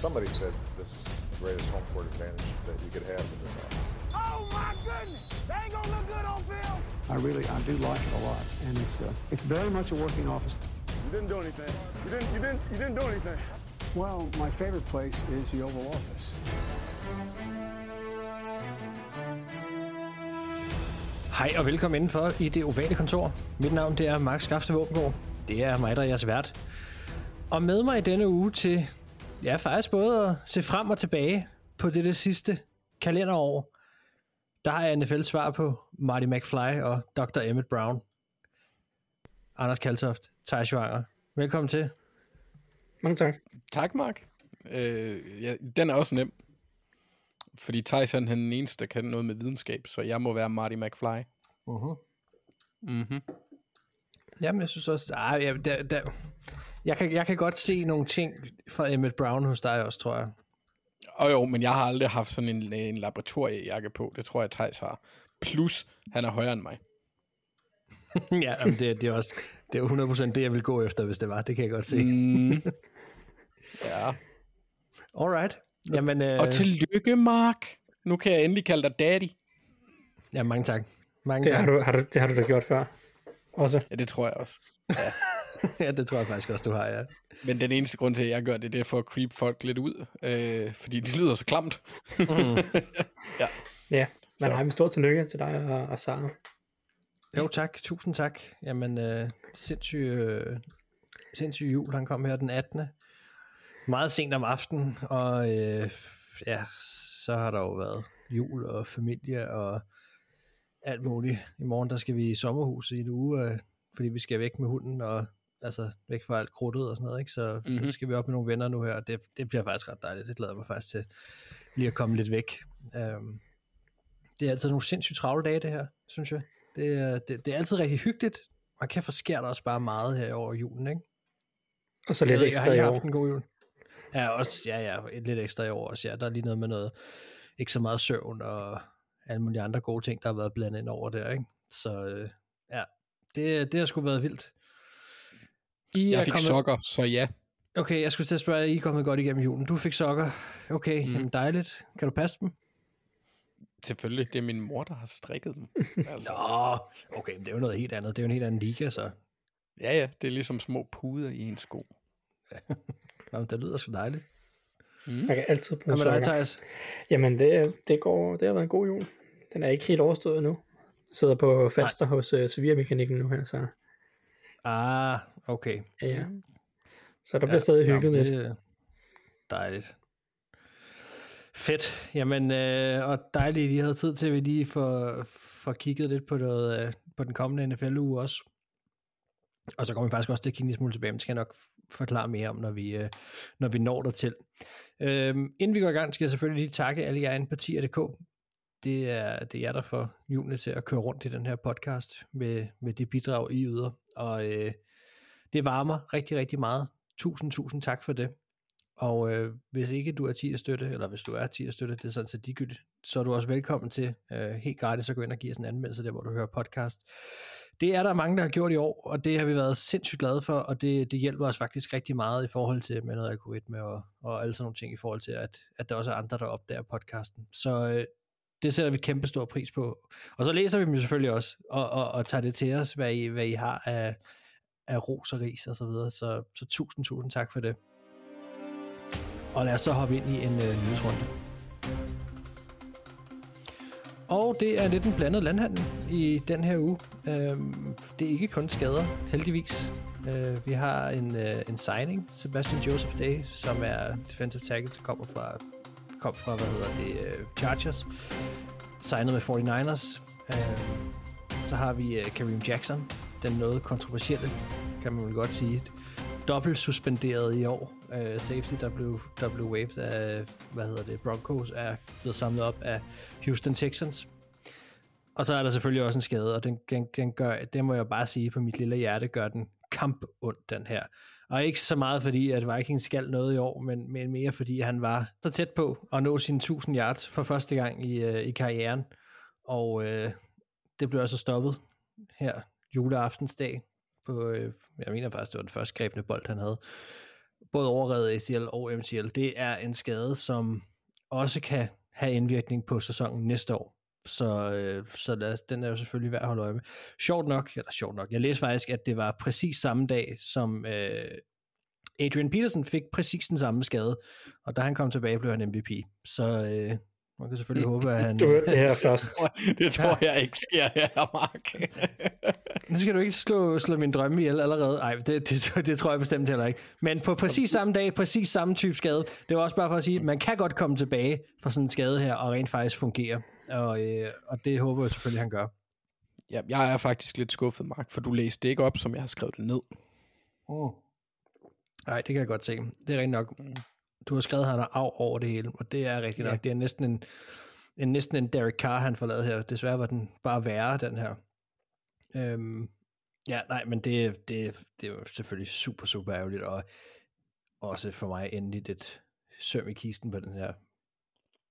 Somebody said this is the greatest home court advantage that you could have in this office. Oh my goodness! They ain't gonna look good on film. I really, I do like it a lot, and it's uh, it's very much a working office. You didn't do anything. You didn't. You didn't. You didn't do anything. Well, my favorite place is the Oval Office. Hej og velkommen indenfor i det ovale kontor. Mit navn det er Mark Skafte Våbengård. Det er mig, der er jeres vært. Og med mig i denne uge til, ja faktisk både at se frem og tilbage på det, det sidste kalenderår, der har jeg NFL svar på Marty McFly og Dr. Emmett Brown. Anders Kaltoft, Thijs Joanger. Velkommen til. Mange tak. Tak, Mark. Øh, ja, den er også nem. Fordi Thijs han er den eneste, der kan noget med videnskab, så jeg må være Marty McFly. Uh-huh. Mhm. Jamen, jeg synes også... Ah, ja, der, der, jeg, kan, jeg kan godt se nogle ting fra Emmett Brown hos dig også, tror jeg. Og jo, men jeg har aldrig haft sådan en, en laboratoriejakke på. Det tror jeg, Thijs har. Plus, han er højere end mig. ja, jamen, det, det er også det er 100% det, jeg vil gå efter, hvis det var. Det kan jeg godt se. Mm. ja. Alright. Jamen, øh, Og tillykke, Mark. Nu kan jeg endelig kalde dig daddy. Ja, mange tak. Mange Det tak. har, du, har du, det har du da gjort før. Også. Ja, det tror jeg også. ja, det tror jeg faktisk også, du har, ja. Men den eneste grund til, at jeg gør det, det er for at creep folk lidt ud. Øh, fordi de lyder så klamt. Ja, men Så. hej med stor tillykke til dig og, og Sara. Jo, tak. Tusind tak. Jamen, øh, sindssyg, øh, sindssyg jul. Han kom her den 18. Meget sent om aftenen, og øh, ja, så har der jo været jul og familie og alt muligt. I morgen, der skal vi i sommerhus i en uge, øh, fordi vi skal væk med hunden og altså væk fra alt krudtet og sådan noget, ikke? Så, mm-hmm. så skal vi op med nogle venner nu her, og det, det bliver faktisk ret dejligt. Det glæder jeg mig faktisk til lige at komme lidt væk. Um, det er altid nogle sindssygt travle dage, det her, synes jeg. Det, det, det er altid rigtig hyggeligt. Man kan forskære der også bare meget her over julen, ikke? Og så Jeg lidt ikke, ekstra har i år. haft en god jul? Ja, også, ja, ja, lidt ekstra i år også, ja. Der er lige noget med noget, ikke så meget søvn og alle mulige andre gode ting, der har været blandet ind over der, ikke? Så øh, ja, det, det har sgu været vildt. I Jeg fik kommet- sokker, så ja. Okay, jeg skulle til at spørge, I er kommet godt igennem julen. Du fik sokker. Okay, mm. jamen dejligt. Kan du passe dem? Selvfølgelig, det er min mor, der har strikket dem. Altså, Nå, okay, men det er jo noget helt andet. Det er jo en helt anden liga, så. ja, ja, det er ligesom små puder i en sko. Nå, det lyder så dejligt. Man kan altid bruge Hvad med dig, sokker. Thijs? Jamen, det, det, går, det har været en god jul. Den er ikke helt overstået endnu. Jeg sidder på Falster hos uh, Sevilla-mekanikken nu her, så Ah, okay. ja, ja. Så der bliver stadig hygget det lidt. Dejligt. Fedt. Jamen, øh, og dejligt, at I havde tid til, at vi lige får, får kigget lidt på, noget, øh, på den kommende NFL-uge også. Og så kommer vi faktisk også til at kigge en smule tilbage, men det skal jeg nok forklare mere om, når vi, øh, når vi når dertil. Øhm, inden vi går i gang, skal jeg selvfølgelig lige takke alle jer inde på tier.dk. Det er, det er jer, der får julene til at køre rundt i den her podcast med, med de bidrag, I yder. Og øh, det varmer rigtig, rigtig meget. Tusind, tusind tak for det. Og øh, hvis ikke du er 10 støtte, eller hvis du er 10 støtte, det er sådan set ligegyldigt, så er du også velkommen til øh, helt gratis at gå ind og give os en anmeldelse der, hvor du hører podcast. Det er der mange, der har gjort i år, og det har vi været sindssygt glade for, og det, det hjælper os faktisk rigtig meget i forhold til med noget algoritme og, og alle sådan nogle ting, i forhold til, at, at der også er andre, der opdager podcasten. Så øh, det sætter vi kæmpe stor pris på. Og så læser vi dem jo selvfølgelig også, og, og, og tager det til os, hvad I, hvad I har af, af ros og ris og så videre. Så, så tusind, tusind tak for det. Og lad os så hoppe ind i en øh, nyhedsrunde. Og det er lidt en blandet landhandel i den her uge. Øhm, det er ikke kun skader, heldigvis. Øh, vi har en, øh, en signing, Sebastian Joseph Day, som er defensive tackle, der kommer fra, kom fra hvad hedder det, øh, Chargers. Signet med 49ers. Øh, så har vi øh, Kareem Jackson, den noget kontroversielle, kan man vel godt sige. Dobbelt suspenderet i år. Uh, safety, der blev, der blev waived af, hvad hedder det, Broncos, er blevet samlet op af Houston Texans. Og så er der selvfølgelig også en skade, og den, den, den gør, det må jeg bare sige på mit lille hjerte, gør den kamp ondt, den her. Og ikke så meget fordi, at Vikings skal noget i år, men, men mere fordi, han var så tæt på at nå sine 1000 yards for første gang i, øh, i karrieren. Og øh, det blev altså stoppet her juleaftensdag. På, øh, jeg mener faktisk, det var den første grebne bold, han havde. både overredet ACL og MCL, det er en skade, som også kan have indvirkning på sæsonen næste år. Så, øh, så lad, os- den er jo selvfølgelig værd at holde øje med. Sjovt nok, eller sjovt nok, jeg læste faktisk, at det var præcis samme dag, som øh, Adrian Peterson fik præcis den samme skade, og da han kom tilbage, blev han MVP. Så øh, man kan selvfølgelig håbe, at han... Du hørte det her først. Det tror jeg ikke sker her, Mark. Nu skal du ikke slå, slå min drømme ihjel allerede. Nej, det, det, det tror jeg bestemt heller ikke. Men på præcis samme dag, præcis samme type skade. Det var også bare for at sige, at man kan godt komme tilbage fra sådan en skade her, og rent faktisk fungere. Og, øh, og det håber jeg selvfølgelig, han gør. ja, jeg er faktisk lidt skuffet, Mark, for du læste det ikke op, som jeg har skrevet det ned. Mm. Nej, det kan jeg godt se. Det er rigtig nok. Du har skrevet, at han har af over det hele, og det er rigtigt Ja. nok. Det er næsten en, en, næsten en Derek Carr, han får lavet her. Desværre var den bare værre, den her. Øhm, ja, nej, men det, det, det er jo selvfølgelig super, super ærgerligt, og også for mig endelig et søm i kisten på den her.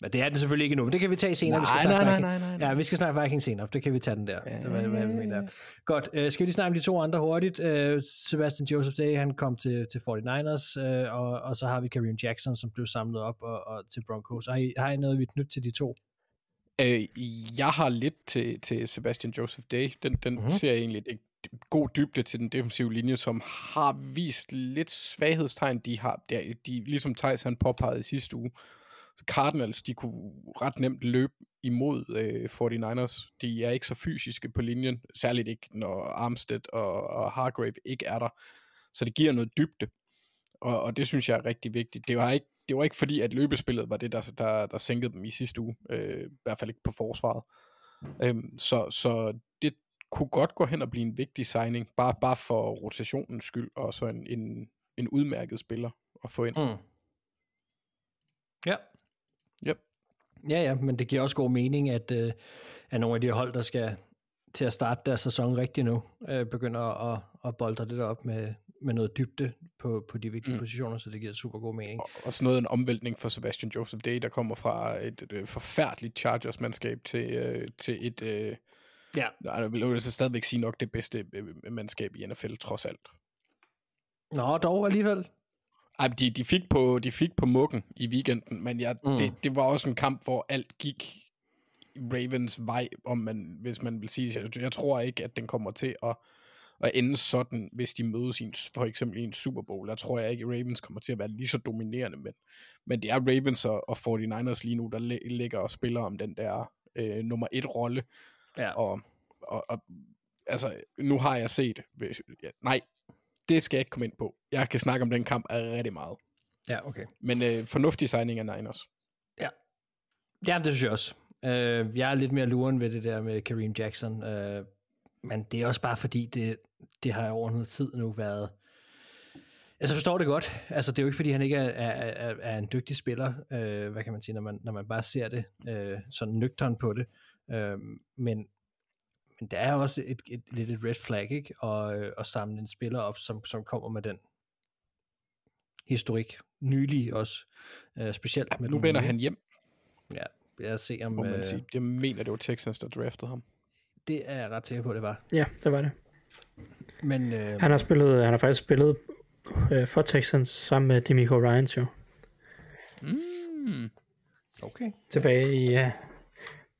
Men det er den selvfølgelig ikke endnu, men det kan vi tage senere. vi skal Nej, snakke nej, nej, nej, nej. Ja, vi skal snakke Vikings senere, for det kan vi tage den der. Ja, det var, hvad mener. Godt, øh, skal vi lige snakke om de to andre hurtigt? Øh, Sebastian Joseph Day, han kom til, til 49ers, øh, og, og så har vi Kareem Jackson, som blev samlet op og, og til Broncos. Har I, har I noget, vi knytte til de to? Øh, jeg har lidt til, til Sebastian Joseph Day. Den, den Mhm. mm-hmm. ser jeg egentlig et god dybde til den defensive linje, som har vist lidt svaghedstegn. De har, de, de, ligesom Thijs han påpegede i sidste uge, Cardinals, de kunne ret nemt løbe imod øh, 49ers. De er ikke så fysiske på linjen, særligt ikke, når Armstead og, og Hargrave ikke er der. Så det giver noget dybde, og, og det synes jeg er rigtig vigtigt. Det var ikke, det var ikke fordi, at løbespillet var det, der, der, der sænkede dem i sidste uge, øh, i hvert fald ikke på forsvaret. Øhm, så, så det kunne godt gå hen og blive en vigtig signing, bare, bare for rotationens skyld, og så en, en, en udmærket spiller at få ind. Mm. Ja. Yep. Ja, ja, men det giver også god mening, at, øh, at nogle af de hold, der skal til at starte deres sæson rigtigt nu, øh, begynder at, at bolde lidt op med, med noget dybde på, på de vigtige mm. Positioner, så det giver super god mening. Og også noget en omvæltning for Sebastian Joseph Day, der kommer fra et, et, et forfærdeligt Chargers-mandskab til, øh, til et... Øh, Ja. nej, jeg vil så stadigvæk sige nok det bedste øh, mandskab i NFL, trods alt. Nå, dog alligevel. Ej, de, de, fik på, de fik på mukken i weekenden, men jeg, Mm. det, det var også en kamp, hvor alt gik Ravens vej, om man, hvis man vil sige det. Jeg, jeg tror ikke, at den kommer til at, at ende sådan, hvis de mødes i en, for eksempel i en Super Bowl. Jeg tror jeg ikke, at Ravens kommer til at være lige så dominerende, men, men det er Ravens og, og 49ers lige nu, der ligger og spiller om den der øh, nummer et rolle. Ja. Og, og, og altså, nu har jeg set, hvis- ja, nej, det skal jeg ikke komme ind på. Jeg kan snakke om den kamp rigtig meget. Ja, okay. Men øh, fornuftig signing af Niners. Ja, det synes jeg også. Øh, jeg er lidt mere luren ved det der med Kareem Jackson, øh, men det er også bare fordi, det, det har over noget tid nu været... Altså, forstår det godt. Altså, det er jo ikke, fordi han ikke er, er, er, er en dygtig spiller, øh, hvad kan man sige, når man, når man bare ser det øh, sådan nøgtern på det. Øh, men, men der er også et, et, lidt et red flag, ikke? Og, øh, at samle en spiller op, som, som kommer med den historik. Nylig også. Øh, specielt med Nu den vender nye. han hjem, Ja, jeg ser om... må man øh, sige. Jeg mener, det var Texans, der draftede ham. Det er jeg ret sikker på, det var. Ja, det var det. Men øh, Han har spillet, han har faktisk spillet øh, for Texans sammen med Demico Ryans jo. Mm. okay. Tilbage i, ja,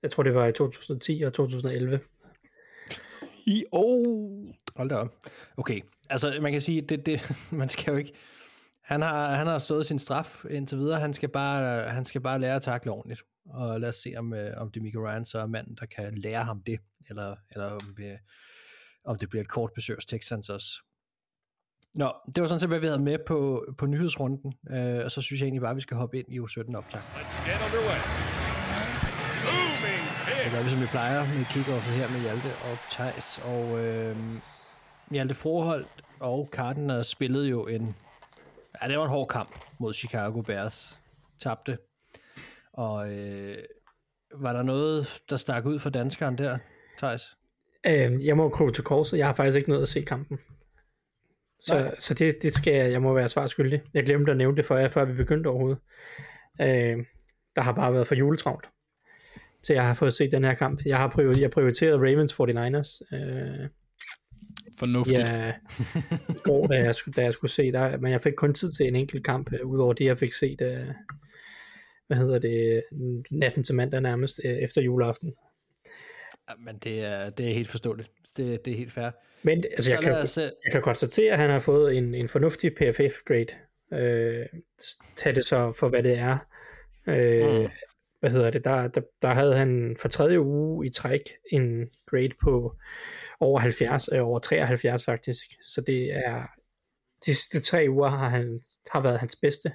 jeg tror det var i 2010 og 2011. I, oh. Hold da op. Okay, altså man kan sige, det, det, man skal jo ikke... Han har, han har stået sin straf indtil videre. Han skal bare, han skal bare lære at takle ordentligt. Og lad os se, om, øh, om Demico Ryan så er manden, der kan lære ham det. Eller, eller om, vi, om det bliver et kort besøg hos Texans også. Nå, det var sådan set, hvad vi havde med på, på nyhedsrunden. Øh, og så synes jeg egentlig bare, at vi skal hoppe ind i U17 optag. Let's get underway. Det hit. gør vi, som vi plejer med kickoffet her med Hjalte og Thijs. Og øh, Hjalte Froholt og Cardinals spillede jo en... Ja, det var en hård kamp mod Chicago Bears. Tabte. Og øh, var der noget, der stak ud for danskeren der, Thijs? Øh, jeg må krybe til korset. Jeg har faktisk ikke nået at se kampen. Så, Nej. så det, det skal jeg, jeg må være svar skyldig. Jeg glemte at nævne det for jer, før vi begyndte overhovedet. Øh, der har bare været for juletravlt, til jeg har fået set den her kamp. Jeg har priori- jeg prioriteret Ravens 49ers. Øh, Fornuftigt. Ja, i går, da jeg, skulle- da jeg skulle se, der, men jeg fik kun tid til en enkelt kamp, øh, udover det, jeg fik set, øh, hvad hedder det, natten til mandag nærmest, øh, efter juleaften. Ja, men det er, det er helt forståeligt. Det, det er helt fair. Men altså, jeg, kan, os, øh, jeg kan konstatere, at han har fået en, en fornuftig PFF-grade. Øh, tag det så for, hvad det er. Øh, Mm. Hvad hedder det? Der, der, der havde han for tredje uge i træk en grade på over 70, øh, over 73 faktisk. Så det er de sidste tre uger har han har været hans bedste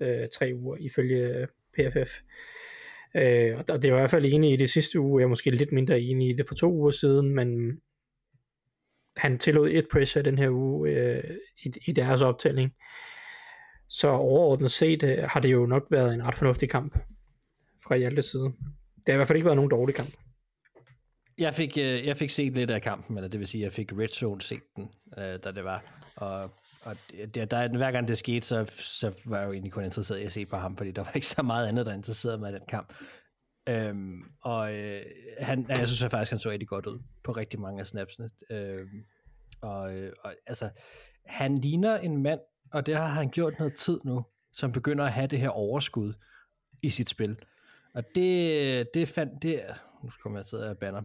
øh, tre uger ifølge PFF. Øh, øh og det er i hvert fald enig i det sidste uge. Jeg er måske lidt mindre enig i det for to uger siden, men han tillod et pressure den her uge øh, i, i deres optælling. Så overordnet set øh, har det jo nok været en ret fornuftig kamp fra Hjaltes side. Det har i hvert fald ikke været nogen dårlig kamp. Jeg fik, øh, jeg fik set lidt af kampen, eller det vil sige, jeg fik Red Zone set den, øh, da det var. Og, og der, der, hver gang det skete, så, så var jeg jo egentlig kun interesseret i at se på ham, fordi der var ikke så meget andet, der interesserede mig i den kamp. Øhm, og øh, han, jeg synes at faktisk, han så rigtig godt ud på rigtig mange af snapsene. Øhm, og, øh, og altså, han ligner en mand, og det har han gjort noget tid nu, som begynder at have det her overskud i sit spil. Og det, det fandt, det, nu kommer jeg til at banner,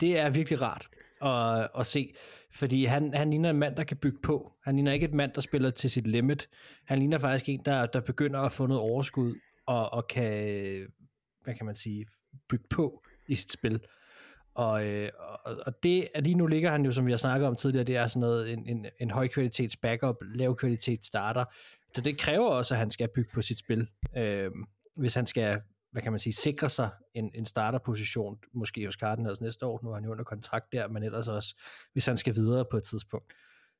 det er virkelig rart at, at se, fordi han, han ligner en mand, der kan bygge på. Han ligner ikke et mand, der spiller til sit limit. Han ligner faktisk en, der, der begynder at få noget overskud, og, og kan, hvad kan man sige, bygge på i sit spil. Og, øh, og, og det, at lige nu ligger han jo, som vi har snakket om tidligere, det er sådan noget, en, en, en høj kvalitets backup, lav kvalitet starter. Så det kræver også, at han skal bygge på sit spil, øh, hvis han skal, hvad kan man sige, sikre sig en, en starterposition, måske hos Cardinals næste år, nu er han jo under kontrakt der, men ellers også, hvis han skal videre på et tidspunkt.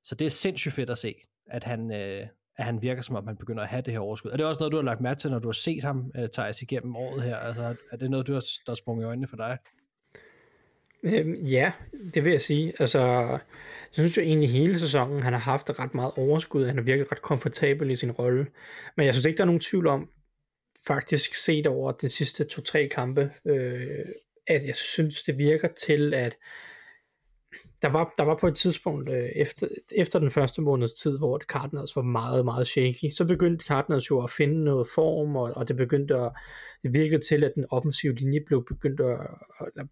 Så det er sindssygt fedt at se, at han, øh, at han virker som om, han begynder at have det her overskud. Er det også noget, du har lagt mærke til, når du har set ham, øh, Thijs, igennem året her. Altså, er det noget, du har, der er sprunget i øjnene for dig? Øhm, ja, det vil jeg sige. Altså, jeg synes jo egentlig hele sæsonen, han har haft ret meget overskud. Han har virket ret komfortabel i sin rolle. Men jeg synes ikke, der er nogen tvivl om, faktisk set over de sidste to-tre kampe, øh, at jeg synes, det virker til, at der var, der var på et tidspunkt øh, efter, efter den første måneds tid, hvor Cardinals var meget, meget shaky, så begyndte Cardinals jo at finde noget form, og, og det begyndte at, det virkede til, at den offensive linje blev begyndt at, at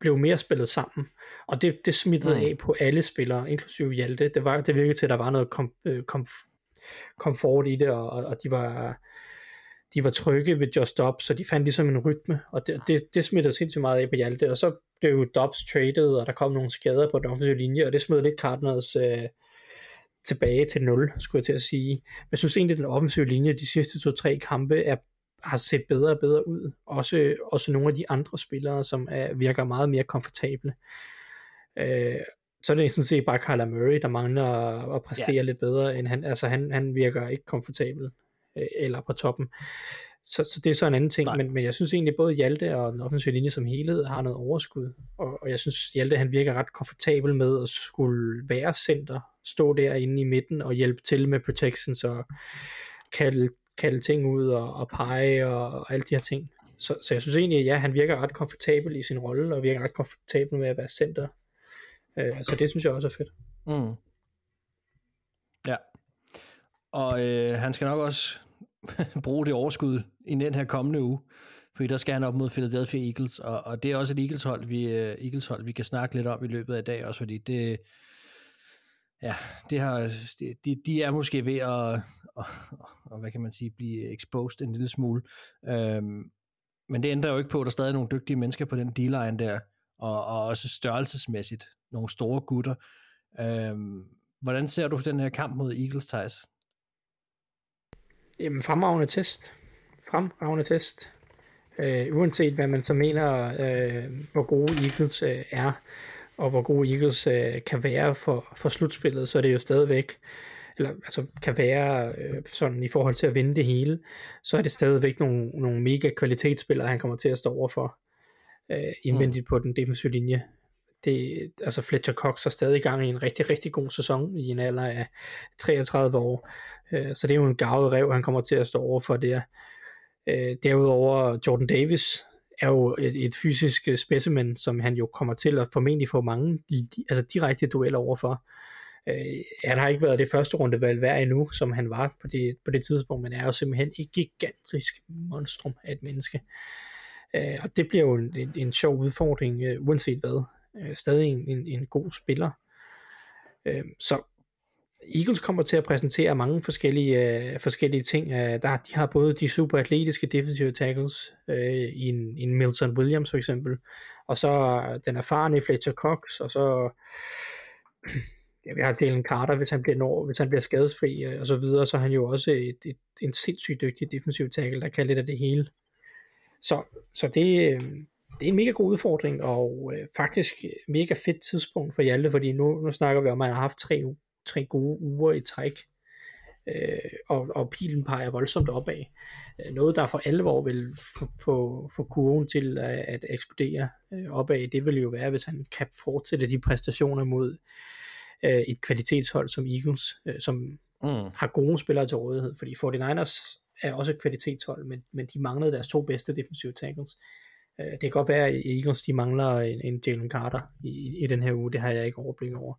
blev mere spillet sammen, og det, det smittede Mm. af på alle spillere, inklusive Hjalte. Det, var, det virkede til, at der var noget kom, øh, kom, komfort i det, og- og de var de var trygge ved Just Dobbs, så de fandt ligesom en rytme, og det, det, det smittede sindssygt meget af på Hjalte, og så blev Dobbs traded, og der kom nogle skader på den offensive linje, og det smed lidt Cardinals øh, tilbage til 0, skulle jeg til at sige. Men jeg synes egentlig, at den offensive linje de sidste to-tre kampe er, har set bedre og bedre ud. Også, også nogle af de andre spillere, som er, virker meget mere komfortable. Øh, så er det sådan set bare Kyler Murray, der mangler at, at præstere ja. lidt bedre, end han, altså han, han virker ikke komfortabel øh, eller på toppen. Så, så det er så en anden ting, Nej. men, men jeg synes egentlig både Hjalte og den offensive linje som helhed har noget overskud, og, og jeg synes Hjalte han virker ret komfortabel med at skulle være center, stå derinde i midten og hjælpe til med protections og kalde, kalde ting ud og, og pege og, og alle de her ting. Så, så jeg synes egentlig, at ja, han virker ret komfortabel i sin rolle, og virker ret komfortabel med at være center. Øh, så det synes jeg også er fedt. Mm. Og øh, han skal nok også bruge det overskud i den her kommende uge, fordi der skal han op mod Philadelphia Eagles, og, og det er også et Eagles hold, vi, øh, uh, Eagles hold, vi kan snakke lidt om i løbet af i dag også, fordi det, ja, det har, de, de, er måske ved at, og, og, hvad kan man sige, blive exposed en lille smule, øhm, men det ændrer jo ikke på, at der stadig er nogle dygtige mennesker på den D-line der, og, og også størrelsesmæssigt, nogle store gutter. Øhm, hvordan ser du den her kamp mod Eagles, Thijs? Jamen, fremragende test. Fremragende test. Øh, uanset hvad man så mener, øh, hvor gode Eagles øh, er, og hvor gode Eagles øh, kan være for, for slutspillet, så er det jo stadigvæk, eller altså kan være øh, sådan i forhold til at vinde det hele, så er det stadigvæk nogle, nogle mega kvalitetsspillere, han kommer til at stå overfor øh, indvendigt på den defensive linje. Det, altså Fletcher Cox er stadig i gang i en rigtig, rigtig god sæson i en alder af 33 år. Øh, så det er jo en gavet rev, han kommer til at stå over for der. Øh, derudover Jordan Davis er jo et, et fysisk øh, specimen, som han jo kommer til at formentlig få mange altså direkte dueller overfor. Øh, han har ikke været det første rundevalg værd endnu, som han var på det, på det tidspunkt, men er jo simpelthen et gigantisk monstrum af et menneske. Øh, og det bliver jo en, en, en sjov udfordring, øh, uanset hvad. Øh, stadig en, en, en god spiller. Øh, så Eagles kommer til at præsentere mange forskellige, øh, forskellige ting. Øh, der, de har både de super atletiske defensive tackles øh, i en, en Milton Williams for eksempel, og så den erfarne Fletcher Cox, og så ja, vi har Jalen Carter, hvis han bliver, når, hvis han bliver skadesfri øh, og så videre, så er han jo også et, et, en sindssygt dygtig defensiv tackle, der kan lidt af det hele. Så, så det, øh, det er en mega god udfordring, og øh, faktisk mega fedt tidspunkt for Hjalte, fordi nu, nu snakker vi om, at man har haft tre tre gode uger i træk, øh, og, og pilen peger voldsomt opad. Øh, noget, der for alvor vil få, få kurven til at, at eksplodere øh, opad, det vil jo være, hvis han kan fortsætte de præstationer mod øh, et kvalitetshold som Eagles, øh, som mm. har gode spillere til rådighed, fordi 49ers er også et kvalitetshold, men, men de manglede deres to bedste defensive tackles. Øh, det kan godt være, at Eagles de mangler en, en Jalen Carter i, i den her uge, det har jeg ikke overblik over.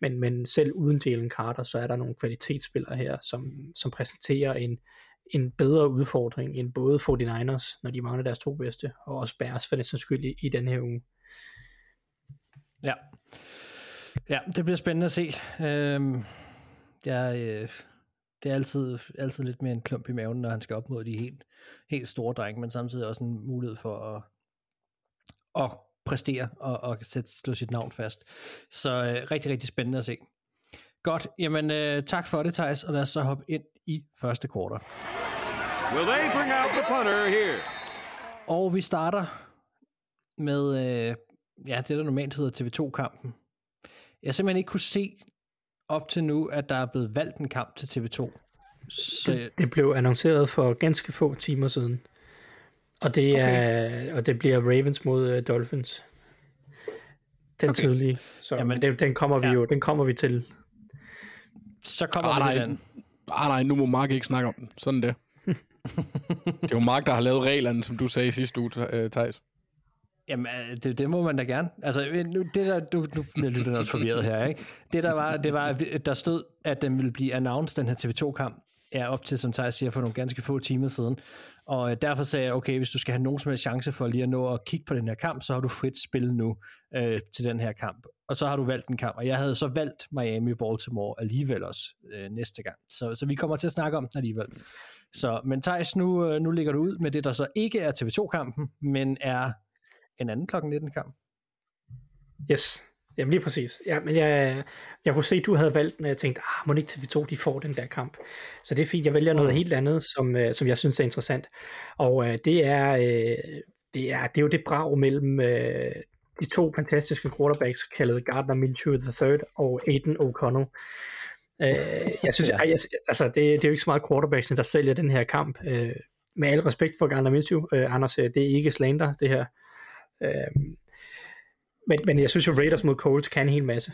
Men, men selv uden Jalen Carter, så er der nogle kvalitetsspillere her, som, som præsenterer en, en bedre udfordring end både 49ers, når de mangler deres to bedste, og også Bears for næsten skyld i, i den her uge. Ja. Ja, det bliver spændende at se. Øhm, jeg, øh, det er altid, altid lidt mere en klump i maven, når han skal op mod de helt, helt store drenge, men samtidig også en mulighed for at, at præstere og, og sætte, slå sit navn fast. Så øh, rigtig, rigtig spændende at se. Godt, jamen øh, tak for det, Thijs, og lad os så hoppe ind i første kvartal. Will they bring out the punter here? Og vi starter med, øh, ja, det der normalt hedder TV2-kampen. Jeg simpelthen ikke kunne se op til nu, at der er blevet valgt en kamp til TV2. Så... Det, det blev annonceret for ganske få timer siden. Og det, okay. er, og det bliver Ravens mod uh, Dolphins. Den okay. tidlige. Så Jamen, den, den kommer vi ja. jo, den kommer vi til. Så kommer ah, vi til den. Ah, nej, nu må Mark ikke snakke om den. Sådan det. det er jo Mark, der har lavet reglerne, som du sagde sidste uge, øh, Thijs. Jamen, øh, det, det må man da gerne. Altså, nu, det der, du, nu bliver lytterne også forvirret her, ikke? Det der var, det var, der stod, at den ville blive announced, den her TV2-kamp, er op til, som Thijs siger, for nogle ganske få timer siden. Og øh, derfor sagde jeg, okay, hvis du skal have nogen som helst chance for lige at nå at kigge på den her kamp, så har du frit spil nu øh, til den her kamp. Og så har du valgt en kamp, og jeg havde så valgt Miami-Baltimore alligevel også øh, næste gang. Så, så vi kommer til at snakke om den alligevel. Så, men Thijs, nu, øh, nu ligger du ud med det, der så ikke er TV2-kampen, men er en anden klokken 19 kamp. Yes, Jamen lige præcis. Ja, men jeg, jeg kunne se, at du havde valgt, når jeg tænkte, ah, må ikke TV2, de får den der kamp. Så det er fint, jeg vælger noget helt andet, som, øh, som jeg synes er interessant. Og uh, det, er, uh, det, er, det er jo det brag mellem uh, de to fantastiske quarterbacks, kaldet Gardner Minshew III og Aiden O'Connell. Uh, jeg synes, ja. jeg, altså, det, det er jo ikke så meget quarterbacksene, der sælger den her kamp. Uh, med al respekt for Gardner Minshew, uh, Anders, det er ikke slander, det her. Uh, men, men jeg synes jo, Raiders mod Colts kan en hel masse.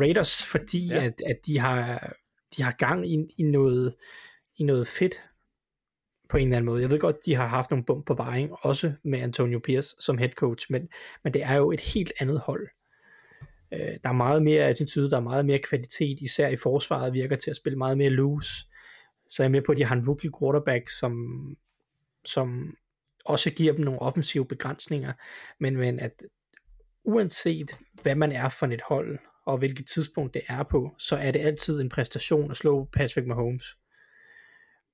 Raiders, fordi ja. at, at de, har, de har gang i, i, noget, i noget fedt på en eller anden måde. Jeg ved godt, de har haft nogle bump på vejen, også med Antonio Pierce som head coach, men, men det er jo et helt andet hold. Øh, der er meget mere attitude, der er meget mere kvalitet, især i forsvaret virker til at spille meget mere loose. Så jeg er med på, at de har en rookie quarterback, som, som også giver dem nogle offensive begrænsninger, men, men at uanset hvad man er for et hold, og hvilket tidspunkt det er på, så er det altid en præstation at slå Patrick Mahomes.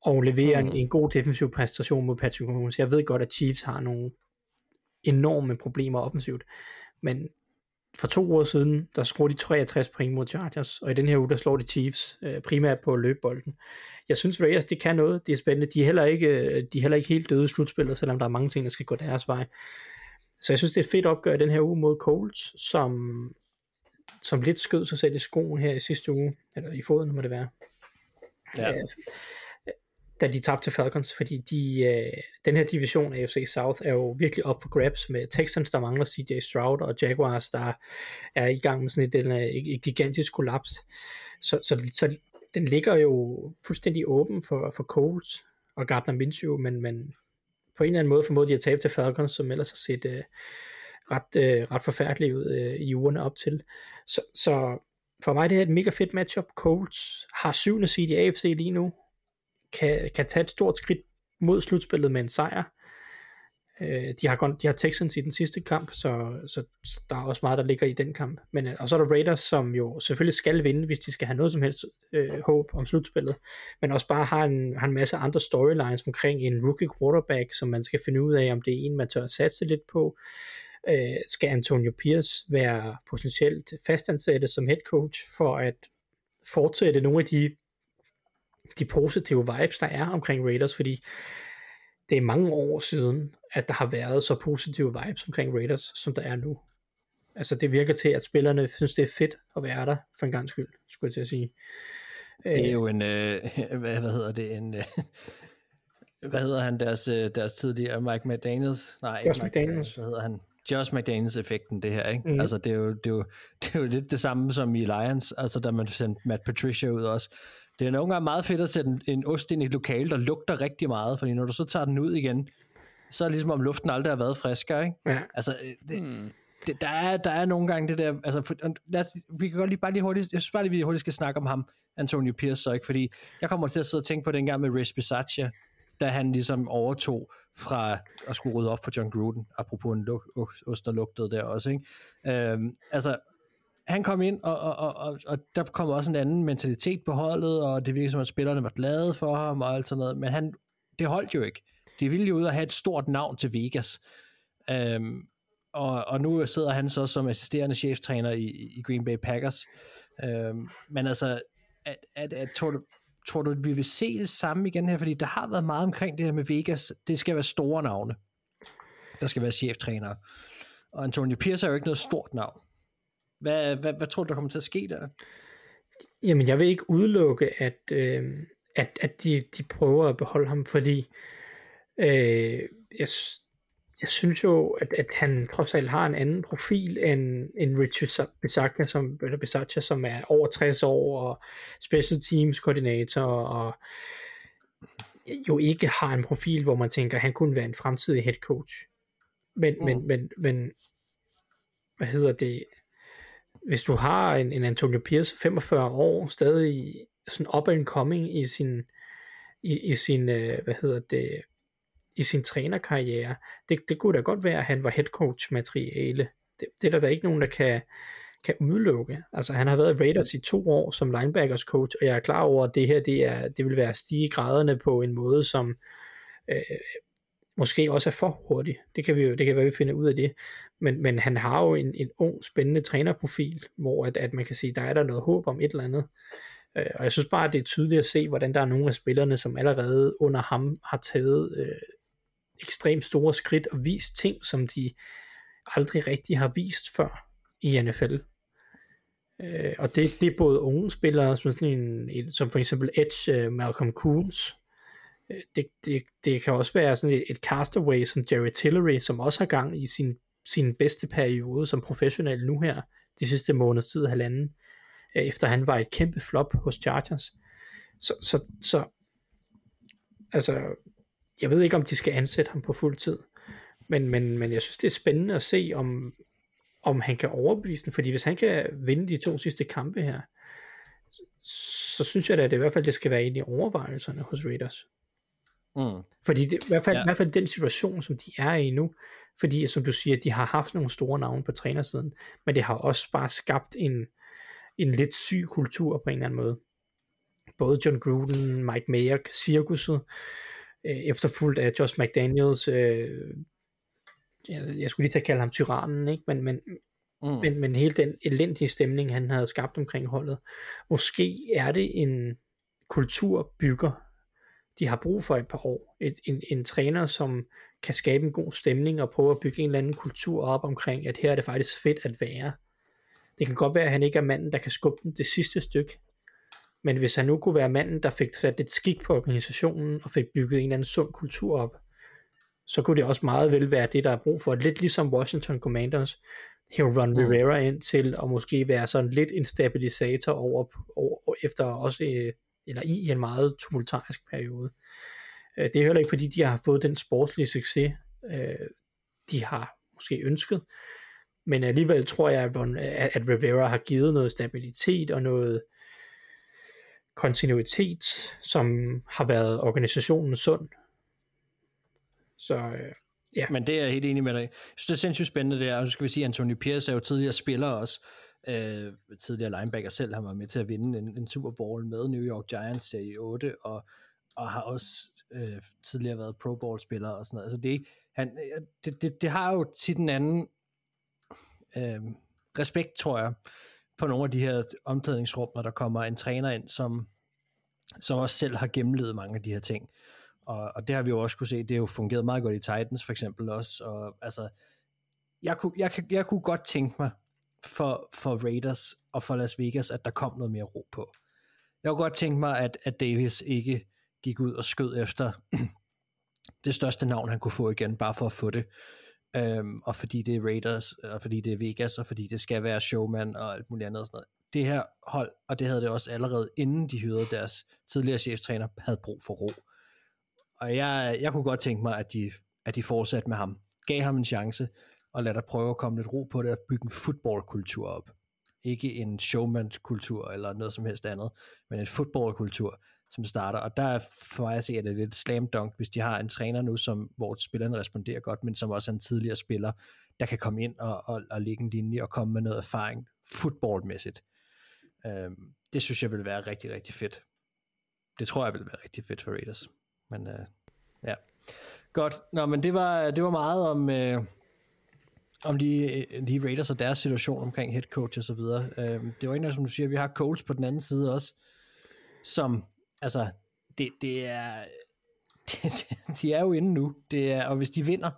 Og levere mm. en, en god defensiv præstation mod Patrick Mahomes. Jeg ved godt, at Chiefs har nogle enorme problemer offensivt, men for to år siden, der scorede de 63 point mod Chargers, og i den her uge, der slår de Chiefs øh, primært på løbebolden. Jeg synes, Raiders, det kan noget, det er spændende. De er heller ikke, øh, de er heller ikke helt døde i slutspillet, selvom der er mange ting, der skal gå deres vej. Så jeg synes, det er et fedt opgør den her uge mod Colts, som, som lidt skød sig selv i skoen her i sidste uge, eller i foden må det være. Ja. Øh, da de tabte til Falcons, fordi de, øh, den her division af AFC South er jo virkelig op for grabs med Texans, der mangler CJ Stroud, og Jaguars, der er i gang med sådan et, et, øh, et gigantisk kollaps. Så, så, så den ligger jo fuldstændig åben for, for Colts og Gardner Minshew, men, men på en eller anden måde formåede de at tabe til Falcons, som ellers har set øh, ret, øh, ret forfærdeligt ud øh, i ugerne op til. Så, så for mig det er et mega fedt matchup. Colts har syvende seed i AFC lige nu, kan, kan tage et stort skridt mod slutspillet med en sejr. Øh, de, har, de har Texans i den sidste kamp, så, så, der er også meget, der ligger i den kamp. Men, øh, og så er der Raiders, som jo selvfølgelig skal vinde, hvis de skal have noget som helst øh, håb om slutspillet, men også bare har en, har en masse andre storylines omkring en rookie quarterback, som man skal finde ud af, om det er en, man tør at satse lidt på. Øh, skal Antonio Pierce være potentielt fastansat som head coach for at fortsætte nogle af de, de positive vibes, der er omkring Raiders, fordi det er mange år siden, at der har været så positive vibes omkring Raiders, som der er nu. Altså det virker til, at spillerne synes, det er fedt at være der, for en gang skyld, skulle jeg til at sige. Det er jo en, øh, hvad, hvad hedder det, en, øh, hvad hedder han, deres, øh, deres tidligere, Mike McDaniels? Nej, Josh Mike, McDaniels. Hvad hedder han? Josh McDaniels-effekten, det her, ikke? Mm. Altså, det er, jo, det, er jo, det er jo lidt det samme som i Lions, altså da man sendte Matt Patricia ud også. Det er nogle gange meget fedt at sætte en, en ost ind i et lokale, der lugter rigtig meget, fordi når du så tager den ud igen, så er det ligesom om luften aldrig har været friskere, ikke? Ja. Altså, det, mm. det, der, er, der er nogle gange det der, altså, for, lad os, vi kan godt lige bare lige hurtigt, jeg synes bare lige, vi hurtigt skal snakke om ham, Antonio Pierce, så ikke, fordi jeg kommer til at sidde og tænke på den gang med Riz Bisaccia, da han ligesom overtog fra at skulle rydde op for John Gruden, apropos en luk, ost, der lugtede der også, ikke? Øhm, altså, han kom ind, og, og, og, og, og der kom også en anden mentalitet på holdet, og det virkede som, at spillerne var glade for ham, og alt sådan noget, men han, det holdt jo ikke. De ville jo ud og have et stort navn til Vegas. Øhm, og, og nu sidder han så som assisterende cheftræner i, i Green Bay Packers. Øhm, men altså, at, at, at, tror, du, tror du, at vi vil se det samme igen her? Fordi der har været meget omkring det her med Vegas. Det skal være store navne. Der skal være cheftrænere. Og Antonio Pierce er jo ikke noget stort navn. Hvad, hvad, hvad tror du, der kommer til at ske der? Jamen, jeg vil ikke udelukke, at, øh, at, at de, de prøver at beholde ham, fordi øh, jeg, jeg synes jo, at, at han trods alt har en anden profil end, end Richard Bisaccia, som, eller Bisaccia, som er over 60 år og special teams koordinator og jo ikke har en profil, hvor man tænker, at han kunne være en fremtidig head coach. Men, mm. men, men, men hvad hedder det, hvis du har en, en Antonio Pierce, 45 år, stadig sådan up and coming i sin, i, i sin, øh, hvad hedder det, i sin trænerkarriere, det, det kunne da godt være, at han var head coach materiale. Det, det er der da ikke nogen, der kan, kan udelukke. Altså han har været Raiders i to år som linebackers coach, og jeg er klar over, at det her, det, er, det vil være stige graderne på en måde, som øh, måske også er for hurtigt. Det kan vi jo, det kan være, vi finder ud af det. Men, men han har jo en, en ung, spændende trænerprofil, hvor at, at man kan sige, der er der noget håb om et eller andet. Øh, og jeg synes bare, at det er tydeligt at se, hvordan der er nogle af spillerne, som allerede under ham har taget øh, ekstremt store skridt og vist ting, som de aldrig rigtig har vist før i NFL. Øh, og det, det er både unge spillere, som, sådan en, en, som for eksempel Edge, uh, Malcolm Coons. Øh, det, det, det kan også være sådan et, et castaway som Jerry Tillery, som også har gang i sin, sin bedste periode som professionel nu her, de sidste måneders tid, halvanden, øh, efter han var et kæmpe flop hos Chargers. Så, så, så altså, jeg ved ikke, om de skal ansætte ham på fuld tid. Men, men, men jeg synes, det er spændende at se, om, om han kan overbevise den. Fordi hvis han kan vinde de to sidste kampe her, så synes jeg da, at det i hvert fald det skal være ind i overvejelserne hos Raiders. Mm. Fordi det, i, hvert fald, ja. i hvert fald den situation, som de er i nu, fordi som du siger, de har haft nogle store navne på trænersiden, men det har også bare skabt en, en lidt syg kultur på en eller anden måde. Både John Gruden, Mike Mayer, cirkuset, øh, efterfulgt af Josh McDaniels, øh, jeg, jeg skulle lige til at kalde ham tyrannen, ikke? Men, men, mm. men, men hele den elendige stemning, han havde skabt omkring holdet, måske er det en kulturbygger, de har brug for et par år. Et, en, en træner, som kan skabe en god stemning og prøve at bygge en eller anden kultur op omkring, at her er det faktisk fedt at være. Det kan godt være, at han ikke er manden, der kan skubbe den det sidste stykke, men hvis han nu kunne være manden, der fik sat et skik på organisationen, og fik bygget en eller anden sund kultur op, så kunne det også meget vel være det, der er brug for. Lidt ligesom Washington Commanders, her Ron mm. Rivera ind til at måske være sådan lidt en stabilisator over, over efter også, øh, eller i en meget tumultarisk periode. Øh, det er heller ikke fordi, de har fået den sportslige succes, øh, de har måske ønsket. Men alligevel tror jeg, at, at Rivera har givet noget stabilitet og noget kontinuitet, som har været organisationen sund. Så øh, ja. Men det er jeg helt enig med dig. Jeg synes, det er sindssygt spændende det er, og så skal vi sige, at Anthony Pierce er jo tidligere spiller også, øh, tidligere linebacker selv, han var med til at vinde en, en Super Bowl med New York Giants i 8, og, og har også øh, tidligere været Pro Bowl spiller og sådan noget. Altså det, han, øh, det, det, det har jo tit en anden øh, respekt, tror jeg, på nogle af de her omklædningsrum, når der kommer en træner ind, som, som også selv har gennemlevet mange af de her ting. Og, og det har vi jo også kunne se, det har jo fungeret meget godt i Titans for eksempel også. Og altså, jeg kunne, jeg, jeg kunne godt tænke mig for, for Raiders og for Las Vegas, at der kom noget mere ro på. Jeg kunne godt tænke mig, at, at Davis ikke gik ud og skød efter det største navn, han kunne få igen, bare for at få det. Øhm, og fordi det er Raiders, og fordi det er Vegas, og fordi det skal være showman og alt muligt andet og sådan noget. Det her hold, og det havde det også allerede inden de hyrede deres tidligere cheftræner, havde brug for ro. Og jeg, jeg kunne godt tænke mig, at de, at de fortsatte med ham. Gav ham en chance, og lad dig prøve at komme lidt ro på det, og bygge en footballkultur op. Ikke en showman-kultur eller noget som helst andet, men en footballkultur, som starter. Og der er for mig at se, at det er lidt slam dunk, hvis de har en træner nu, som, hvor spillerne responderer godt, men som også er en tidligere spiller, der kan komme ind og, og, og lægge en linje og komme med noget erfaring footballmæssigt. Øhm, det synes jeg vil være rigtig, rigtig fedt. Det tror jeg vil være rigtig fedt for Raiders. Men øh, ja. Godt. Nå, men det var, det var meget om, øh, om de, de Raiders og deres situation omkring head coach og så videre. Øh, det var ikke noget, som du siger, vi har Coles på den anden side også, som, altså, det, det er, det, de er jo inde nu, det er, og hvis de vinder,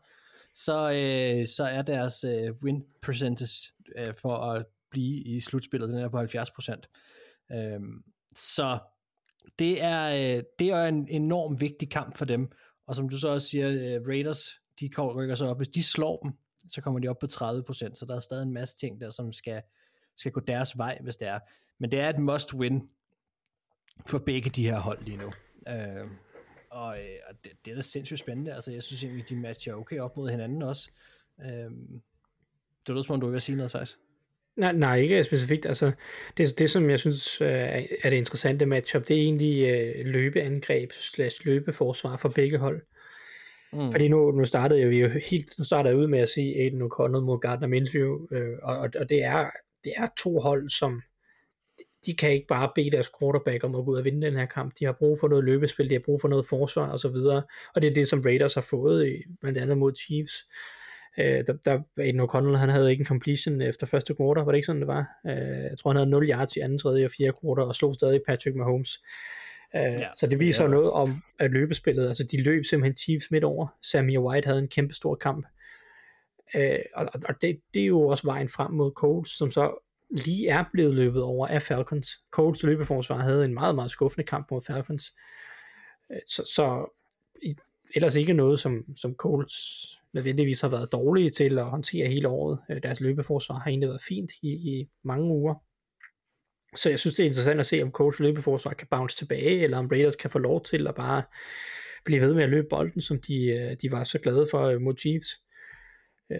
så, øh, så er deres øh, win percentage øh, for at blive i slutspillet, den er på 70%. Øh, så det er, øh, det er en enorm vigtig kamp for dem. Og som du så også siger, øh, Raiders, de rykker så op. Hvis de slår dem, så kommer de op på 30%, så der er stadig en masse ting der, som skal, skal gå deres vej, hvis det er. Men det er et must win for begge de her hold lige nu. Øh, og øh, det, det er da sindssygt spændende. Altså, jeg synes egentlig, de matcher okay op mod hinanden også. Øh, det lyder som om, du vil sige noget, Thijs. Nej, nej, ikke specifikt. Altså, det, det som jeg synes øh, er det interessante matchup, det er egentlig øh, løbeangreb slash løbeforsvar for begge hold. Mm. Fordi nu, nu startede jeg, vi jo helt, nu startede jeg ud med at sige Aiden O'Connell mod Gardner Minshew, øh, og, og det, er, det er to hold, som de kan ikke bare bede deres quarterback om at gå ud og vinde den her kamp. De har brug for noget løbespil, de har brug for noget forsvar og så videre, og det er det, som Raiders har fået, i, blandt andet mod Chiefs. Øh, der, der Aiden O'Connell, han havde ikke en completion efter første quarter, var det ikke sådan, det var? Øh, jeg tror, han havde 0 yards i anden, tredje og fjerde quarter, og slog stadig Patrick Mahomes. Øh, ja, så det viser ja. noget om at løbespillet, altså de løb simpelthen Chiefs midt over. Sammy White havde en kæmpe stor kamp. Øh, og og det, det er jo også vejen frem mod Colts, som så lige er blevet løbet over af Falcons. Colts løbeforsvar havde en meget, meget skuffende kamp mod Falcons. Øh, så, så ellers ikke noget, som, som Colts nødvendigvis har været dårlige til at håndtere hele året. Øh, deres løbeforsvar har egentlig været fint i, i mange uger. Så jeg synes, det er interessant at se, om Colts løbeforsvar kan bounce tilbage, eller om Raiders kan få lov til at bare blive ved med at løbe bolden, som de, øh, de var så glade for mod Chiefs.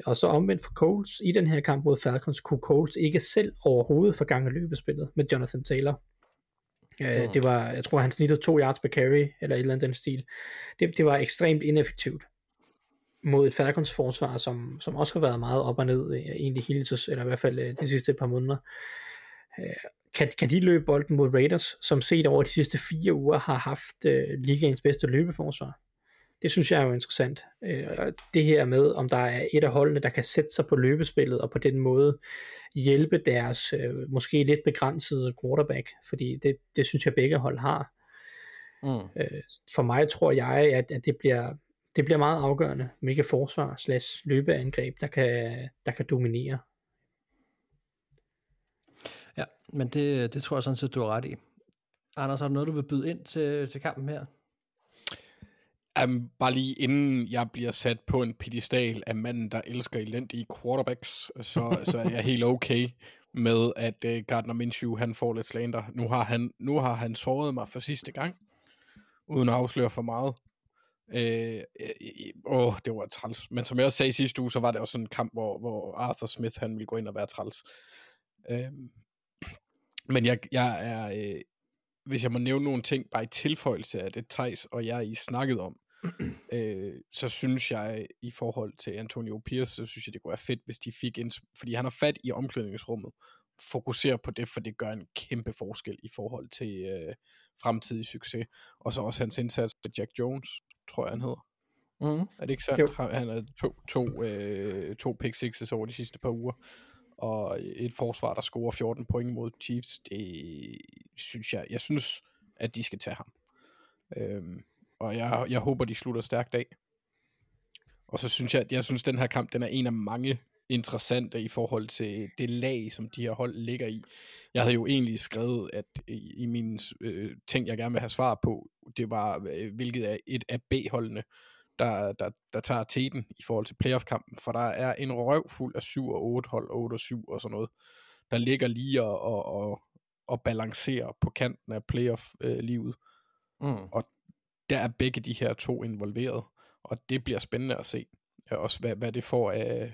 Og så omvendt for Colts, i den her kamp mod Falcons, kunne Colts ikke selv overhovedet få gang i løbespillet med Jonathan Taylor. Mm. Det var, jeg tror han snittede to yards per carry, eller et eller andet den stil. Det, det var ekstremt ineffektivt mod et Falcons forsvar, som, som også har været meget op og ned, øh, egentlig hele, eller i hvert fald øh, de sidste par måneder. Øh, kan, kan de løbe bolden mod Raiders, som set over de sidste fire uger har haft uh, ligaens bedste løbeforsvar? Det synes jeg er jo interessant. Uh, det her med, om der er et af holdene, der kan sætte sig på løbespillet, og på den måde hjælpe deres uh, måske lidt begrænsede quarterback, fordi det, det synes jeg begge hold har. Mm. Uh, for mig tror jeg, at, at det bliver det bliver meget afgørende, hvilke forsvar slash løbeangreb, der kan, der kan dominere. Ja, men det, det tror jeg sådan set, du har ret i. Anders, har du noget, du vil byde ind til, til kampen her? Um, bare lige inden jeg bliver sat på en pedestal af manden, der elsker elendige quarterbacks, så, så er jeg helt okay med, at uh, Gardner Minshew, han får lidt slander. Nu har han, nu har han såret mig for sidste gang, uden at afsløre for meget. Øh, øh, øh, det var træls. Men som jeg også sagde sidste uge, så var det også sådan en kamp, hvor, hvor Arthur Smith, han ville gå ind og være træls. Øh, men jeg, jeg er, øh, hvis jeg må nævne nogle ting, bare i tilføjelse af det, Thijs og jeg I snakket om, øh, så synes jeg, i forhold til Antonio Pierce, så synes jeg, det kunne være fedt, hvis de fik en, fordi han har fat i omklædningsrummet, fokusere på det, for det gør en kæmpe forskel i forhold til øh, fremtidig succes. Og så også hans indsats til Jack Jones, tror jeg, han hedder. Mm. Er det ikke sandt? Jo. Han har to, to, øh, to pick sixes over de sidste par uger, og et forsvar, der scorer 14 point mod Chiefs. Det synes jeg, jeg synes, at de skal tage ham. Øhm, og jeg, jeg håber, de slutter stærkt af. Og så synes jeg, at jeg synes, at den her kamp, den er en af mange interessante i forhold til det lag, som de her hold ligger i. Jeg havde jo egentlig skrevet, at i, i mine øh, ting, jeg gerne vil have svar på, det var, øh, hvilket er et af B-holdene, der, der, der tager teten i forhold til playoff-kampen, for der er en røv fuld af 7 og 8 hold, 8 og 7 og sådan noget, der ligger lige og, og, og, og balancerer på kanten af playoff-livet. Mm. Der er begge de her to involveret, og det bliver spændende at se, øh, også hvad, hvad det får af,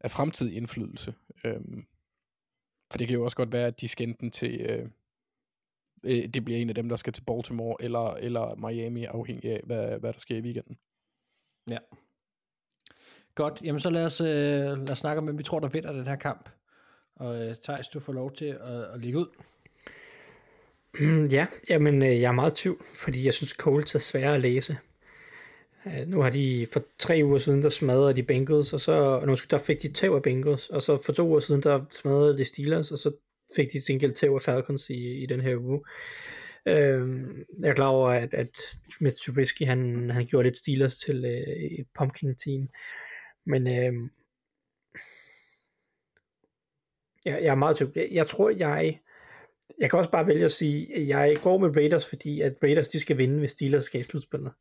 af fremtidig indflydelse. Øhm, for det kan jo også godt være, at de skal enten til, øh, øh, det bliver en af dem, der skal til Baltimore eller, eller Miami, afhængig af, hvad, hvad der sker i weekenden. Ja. Godt, jamen så lad os, øh, lad os snakke om, hvem vi tror, der vinder den her kamp. Og øh, Thijs, du får lov til at, at ligge ud. Ja, jamen øh, jeg er meget i tvivl, fordi jeg synes Colts er svære at læse. Øh, nu har de for tre uger siden, der smadrede de Bengals, og så og nu der fik de tæv af Bengals, og så for to uger siden, der smadrede de Steelers, og så fik de til tæv af Falcons i, i den her uge. Øhm, jeg er klar over, at, at Mitch Trubisky, han, han gjorde lidt Steelers til øh, et pumpkin team, men øh, jeg, jeg er meget i tvivl. Jeg, jeg tror, jeg jeg kan også bare vælge at sige, at jeg går med Raiders, fordi at Raiders de skal vinde, hvis Steelers skal i slutspillet.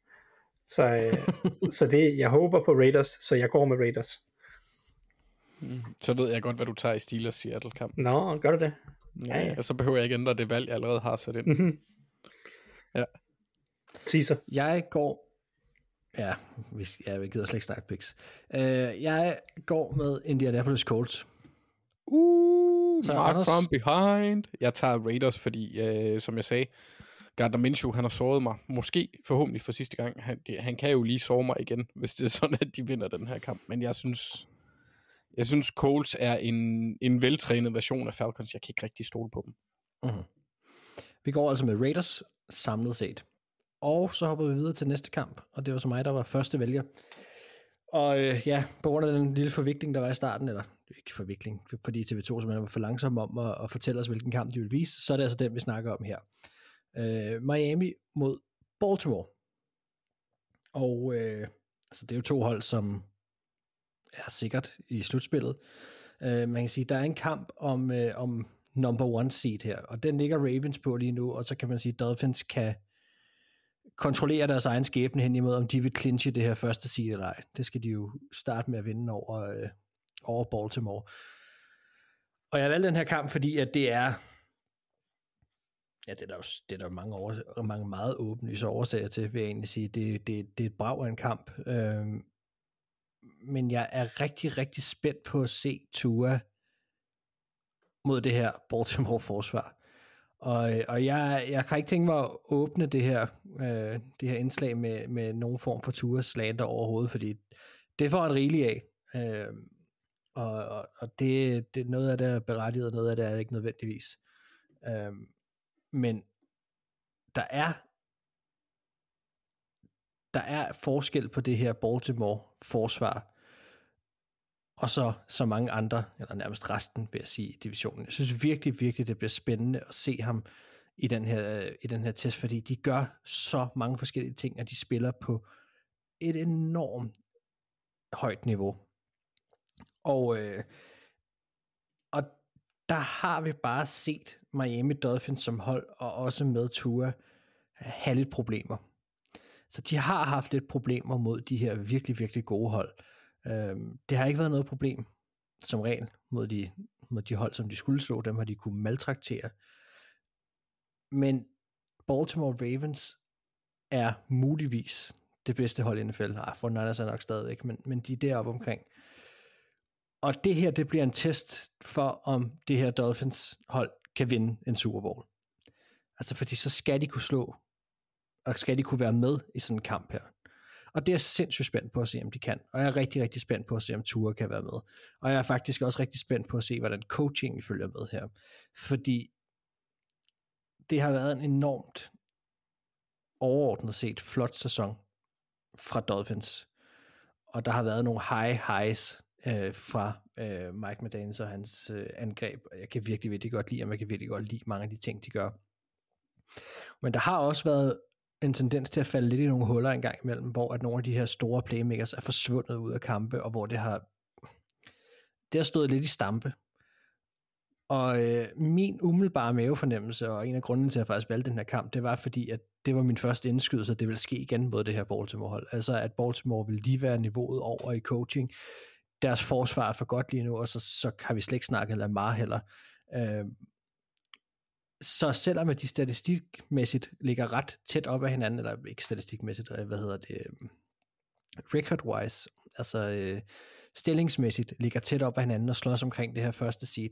Så, øh, så det, jeg håber på Raiders, så jeg går med Raiders. Så ved jeg godt, hvad du tager i Steelers Seattle-kamp. Nå, gør du det? Ja, Ja, ja. ja. Så behøver jeg ikke ændre det valg, jeg allerede har sat ind. Mhm. Ja. Teaser. Jeg går... Ja, vi, ja, vi gider slet ikke snakke picks. Uh, jeg går med Indianapolis Colts. Uh, Så Mark Anders- from behind. Jeg tager Raiders, fordi, øh, som jeg sagde, Gardner Minshew, han har såret mig. Måske, forhåbentlig for sidste gang. Han, det, han kan jo lige såre mig igen, hvis det er sådan, at de vinder den her kamp. Men jeg synes, jeg synes Colts er en, en veltrænet version af Falcons. Jeg kan ikke rigtig stole på dem. Mm-hmm. Vi går altså med Raiders samlet set. Og så hopper vi videre til næste kamp, og det var så mig, der var første vælger. Og øh, ja, på grund af den lille forvikling, der var i starten, eller er ikke forvikling, fordi TV2 simpelthen var for langsom om at, at fortælle os, hvilken kamp de vil vise, så er det altså den, vi snakker om her. Øh, Miami mod Baltimore. Og øh, altså, det er jo to hold, som er sikkert i slutspillet. Øh, man kan sige, der er en kamp om, øh, om number one seed her, og den ligger Ravens på lige nu, og så kan man sige, at Dolphins kan kontrollere deres egen skæbne hen imod, om de vil clinche det her første seed eller ej. Det skal de jo starte med at vinde over, øh, over Baltimore. Og jeg valgte den her kamp, fordi at det er ja, det er der jo det er der mange, over, mange meget åbenlyse årsager til, vil jeg egentlig sige. Det, det, det er et brag af en kamp. Øhm, men jeg er rigtig, rigtig spændt på at se Tua mod det her Baltimore-forsvar. Og, og jeg, jeg kan ikke tænke mig at åbne det her, øh, det her indslag med, med nogen form for Tua slander overhovedet, fordi det får en rigelig af. Øh, og og, og det, det, noget af det er berettiget, og noget af det er ikke nødvendigvis. Øhm, men der er der er forskel på det her Baltimore forsvar og så så mange andre, eller nærmest resten, vil jeg sige, i divisionen. Jeg synes virkelig, virkelig, det bliver spændende at se ham i den her, i den her test, fordi de gør så mange forskellige ting, og de spiller på et enormt højt niveau. Og, øh, og der har vi bare set Miami Dolphins som hold, og også med Tua, have lidt problemer. Så de har haft lidt problemer mod de her virkelig, virkelig gode hold. Øh, det har ikke været noget problem, som regel, mod de, mod de hold, som de skulle slå. Dem har de kunne maltraktere. Men Baltimore Ravens er muligvis det bedste hold i NFL. Nej, ah, 49ers er nok stadigvæk, men, men de er deroppe omkring. Og det her, det bliver en test for, om det her Dolphins hold kan vinde en Super Bowl. Altså, fordi så skal de kunne slå, og skal de kunne være med i sådan en kamp her. Og det er jeg sindssygt spændt på at se, om de kan. Og jeg er rigtig, rigtig spændt på at se, om Ture kan være med. Og jeg er faktisk også rigtig spændt på at se, hvordan coaching følger med her. Fordi det har været en enormt overordnet set flot sæson fra Dolphins. Og der har været nogle high highs øh, fra øh, Mike McDaniels og hans øh, angreb. Jeg kan virkelig, virkelig godt lide, og man kan virkelig godt lide mange af de ting, de gør. Men der har også været en tendens til at falde lidt i nogle huller en gang imellem, hvor at nogle af de her store playmakers er forsvundet ud af kampe, og hvor det har, det har stået lidt i stampe. Og øh, min umiddelbare mavefornemmelse, og en af grunden til, at jeg faktisk valgte den her kamp, det var fordi, at det var min første indskydelse, at det ville ske igen mod det her Baltimore-hold. Altså, at Baltimore ville lige være niveauet over i coaching. Deres forsvar er for godt lige nu, og så, så har vi slet ikke snakket Lamar heller. Øh, så selvom at de statistikmæssigt ligger ret tæt op af hinanden, eller ikke statistikmæssigt, øh, hvad hedder det, øh, record-wise, altså øh, stillingsmæssigt ligger tæt op af hinanden og slås omkring det her første seed,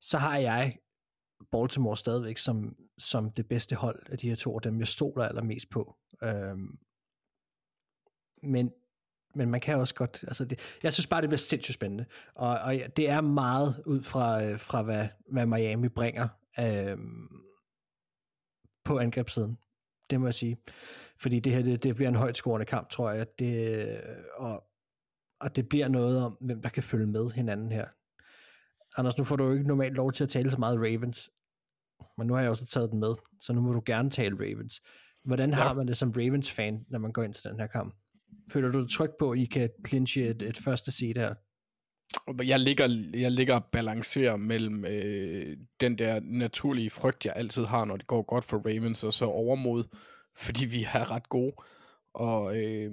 så har jeg Baltimore stadigvæk som, som det bedste hold af de her to, dem jeg stoler allermest på. Øhm, men, men man kan også godt, altså det, jeg synes bare, det bliver sindssygt spændende, og, og det er meget ud fra, øh, fra hvad, hvad Miami bringer øhm, på angrebssiden, det må jeg sige. Fordi det her, det, det bliver en højt scorende kamp, tror jeg, det, og, og det bliver noget om, hvem der kan følge med hinanden her. Anders, nu får du jo ikke normalt lov til at tale så meget Ravens, men nu har jeg også taget den med, så nu må du gerne tale Ravens. Hvordan har ja. man det som Ravens-fan, når man går ind til den her kamp? Føler du dig tryg på, at I kan clinche et, et første seed her? Jeg ligger, jeg ligger og balancerer mellem øh, den der naturlige frygt, jeg altid har, når det går godt for Ravens, og så overmod, fordi vi er ret gode. Og øh,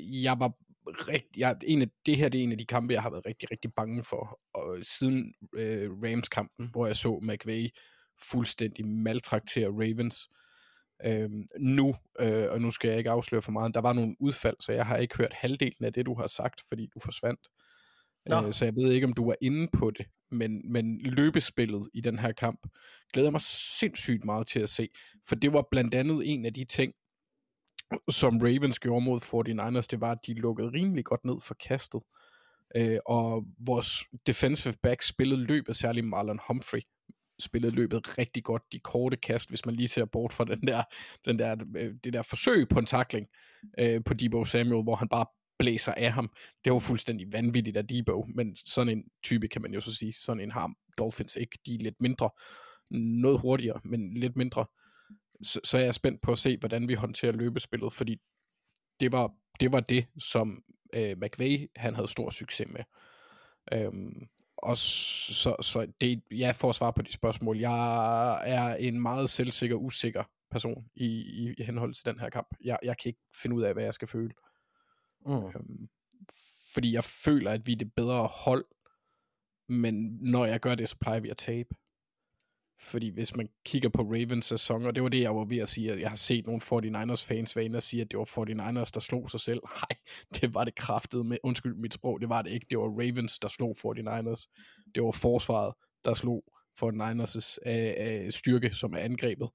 jeg var rigt, jeg, en af, det her det er en af de kampe, jeg har været rigtig, rigtig bange for. Og siden øh, Rams-kampen, hvor jeg så McVay fuldstændig maltraktere Ravens. Øh, nu, øh, og nu skal jeg ikke afsløre for meget, der var nogle udfald, så jeg har ikke hørt halvdelen af det, du har sagt, fordi du forsvandt. Øh, så jeg ved ikke, om du var inde på det, men, men løbespillet i den her kamp glæder mig sindssygt meget til at se, for det var blandt andet en af de ting, som Ravens gjorde mod 49ers, det var, at de lukkede rimelig godt ned for kastet. Øh, og vores defensive back spillede løbet, særligt Marlon Humphrey, spillede løbet rigtig godt. De korte kast, hvis man lige ser bort fra den der, den der, øh, det der forsøg på en takling øh, på Debo Samuel, hvor han bare blæser af ham. Det var fuldstændig vanvittigt af Debo, men sådan en type kan man jo så sige, sådan en har Dolphins ikke. De er lidt mindre, noget hurtigere, men lidt mindre så, så er jeg spændt på at se, hvordan vi håndterer løbespillet, fordi det var det, var det som øh, McVay han havde stor succes med. Øhm, og så, så det, ja, for at svare på de spørgsmål, jeg er en meget selvsikker, usikker person i, i, i henhold til den her kamp. Jeg, jeg kan ikke finde ud af, hvad jeg skal føle. Mm. Øhm, fordi jeg føler, at vi er det bedre hold, men når jeg gør det, så plejer vi at tabe. Fordi hvis man kigger på Ravens sæson, og det var det, jeg var ved at sige, at jeg har set nogle 49ers fans være inde og sige, at det var 49ers, der slog sig selv. Nej, det var det kraftede med, undskyld mit sprog, det var det ikke. Det var Ravens, der slog 49ers. Det var forsvaret, der slog 49ers' øh, øh, styrke, som er angrebet.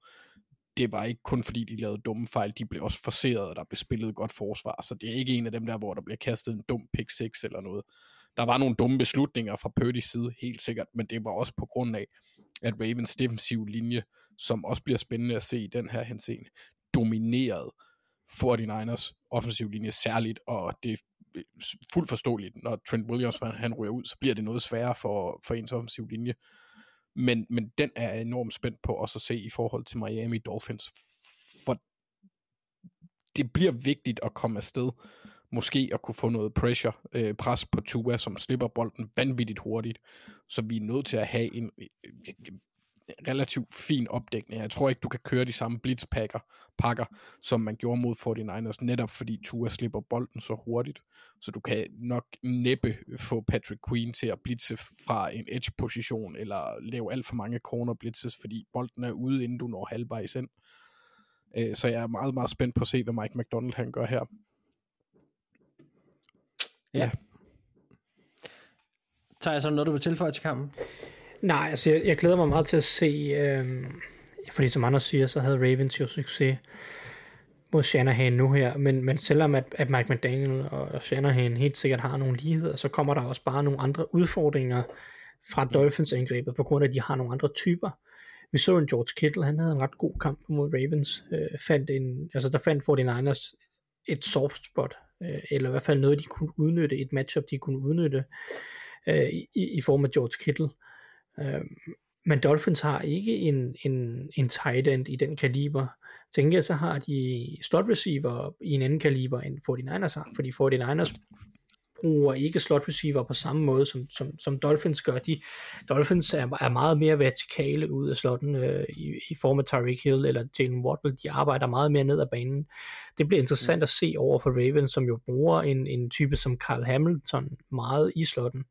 Det var ikke kun fordi, de lavede dumme fejl, de blev også forseret, og der blev spillet godt forsvar. Så det er ikke en af dem der, hvor der bliver kastet en dum pick 6 eller noget. Der var nogle dumme beslutninger fra Purdy's side, helt sikkert, men det var også på grund af, at Ravens defensiv linje, som også bliver spændende at se i den her henseende, domineret 49ers offensiv linje særligt, og det er fuldt forståeligt, når Trent Williams han ryger ud, så bliver det noget sværere for, for ens offensiv linje. Men, men den er jeg enormt spændt på også at se i forhold til Miami Dolphins, for det bliver vigtigt at komme afsted måske at kunne få noget pressure, øh, pres på Tua, som slipper bolden vanvittigt hurtigt. Så vi er nødt til at have en, en relativt fin opdækning. Jeg tror ikke, du kan køre de samme blitzpakker, pakker, som man gjorde mod 49ers, netop fordi Tua slipper bolden så hurtigt. Så du kan nok næppe få Patrick Queen til at blitse fra en edge-position, eller lave alt for mange corner blitzes, fordi bolden er ude, inden du når halvvejs ind. Øh, så jeg er meget, meget spændt på at se, hvad Mike McDonald han gør her. Ja. Tager jeg så noget, du vil tilføje til kampen? Nej, altså jeg, jeg glæder mig meget til at se, øh, fordi som andre siger, så havde Ravens jo succes mod Shanahan nu her, men, men selvom at, at Mike McDaniel og Shanahan helt sikkert har nogle ligheder, så kommer der også bare nogle andre udfordringer fra Dolphins angrebet, på grund af, at de har nogle andre typer. Vi så en George Kittle, han havde en ret god kamp mod Ravens, øh, fandt en, altså der fandt 49ers et soft spot, øh, eller i hvert fald noget, de kunne udnytte, et matchup, de kunne udnytte øh, i, i form af George Kittle. Øh, men Dolphins har ikke en, en, en tight end i den kaliber. Tænker jeg, så har de slot receiver i en anden kaliber end 49ers har, fordi 49ers bruger ikke slot receiver på samme måde som, som, som Dolphins gør. De, Dolphins er, er meget mere vertikale ud af slotten øh, i, i form af Tyreek Hill eller Jalen Waddle. De arbejder meget mere ned ad banen. Det bliver interessant at se over for Ravens, som jo bruger en, en type som Carl Hamilton meget i slotten.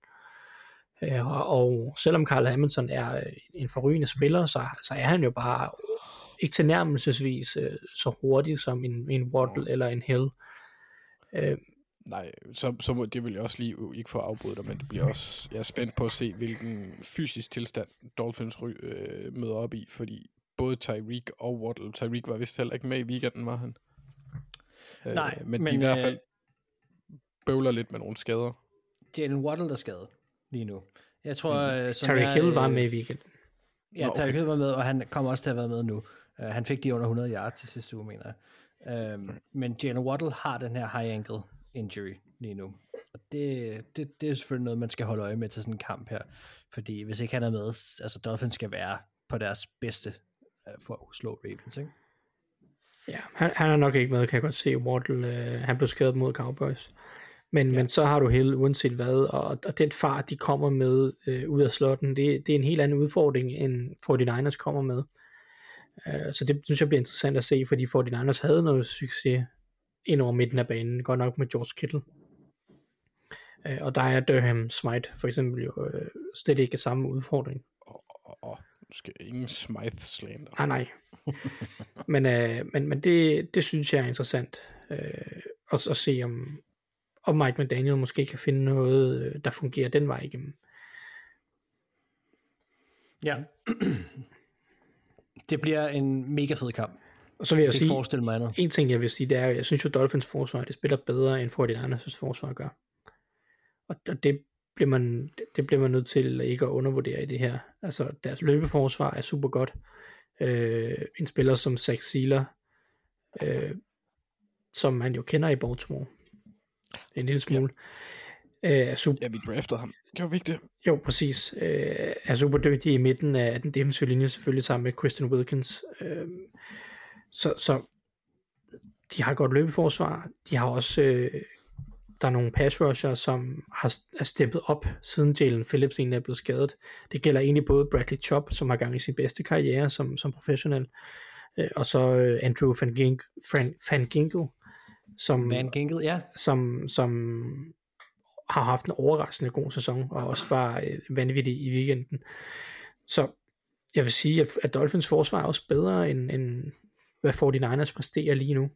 Øh, og, og selvom Carl Hamilton er øh, en forrygende spiller, så, så er han jo bare ikke tilnærmelsesvis øh, så hurtig som en, en Waddle eller en Hill. Øh, Nej, så, så må, det vil jeg også lige ikke få afbrudt dig, men det bliver også, jeg er spændt på at se, hvilken fysisk tilstand Dolphins øh, møder op i, fordi både Tyreek og Waddle, Tyreek var vist heller ikke med i weekenden, var han? Nej, øh, men, men, i hvert fald øh, bøvler lidt med nogle skader. Jalen Waddle, der er skadet lige nu. Jeg tror, mm. uh, Tyreek Hill var øh, med i weekenden. Ja, Nå, Tyreek okay. Hill var med, og han kommer også til at været med nu. Uh, han fik de under 100 yards til sidste uge, mener jeg. Um, men Jalen Waddle har den her high ankle injury lige nu. Og det, det, det er selvfølgelig noget, man skal holde øje med til sådan en kamp her. Fordi hvis ikke han er med, altså Dolphins skal være på deres bedste uh, for at slå Ravens, ikke? Ja, han, han er nok ikke med, kan jeg godt se. Waddle, øh, han blev skadet mod Cowboys. Men, ja. men så har du Hill uanset hvad, og, og den fart, de kommer med øh, ud af slotten, det, det er en helt anden udfordring, end 49ers kommer med. Øh, så det synes jeg bliver interessant at se, fordi 49ers havde noget succes ind over midten af banen, godt nok med George Kittle. Øh, og der er Durham Smite for eksempel jo øh, slet ikke samme udfordring. Og, og, og nu skal ingen Smythe slander. Nej, nej. men, øh, men, men det, det synes jeg er interessant. Øh, også at se, om, om Mike McDaniel måske kan finde noget, øh, der fungerer den vej igennem. Ja. det bliver en mega fed kamp. Og så vil jeg Jeg sige, forestille mig andet. en ting jeg vil sige, det er, at jeg synes jo, Dolphins forsvar, det spiller bedre, end 49ers forsvar gør. Og, og det bliver man, det bliver man nødt til ikke at undervurdere i det her. Altså, deres løbeforsvar er super godt. Øh, en spiller som Zach Sealer, øh, som man jo kender i Baltimore, en lille smule, øh, er super, Ja, vi draftede ham. Gjorde vi ikke det? jo, præcis. Øh, er super dygtig i midten af den defensive linje, selvfølgelig sammen med Christian Wilkins. Øh, så, så de har godt løbeforsvar. De har også, øh, der er nogle pass rusher, som har er steppet op, siden Jalen Phillips egentlig er blevet skadet. Det gælder egentlig både Bradley Chubb, som har gang i sin bedste karriere som, som professionel, øh, og så øh, Andrew Van, Gink, Van, Van Ginkel, som, Van Ginkel, ja. som, som har haft en overraskende god sæson, og også var øh, vanvittig i weekenden. Så jeg vil sige, at, at Dolphins forsvar er også bedre, end, end hvad 49ers præsterer lige nu.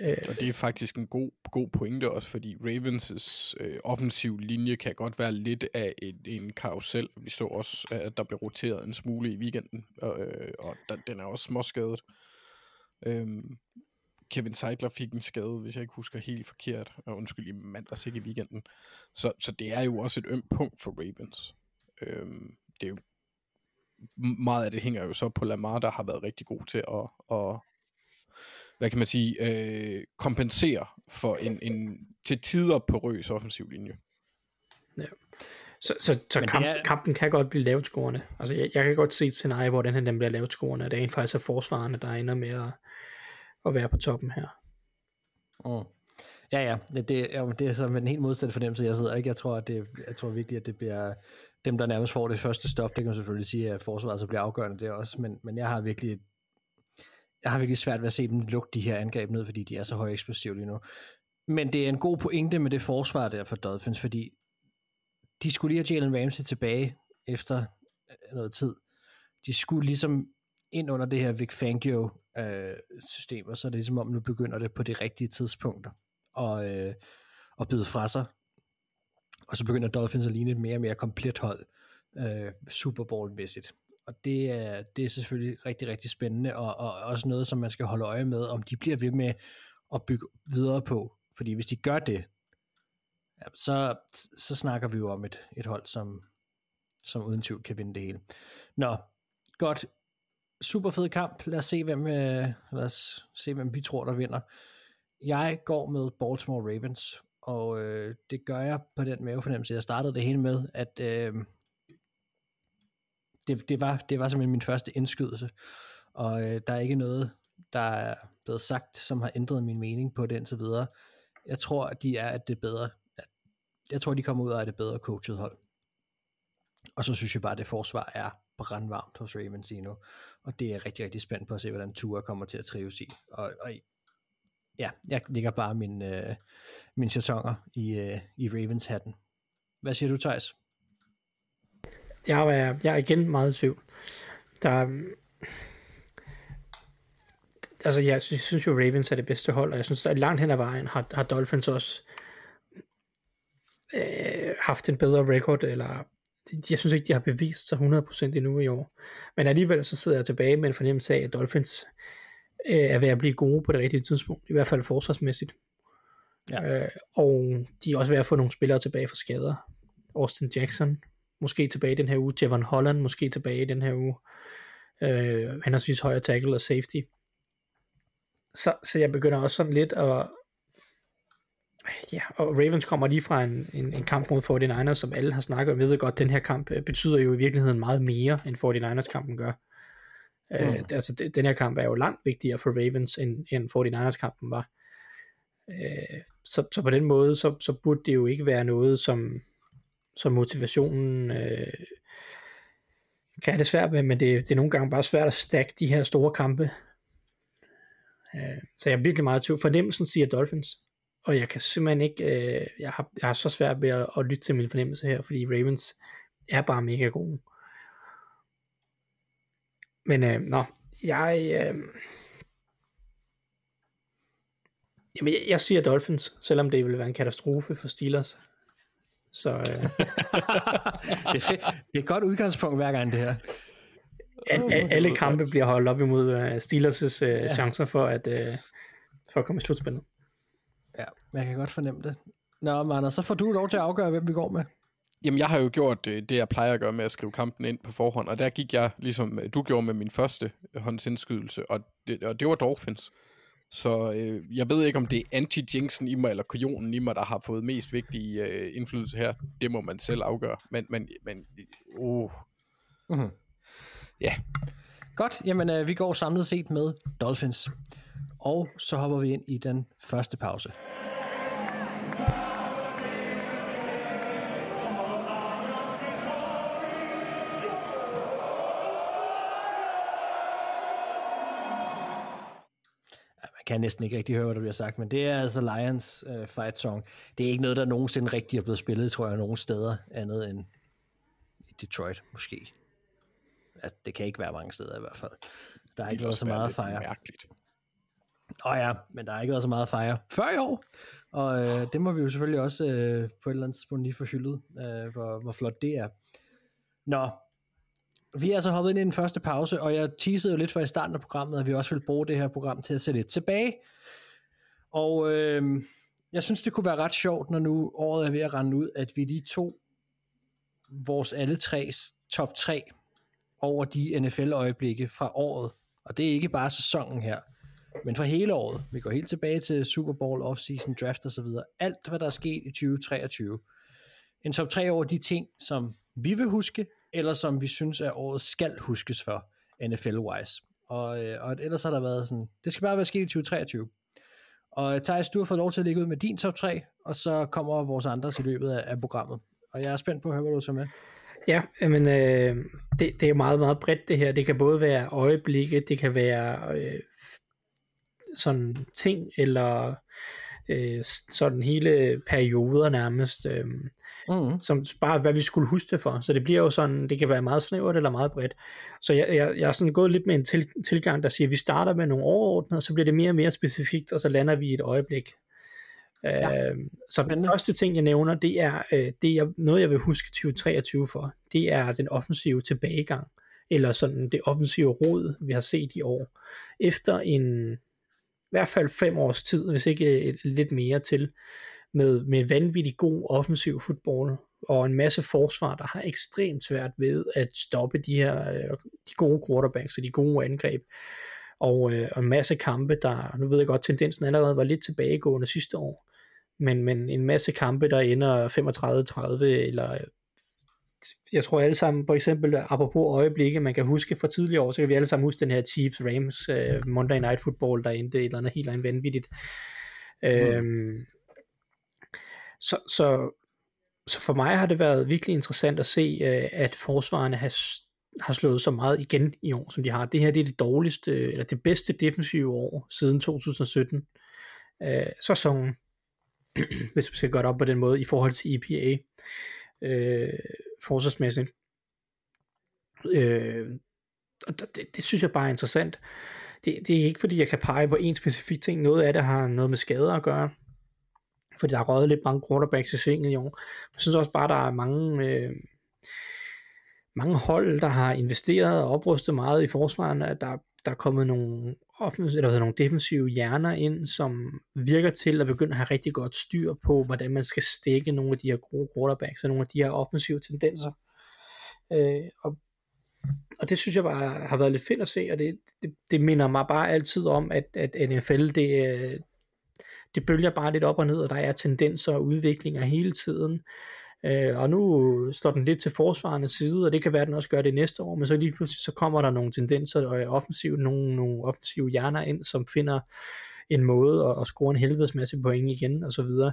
Øh, og det er faktisk en god, god pointe også, fordi Ravens' øh, offensiv linje kan godt være lidt af en, en karusel. Vi så også, at der blev roteret en smule i weekenden, og, øh, og der, den er også småskadet. Øhm, Kevin Seidler fik en skade, hvis jeg ikke husker helt forkert, og undskyld i mandags, ikke i weekenden. Så, så det er jo også et ømt punkt for Ravens. Øhm, det er jo meget af det hænger jo så på Lamar, der har været rigtig god til at, at hvad kan man sige, øh, kompensere for en, en til tider porøs offensiv linje. så så, så det kamp, er- kampen kan godt blive lavt scorende. Altså, jeg, jeg kan godt se et scenarie, hvor den her den bliver lavt scorende, og det er en faktisk er forsvarende, der ender med at, at være på toppen her. Ja, ja. ja det, ja, det er så med den helt modsatte fornemmelse, jeg sidder. Ikke? Jeg tror, at det, jeg tror virkelig, at det bliver dem, der nærmest får det første stop. Det kan man selvfølgelig sige, at forsvaret så bliver afgørende der også. Men, men jeg har virkelig jeg har virkelig svært ved at se dem lukke de her angreb ned, fordi de er så høje eksplosive lige nu. Men det er en god pointe med det forsvar der for Dolphins, fordi de skulle lige have Jalen Ramsey tilbage efter øh, noget tid. De skulle ligesom ind under det her Vic Fangio øh, system, og så er det ligesom om, nu begynder det på de rigtige tidspunkter og, øh, og byde fra sig. Og så begynder Dolphins at ligne et mere og mere komplet hold, øh, Super Bowl-mæssigt. Og det er, det er selvfølgelig rigtig, rigtig spændende, og, og også noget, som man skal holde øje med, om de bliver ved med at bygge videre på. Fordi hvis de gør det, ja, så, så snakker vi jo om et, et hold, som, som uden tvivl kan vinde det hele. Nå, godt. Super fed kamp. Lad os se, hvem, øh, lad os se, hvem vi tror, der vinder. Jeg går med Baltimore Ravens, og øh, det gør jeg på den mavefornemmelse. Jeg startede det hele med, at øh, det, det, var, det var simpelthen min første indskydelse, og øh, der er ikke noget, der er blevet sagt, som har ændret min mening på det indtil videre. Jeg tror, at de er at det bedre. Jeg tror, de kommer ud af det bedre coachet hold. Og så synes jeg bare, at det forsvar er brandvarmt hos Ravens lige nu. Og det er rigtig, rigtig spændt på at se, hvordan Tua kommer til at trives i. Og, og ja, jeg ligger bare min, øh, min chatonger i, øh, i Ravens-hatten. Hvad siger du, Thijs? Jeg er, jeg er igen meget i tvivl. Der, altså jeg synes, synes jo Ravens er det bedste hold, og jeg synes at langt hen ad vejen har, har Dolphins også øh, haft en bedre record, eller jeg synes ikke, de har bevist sig 100% endnu i år. Men alligevel så sidder jeg tilbage med en fornemmelse af, at Dolphins øh, er ved at blive gode på det rigtige tidspunkt, i hvert fald forsvarsmæssigt. Ja. Øh, og de er også ved at få nogle spillere tilbage fra skader. Austin Jackson, måske tilbage den her uge. Javon Holland, måske tilbage den her uge. Øh, henholdsvis højre tackle og safety. Så, så jeg begynder også sådan lidt at... Ja, og Ravens kommer lige fra en, en, en kamp mod 49ers, som alle har snakket om. Jeg ved godt, den her kamp øh, betyder jo i virkeligheden meget mere, end 49ers-kampen gør. Øh, mm. Uh, altså, det, den her kamp er jo langt vigtigere for Ravens, end, end 49ers-kampen var. Uh, så, så på den måde, så, så burde det jo ikke være noget, som, som motivationen øh, kan have det svært med, men det, det er nogle gange bare svært at stakke de her store kampe. Øh, så jeg er virkelig meget tvivl. Fornemmelsen siger Dolphins, og jeg kan simpelthen ikke, øh, jeg, har, jeg har så svært ved at, at lytte til min fornemmelse her, fordi Ravens er bare mega gode. Men øh, nå, jeg, øh, jamen, jeg, jeg siger Dolphins, selvom det vil være en katastrofe for Steelers. Så, øh. det, er det er et godt udgangspunkt hver gang det her. Al, al, alle kampe bliver holdt op imod uh, Steelers' uh, ja. chancer for at, uh, for at komme i slutspillet. Ja, jeg kan godt fornemme det. Nå, Mander, så får du lov til at afgøre, hvem vi går med. Jamen, jeg har jo gjort det, jeg plejer at gøre med at skrive kampen ind på forhånd, og der gik jeg, ligesom du gjorde med min første håndsindskydelse, og det, og det var Dolphins. Så øh, jeg ved ikke, om det er anti-jinxen i mig, eller kujonen i mig, der har fået mest vigtig øh, indflydelse her. Det må man selv afgøre. Men, men, men uh. Mm-hmm. Ja. Godt, jamen øh, vi går samlet set med Dolphins. Og så hopper vi ind i den første pause. Kan næsten ikke rigtig høre, hvad der bliver sagt, men det er altså Lions uh, fight song. Det er ikke noget, der nogensinde rigtig er blevet spillet, tror jeg, nogen steder andet end i Detroit, måske. Ja, det kan ikke være mange steder i hvert fald. Der har ikke været så meget at fejre. Mærkeligt. Åh oh ja, men der har ikke været så meget at fejre før i år. Og øh, det må vi jo selvfølgelig også øh, på et eller andet tidspunkt lige få hyldet, øh, hvor, hvor flot det er. Nå, vi er altså hoppet ind i den første pause, og jeg teasede jo lidt for i starten af programmet, at vi også vil bruge det her program til at se lidt tilbage. Og øh, jeg synes, det kunne være ret sjovt, når nu året er ved at rende ud, at vi lige tog vores alle tres top 3 over de NFL-øjeblikke fra året. Og det er ikke bare sæsonen her, men for hele året. Vi går helt tilbage til Super Bowl, off-season, draft og så videre. Alt, hvad der er sket i 2023. En top 3 over de ting, som vi vil huske, eller som vi synes, at året skal huskes for, NFL-wise. Og, øh, og ellers har der været sådan, det skal bare være sket i 2023. Og øh, Thijs, du har fået lov til at ligge ud med din top 3, og så kommer vores andre i løbet af, af programmet. Og jeg er spændt på at høre, hvad du tager med. Ja, men øh, det, det er meget, meget bredt det her. Det kan både være øjeblikke, det kan være øh, sådan ting, eller øh, sådan hele perioder nærmest, øh, Mm. som bare hvad vi skulle huske det for. Så det bliver jo sådan, det kan være meget snævert eller meget bredt. Så jeg, jeg, jeg er sådan gået lidt med en til, tilgang, der siger, at vi starter med nogle overordnede, og så bliver det mere og mere specifikt, og så lander vi i et øjeblik. Ja. Øh, så den første ting, jeg nævner, det er, øh, det er noget, jeg vil huske 2023 for. Det er den offensive tilbagegang, eller sådan det offensive rod, vi har set i år. Efter en, i hvert fald fem års tid, hvis ikke øh, lidt mere til, med, med vanvittig god offensiv fodbold, og en masse forsvar, der har ekstremt svært ved at stoppe de her øh, de gode quarterbacks og de gode angreb. Og, øh, og en masse kampe, der, nu ved jeg godt, tendensen allerede var lidt tilbagegående sidste år, men, men en masse kampe, der ender 35-30, eller jeg tror alle sammen, for eksempel apropos øjeblikke, man kan huske fra tidligere år, så kan vi alle sammen huske den her Chiefs-Rams uh, Monday Night Football, der endte et eller andet helt andet vanvittigt. Mm. Øhm, så, så, så for mig har det været virkelig interessant at se, øh, at forsvarerne har, har slået så meget igen i år, som de har. Det her det er det dårligste, øh, eller det bedste defensive år siden 2017 uh, øh, sæsonen, hvis vi skal gøre det op på den måde, i forhold til EPA øh, forsvarsmæssigt. Øh, og det, det synes jeg bare er interessant. Det, det er ikke fordi, jeg kan pege på en specifik ting. Noget af det har noget med skader at gøre. Fordi der er røget lidt mange quarterbacks i svinget i år. Jeg synes også bare, der er mange, øh, mange hold, der har investeret og oprustet meget i forsvaren. At der, der er kommet nogle, offens- eller hvad nogle defensive hjerner ind, som virker til at begynde at have rigtig godt styr på, hvordan man skal stikke nogle af de her gode quarterbacks og nogle af de her offensive tendenser. Øh, og, og det synes jeg bare har været lidt fedt at se, og det, det, det minder mig bare altid om, at, at NFL, det, det bølger bare lidt op og ned, og der er tendenser og udviklinger hele tiden. Øh, og nu står den lidt til forsvarende side, og det kan være, at den også gør det næste år, men så lige pludselig så kommer der nogle tendenser og offensivt, nogle, nogle offensive hjerner ind, som finder en måde at, at score en helvedes masse point igen, og så videre.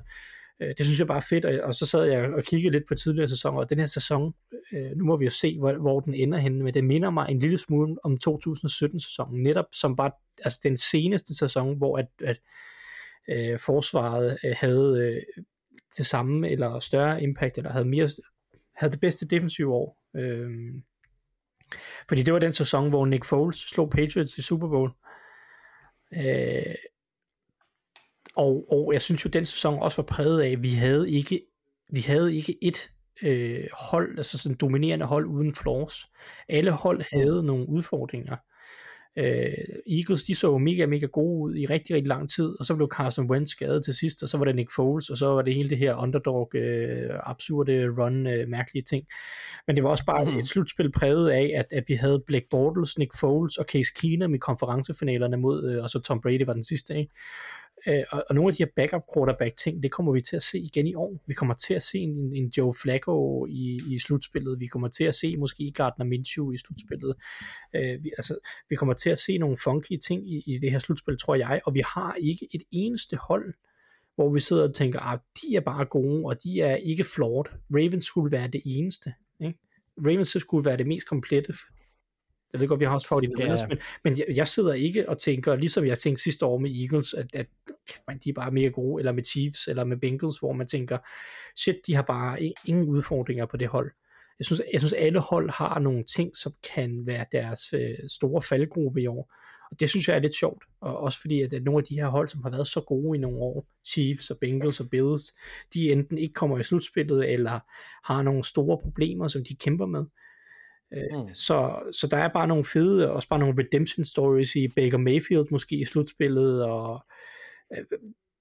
Øh, det synes jeg bare er fedt, og, og så sad jeg og kiggede lidt på tidligere sæsoner, og den her sæson, øh, nu må vi jo se, hvor, hvor den ender henne, men det minder mig en lille smule om 2017-sæsonen, netop som bare altså den seneste sæson, hvor at, at øh, forsvaret øh, havde øh, det samme eller større impact, eller havde mere havde det bedste defensive år. Øh, fordi det var den sæson, hvor Nick Foles slog Patriots i Super Bowl. Øh, og, og jeg synes jo, den sæson også var præget af, at vi havde ikke, vi havde ikke et øh, hold, altså sådan dominerende hold uden flaws. Alle hold havde nogle udfordringer. Øh, Eagles, de så jo mega, mega gode ud i rigtig, rigtig lang tid, og så blev Carson Wentz skadet til sidst, og så var det Nick Foles, og så var det hele det her underdog, øh, absurde run, øh, mærkelige ting. Men det var også bare mm. et slutspil præget af, at, at vi havde Blake Bortles, Nick Foles og Case Keenum i konferencefinalerne mod, øh, og så Tom Brady var den sidste, ikke? Øh, og, og nogle af de her backup quarterback ting, det kommer vi til at se igen i år. Vi kommer til at se en, en Joe Flacco i, i slutspillet. Vi kommer til at se måske Gardner Minshew i slutspillet. Øh, vi, altså, vi kommer til at se nogle funky ting i, i det her slutspil, tror jeg. Og vi har ikke et eneste hold, hvor vi sidder og tænker, at ah, de er bare gode, og de er ikke flawed. Ravens skulle være det eneste. Ikke? Ravens skulle være det mest komplette jeg ved godt, vi har også fået de yeah. men, men jeg, jeg sidder ikke og tænker, ligesom jeg tænkte sidste år med Eagles, at, at man, de er bare mere gode, eller med Chiefs, eller med Bengals, hvor man tænker, shit, de har bare ingen udfordringer på det hold. Jeg synes, jeg synes alle hold har nogle ting, som kan være deres øh, store faldgruppe i år. Og det synes jeg er lidt sjovt. Og også fordi, at, at nogle af de her hold, som har været så gode i nogle år, Chiefs og Bengals og Bills, de enten ikke kommer i slutspillet, eller har nogle store problemer, som de kæmper med. Mm. Så, så der er bare nogle fede, også bare nogle redemption stories i Baker Mayfield måske i slutspillet, og øh,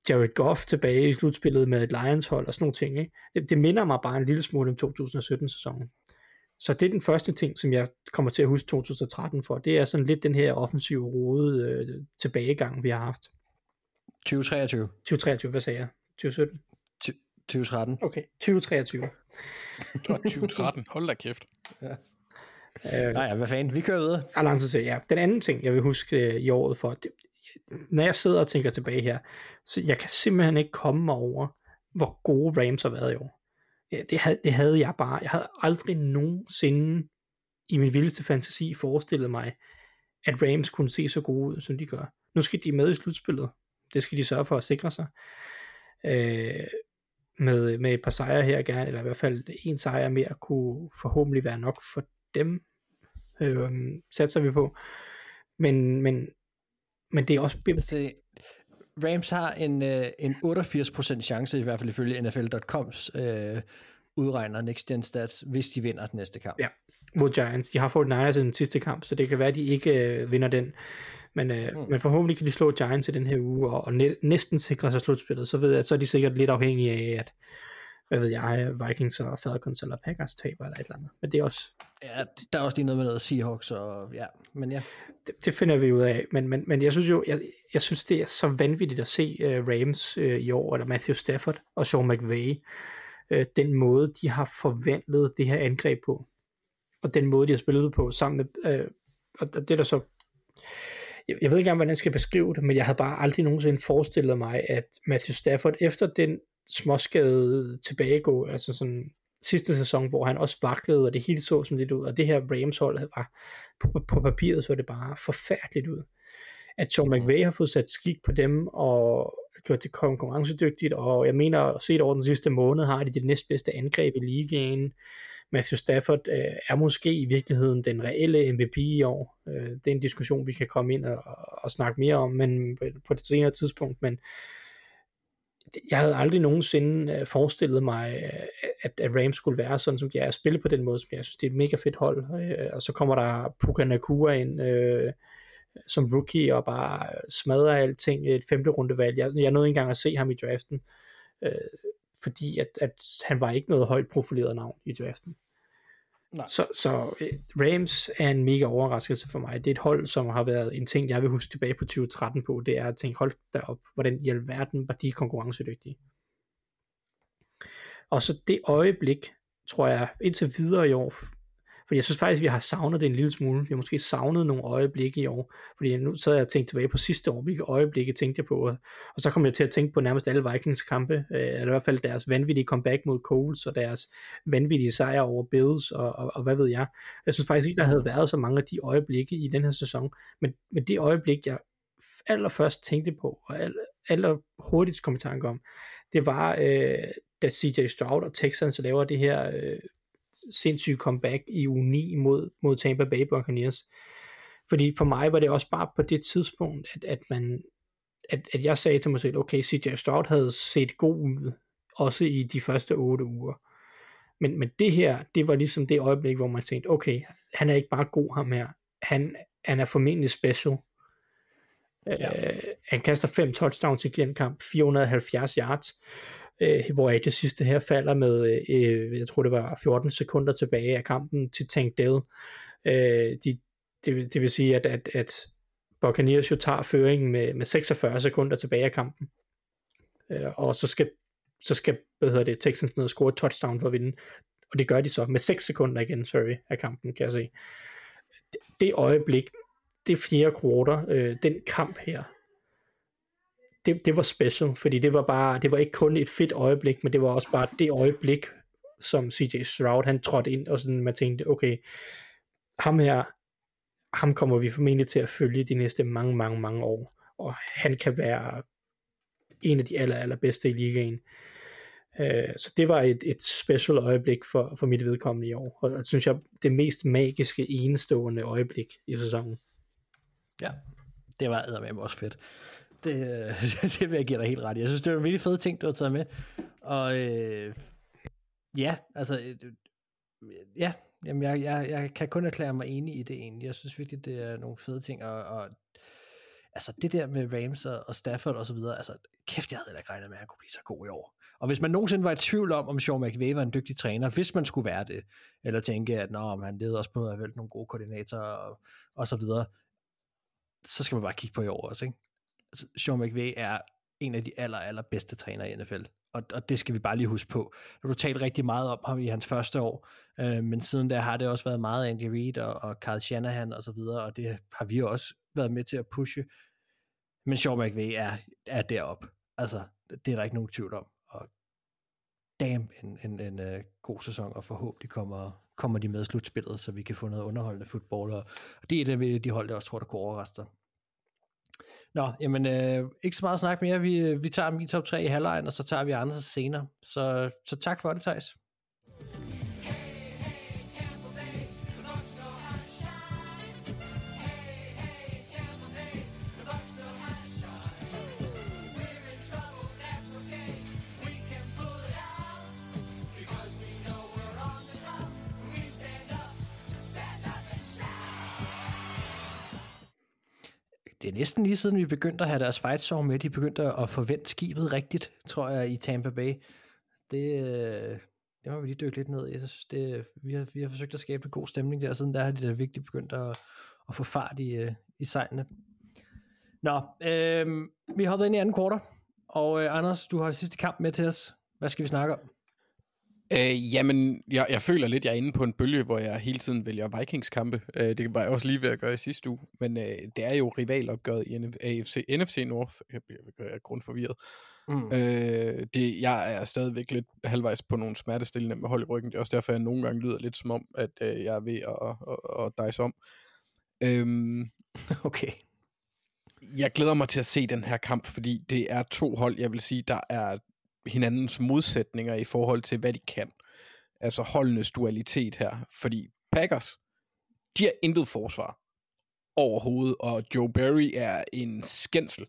Jared Goff tilbage i slutspillet med et Lions hold og sådan nogle ting. Ikke? Det, det minder mig bare en lille smule om 2017-sæsonen. Så det er den første ting, som jeg kommer til at huske 2013 for. Det er sådan lidt den her offensive rode øh, tilbagegang, vi har haft. 2023. 2023, hvad sagde jeg? 2017? 2013. Okay, 2023. Godt 2013, hold da kæft. Ja. Øh, Nej, ja, hvad fanden, vi kører videre. Er lang tid til, ja. Den anden ting, jeg vil huske øh, i året for, det, når jeg sidder og tænker tilbage her, så jeg kan simpelthen ikke komme mig over, hvor gode Rams har været i år. Ja, det, havde, det havde jeg bare. Jeg havde aldrig nogensinde i min vildeste fantasi forestillet mig, at Rams kunne se så gode ud, som de gør. Nu skal de med i slutspillet. Det skal de sørge for at sikre sig. øh, med, med et par sejre her gerne, eller i hvert fald en sejr mere, kunne forhåbentlig være nok for dem, øh, satser vi på. Men, men, men det er også... Se, Rams har en, øh, en 88% chance, i hvert fald ifølge NFL.coms øh, udregner Next Gen Stats, hvis de vinder den næste kamp. Ja, mod Giants. De har fået Niners i den sidste kamp, så det kan være, at de ikke øh, vinder den. Men, øh, mm. men forhåbentlig kan de slå Giants i den her uge, og, og næ- næsten sikre sig slutspillet. Så ved jeg, så er de sikkert lidt afhængige af, at hvad ved jeg, Vikings og Falcons eller Packers taber eller et eller andet. Men det er også... Ja, der er også lige noget med noget Seahawks, og ja, men ja. Det, det finder vi ud af, men, men, men jeg synes jo, jeg, jeg synes det er så vanvittigt at se uh, Rams uh, i år, eller Matthew Stafford og Sean McVay, uh, den måde, de har forvandlet det her angreb på, og den måde, de har spillet på sammen med, uh, og det er der så jeg, jeg ved ikke engang, hvordan jeg skal beskrive det, men jeg havde bare aldrig nogensinde forestillet mig, at Matthew Stafford efter den småskade tilbagegå, altså sådan sidste sæson, hvor han også vaklede, og det hele så sådan lidt ud, og det her Rams hold var, på, på papiret så det bare forfærdeligt ud. At Sean McVay har fået sat skik på dem, og gjort det konkurrencedygtigt, og jeg mener, set over den sidste måned, har de det næstbedste angreb i ligaen. Matthew Stafford øh, er måske i virkeligheden den reelle MVP i år. Øh, det er en diskussion, vi kan komme ind og, og snakke mere om, men på et senere tidspunkt, men jeg havde aldrig nogensinde øh, forestillet mig, øh, at, at Rams skulle være sådan, som de er at spille på den måde, som jeg synes, det er et mega fedt hold. Øh, og så kommer der Puka Nakua ind øh, som rookie og bare smadrer alting. Et femte rundevalg. Jeg, jeg nåede ikke engang at se ham i draften, øh, fordi at, at han var ikke noget højt profileret navn i draften. Nej. Så, så øh, Rams er en mega overraskelse for mig. Det er et hold, som har været en ting, jeg vil huske tilbage på 2013 på. Det er at tænke, hold derop, hvordan i alverden var de konkurrencedygtige. Og så det øjeblik, tror jeg, indtil videre i år, fordi jeg synes faktisk, vi har savnet det en lille smule. Vi har måske savnet nogle øjeblikke i år. Fordi nu sad jeg og tænkte tilbage på sidste år, hvilke øjeblikke tænkte jeg på. Og så kom jeg til at tænke på nærmest alle Vikings kampe. Øh, eller i hvert fald deres vanvittige comeback mod Coles, og deres vanvittige sejr over Bills, og, og, og hvad ved jeg. Jeg synes faktisk ikke, der havde været så mange af de øjeblikke i den her sæson. Men, men det øjeblik, jeg allerførst tænkte på, og aller, aller hurtigst kom i tanke om, det var, øh, da CJ Stroud og Texans laver det her øh, sindssyge comeback i u 9 mod, mod Tampa Bay Buccaneers. Fordi for mig var det også bare på det tidspunkt, at, at man at, at jeg sagde til mig selv, okay, CJ Stroud havde set god ud, også i de første otte uger. Men, men det her, det var ligesom det øjeblik, hvor man tænkte, okay, han er ikke bare god ham her, han, han er formentlig special. Ja. Uh, han kaster fem touchdowns i den kamp, 470 yards, øh, hvor det sidste her falder med, øh, jeg tror det var 14 sekunder tilbage af kampen til Tank Dell. Øh, de, det, det vil sige, at, at, at Buccaneers jo tager føringen med, med 46 sekunder tilbage af kampen. Øh, og så skal, så skal hvad hedder det, Texans ned og score et touchdown for at vinde. Og det gør de så med 6 sekunder igen, sorry, af kampen, kan jeg se. Det, det øjeblik, det fjerde quarter, øh, den kamp her, det, det var special, fordi det var bare, det var ikke kun et fedt øjeblik, men det var også bare det øjeblik, som CJ Stroud, han trådte ind, og sådan man tænkte, okay, ham her, ham kommer vi formentlig til at følge de næste mange, mange, mange år, og han kan være en af de aller, aller bedste i ligaen. Uh, så det var et, et special øjeblik for, for mit vedkommende i år, og det synes jeg, det mest magiske, enestående øjeblik i sæsonen. Ja, det var med også fedt. Det, det vil jeg give dig helt ret i. Jeg synes, det var en virkelig fed ting, du har taget med. Og øh, ja, altså, øh, øh, ja, jamen jeg, jeg, jeg kan kun erklære mig enig i det egentlig. Jeg synes virkelig, det er nogle fede ting, og, og altså det der med Rams og, og Stafford og så videre, altså kæft, jeg havde ikke regnet med, at han kunne blive så god i år. Og hvis man nogensinde var i tvivl om, om Sean McVay var en dygtig træner, hvis man skulle være det, eller tænke, at Nå, han leder også på at have nogle gode koordinatorer og, og så videre, så skal man bare kigge på i år også, ikke? Sean McVay er en af de aller, aller bedste trænere i NFL. Og, og det skal vi bare lige huske på. Du talte talt rigtig meget om ham i hans første år, øh, men siden da har det også været meget Andy Reid og, og Carl Shanahan og så videre, og det har vi også været med til at pushe. Men Sean McVay er, er derop. Altså, det er der ikke nogen tvivl om. Og damn, en, en, en uh, god sæson, og forhåbentlig kommer, kommer de med slutspillet, så vi kan få noget underholdende fodbold, og, og det er det, de hold, der også tror, der kunne overraske dig. Nå, jamen øh, ikke så meget snak mere. Vi, øh, vi tager min top 3 i halvlejen, og så tager vi andre senere. Så, så tak for det, Thijs. Næsten lige siden vi begyndte at have deres fight song med, de begyndte at forvente skibet rigtigt, tror jeg, i Tampa Bay. Det, øh, det må vi lige dykke lidt ned i. Jeg synes, det, vi, har, vi har forsøgt at skabe en god stemning der, siden der har de da virkelig begyndt at, at få fart i, øh, i sejlene. Nå, øh, vi har været ind i anden kvartal, og øh, Anders, du har det sidste kamp med til os. Hvad skal vi snakke om? Øh, jamen, jeg, jeg føler lidt, jeg er inde på en bølge, hvor jeg hele tiden vælger Vikings-kampe. Øh, det var jeg også lige ved at gøre i sidste uge. Men øh, det er jo rivalopgøret i AFC, NFC North. Jeg bliver er grundforvirret. Mm. Øh, det, jeg er stadigvæk lidt halvvejs på nogle smertestillende med hold i ryggen. Det er også derfor, jeg nogle gange lyder lidt som om, at øh, jeg er ved at, at, at dice om. Øhm, okay. Jeg glæder mig til at se den her kamp, fordi det er to hold, jeg vil sige, der er hinandens modsætninger i forhold til, hvad de kan. Altså holdenes dualitet her. Fordi Packers, de har intet forsvar overhovedet, og Joe Barry er en skændsel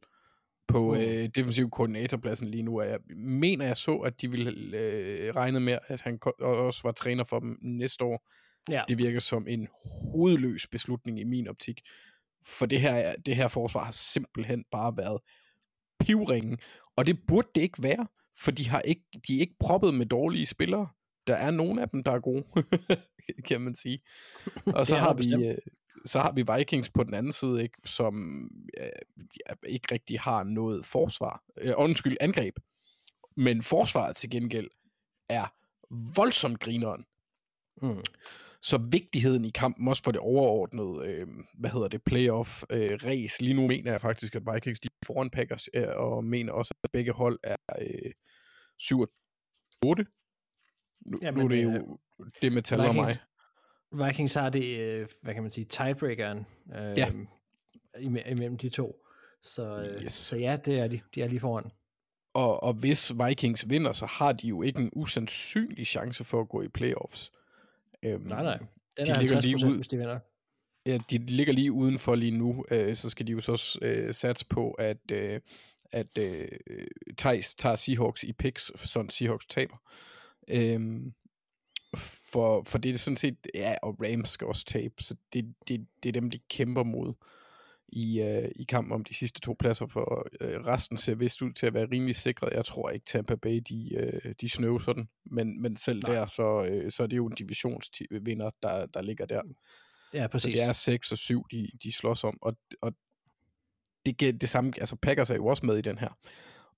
på mm. øh, defensiv koordinatorpladsen lige nu. Og jeg mener, jeg så, at de ville øh, regne med, at han også var træner for dem næste år. Ja. Det virker som en hovedløs beslutning i min optik. For det her, det her forsvar har simpelthen bare været pivringen, og det burde det ikke være for de, har ikke, de er ikke proppet med dårlige spillere. Der er nogle af dem, der er gode, kan man sige. Og så har vi øh, så har vi Vikings på den anden side, ikke, som øh, ikke rigtig har noget forsvar. Øh, undskyld, angreb. Men forsvaret til gengæld er voldsomt grineren. Mm. Så vigtigheden i kampen, også for det overordnede, øh, hvad hedder det, playoff øh, race. Lige nu mener jeg faktisk, at Vikings de er foran Packers, øh, og mener også, at begge hold er øh, 7 og 8. Nu, ja, men, nu er det jo øh, det med tal og mig. Vikings har det, øh, hvad kan man sige, tiebreakeren øh, ja. imellem de to. Så, øh, yes. så ja, det er de. De er lige foran. Og, og hvis Vikings vinder, så har de jo ikke en usandsynlig chance for at gå i playoffs. Øhm, nej, nej. Den de er ligger lige ud, hvis de vinder. Ja, de ligger lige udenfor lige nu. Øh, så skal de jo så øh, satse på, at, øh, at øh, Thijs tager Seahawks i picks, sådan Seahawks taber. Øhm, for, for det er sådan set, ja, og Rams skal også tabe, så det, det, det er dem, de kæmper mod i, øh, i kampen om de sidste to pladser, for øh, resten ser vist ud til at være rimelig sikret. Jeg tror ikke Tampa Bay, de, øh, de snøver sådan, men, men selv Nej. der, så, øh, så er det jo en divisionsvinder, der, der ligger der. Ja, præcis. Så det er 6 og 7, de, de slås om, og, og det, det samme, altså Packers er jo også med i den her.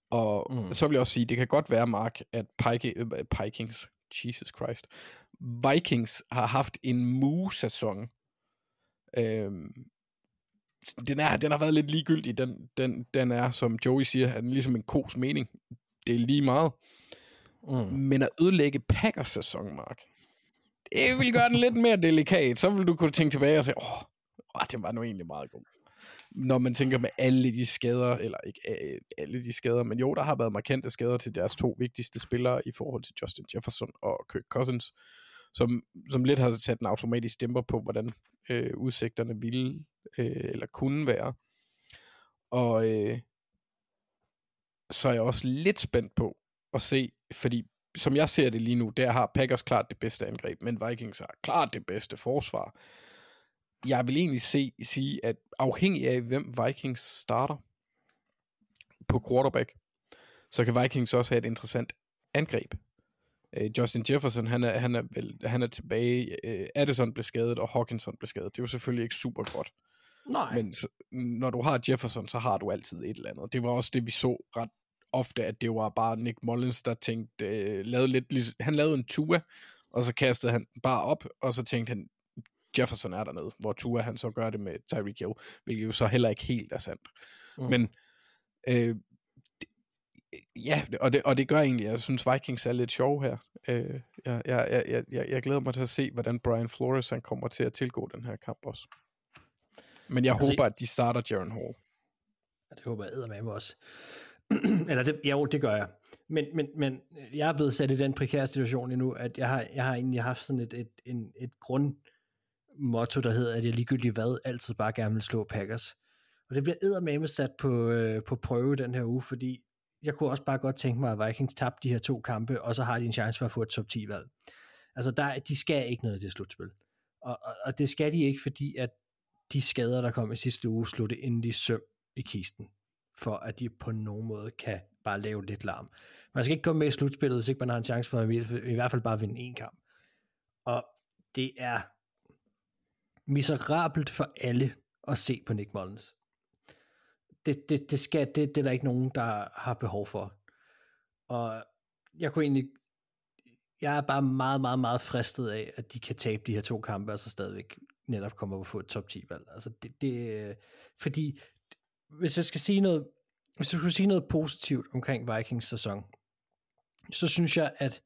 Og mm. så vil jeg også sige, det kan godt være, Mark, at Pike, øh, Pikings, Jesus Christ, Vikings har haft en mu-sæson. Øhm, den, er, den har været lidt ligegyldig. Den, den, den er, som Joey siger, er ligesom en kos mening. Det er lige meget. Mm. Men at ødelægge Packers sæson, Mark, det vil gøre den lidt mere delikat. Så vil du kunne tænke tilbage og sige, åh, oh, det var nu egentlig meget god. Når man tænker med alle de skader, eller ikke øh, alle de skader, men jo, der har været markante skader til deres to vigtigste spillere i forhold til Justin Jefferson og Kirk Cousins, som, som lidt har sat en automatisk stemper på, hvordan øh, udsigterne ville øh, eller kunne være. Og øh, så er jeg også lidt spændt på at se, fordi som jeg ser det lige nu, der har Packers klart det bedste angreb, men Vikings har klart det bedste forsvar. Jeg vil egentlig se, sige, at afhængig af, hvem Vikings starter på quarterback, så kan Vikings også have et interessant angreb. Uh, Justin Jefferson, han er, han er, vel, han er tilbage. Uh, Addison blev skadet, og Hawkinson blev skadet. Det er jo selvfølgelig ikke super godt. Nej. Men når du har Jefferson, så har du altid et eller andet. Det var også det, vi så ret ofte, at det var bare Nick Mullins, der tænkte, uh, lavede lidt, han lavede en Tua, og så kastede han bare op, og så tænkte han, Jefferson er dernede, hvor Tua han så gør det med Tyreek Hill, hvilket jo så heller ikke helt er sandt. Mm. Men øh, ja, og det, og det gør egentlig, jeg synes Vikings er lidt sjov her. Øh, jeg, jeg, jeg, jeg, jeg glæder mig til at se, hvordan Brian Flores han kommer til at tilgå den her kamp også. Men jeg altså, håber, at de starter Jaron Hall. Det håber jeg med også. Eller det, jo, det gør jeg. Men, men, men jeg er blevet sat i den prekære situation endnu, at jeg har, jeg har egentlig haft sådan et, et, et, et motto, der hedder, at jeg ligegyldigt hvad, altid bare gerne vil slå Packers. Og det bliver med sat på, øh, på prøve den her uge, fordi jeg kunne også bare godt tænke mig, at Vikings tabte de her to kampe, og så har de en chance for at få et top 10-valg. Altså, der, de skal ikke noget til slutspil. Og, og, og det skal de ikke, fordi at de skader, der kom i sidste uge, slog det endelig søm i kisten, for at de på nogen måde kan bare lave lidt larm. Man skal ikke komme med i slutspillet, hvis ikke man har en chance for at i hvert fald bare vinde en kamp. Og det er miserabelt for alle at se på Nick Mullins. Det, det, det, skal, det, det er der ikke nogen, der har behov for. Og jeg kunne egentlig jeg er bare meget, meget, meget fristet af, at de kan tabe de her to kampe, og så stadigvæk netop komme op og få et top 10 valg. Altså det, det, øh, fordi hvis jeg skal sige noget, hvis jeg skulle sige noget positivt omkring Vikings sæson, så synes jeg, at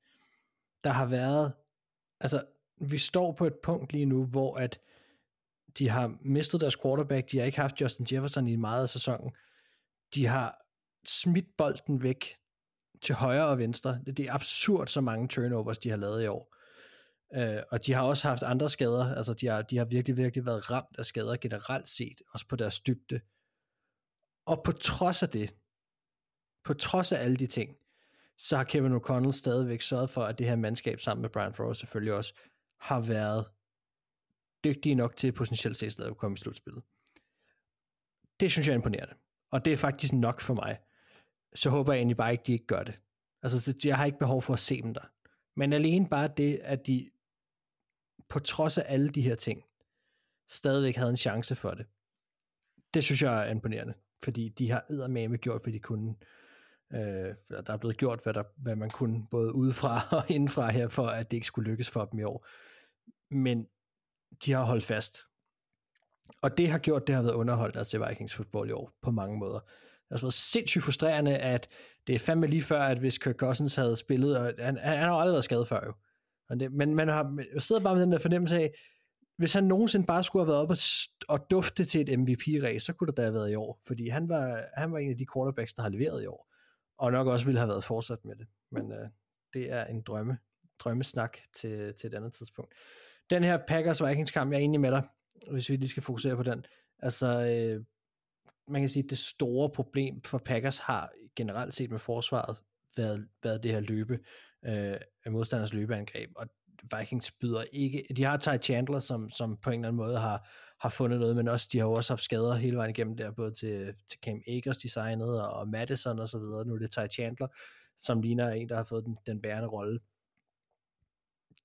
der har været, altså vi står på et punkt lige nu, hvor at de har mistet deres quarterback, de har ikke haft Justin Jefferson i meget af sæsonen, de har smidt bolden væk til højre og venstre. Det er absurd, så mange turnovers, de har lavet i år. Uh, og de har også haft andre skader, altså de har, de har virkelig, virkelig været ramt af skader generelt set, også på deres dybde. Og på trods af det, på trods af alle de ting, så har Kevin O'Connell stadigvæk sørget for, at det her mandskab sammen med Brian Flores selvfølgelig også, har været dygtige nok til potentielt set stadig at komme i slutspillet. Det synes jeg er imponerende. Og det er faktisk nok for mig så håber jeg egentlig bare ikke, de ikke gør det. Altså, jeg har ikke behov for at se dem der. Men alene bare det, at de på trods af alle de her ting, stadigvæk havde en chance for det. Det synes jeg er imponerende, fordi de har eddermame gjort, hvad de kunne. Øh, der er blevet gjort, hvad, der, hvad man kunne, både udefra og indenfra her, for at det ikke skulle lykkes for dem i år. Men de har holdt fast. Og det har gjort, det har været underholdt at Vikings fodbold i år, på mange måder Det har været sindssygt frustrerende, at det er fandme lige før, at hvis Kirk Cousins havde spillet, og han, han har jo aldrig været skadet før jo. Men, det, men man har, jeg sidder bare med den der fornemmelse af, hvis han nogensinde bare skulle have været op og, og dufte til et MVP-race, så kunne det da have været i år. Fordi han var, han var en af de quarterbacks, der har leveret i år. Og nok også ville have været fortsat med det. Men øh, det er en drømme, drømmesnak til, til et andet tidspunkt. Den her Packers Vikings kamp, jeg er enig med dig, hvis vi lige skal fokusere på den. Altså, øh, man kan sige, at det store problem for Packers har generelt set med forsvaret været, været det her løbe, øh, øh, modstanders løbeangreb, og Vikings byder ikke, de har Ty Chandler, som, som på en eller anden måde har, har fundet noget, men også, de har også haft skader hele vejen igennem der, både til, til Cam Akers designet, og Madison og så videre, nu er det Ty Chandler, som ligner en, der har fået den, den bærende rolle.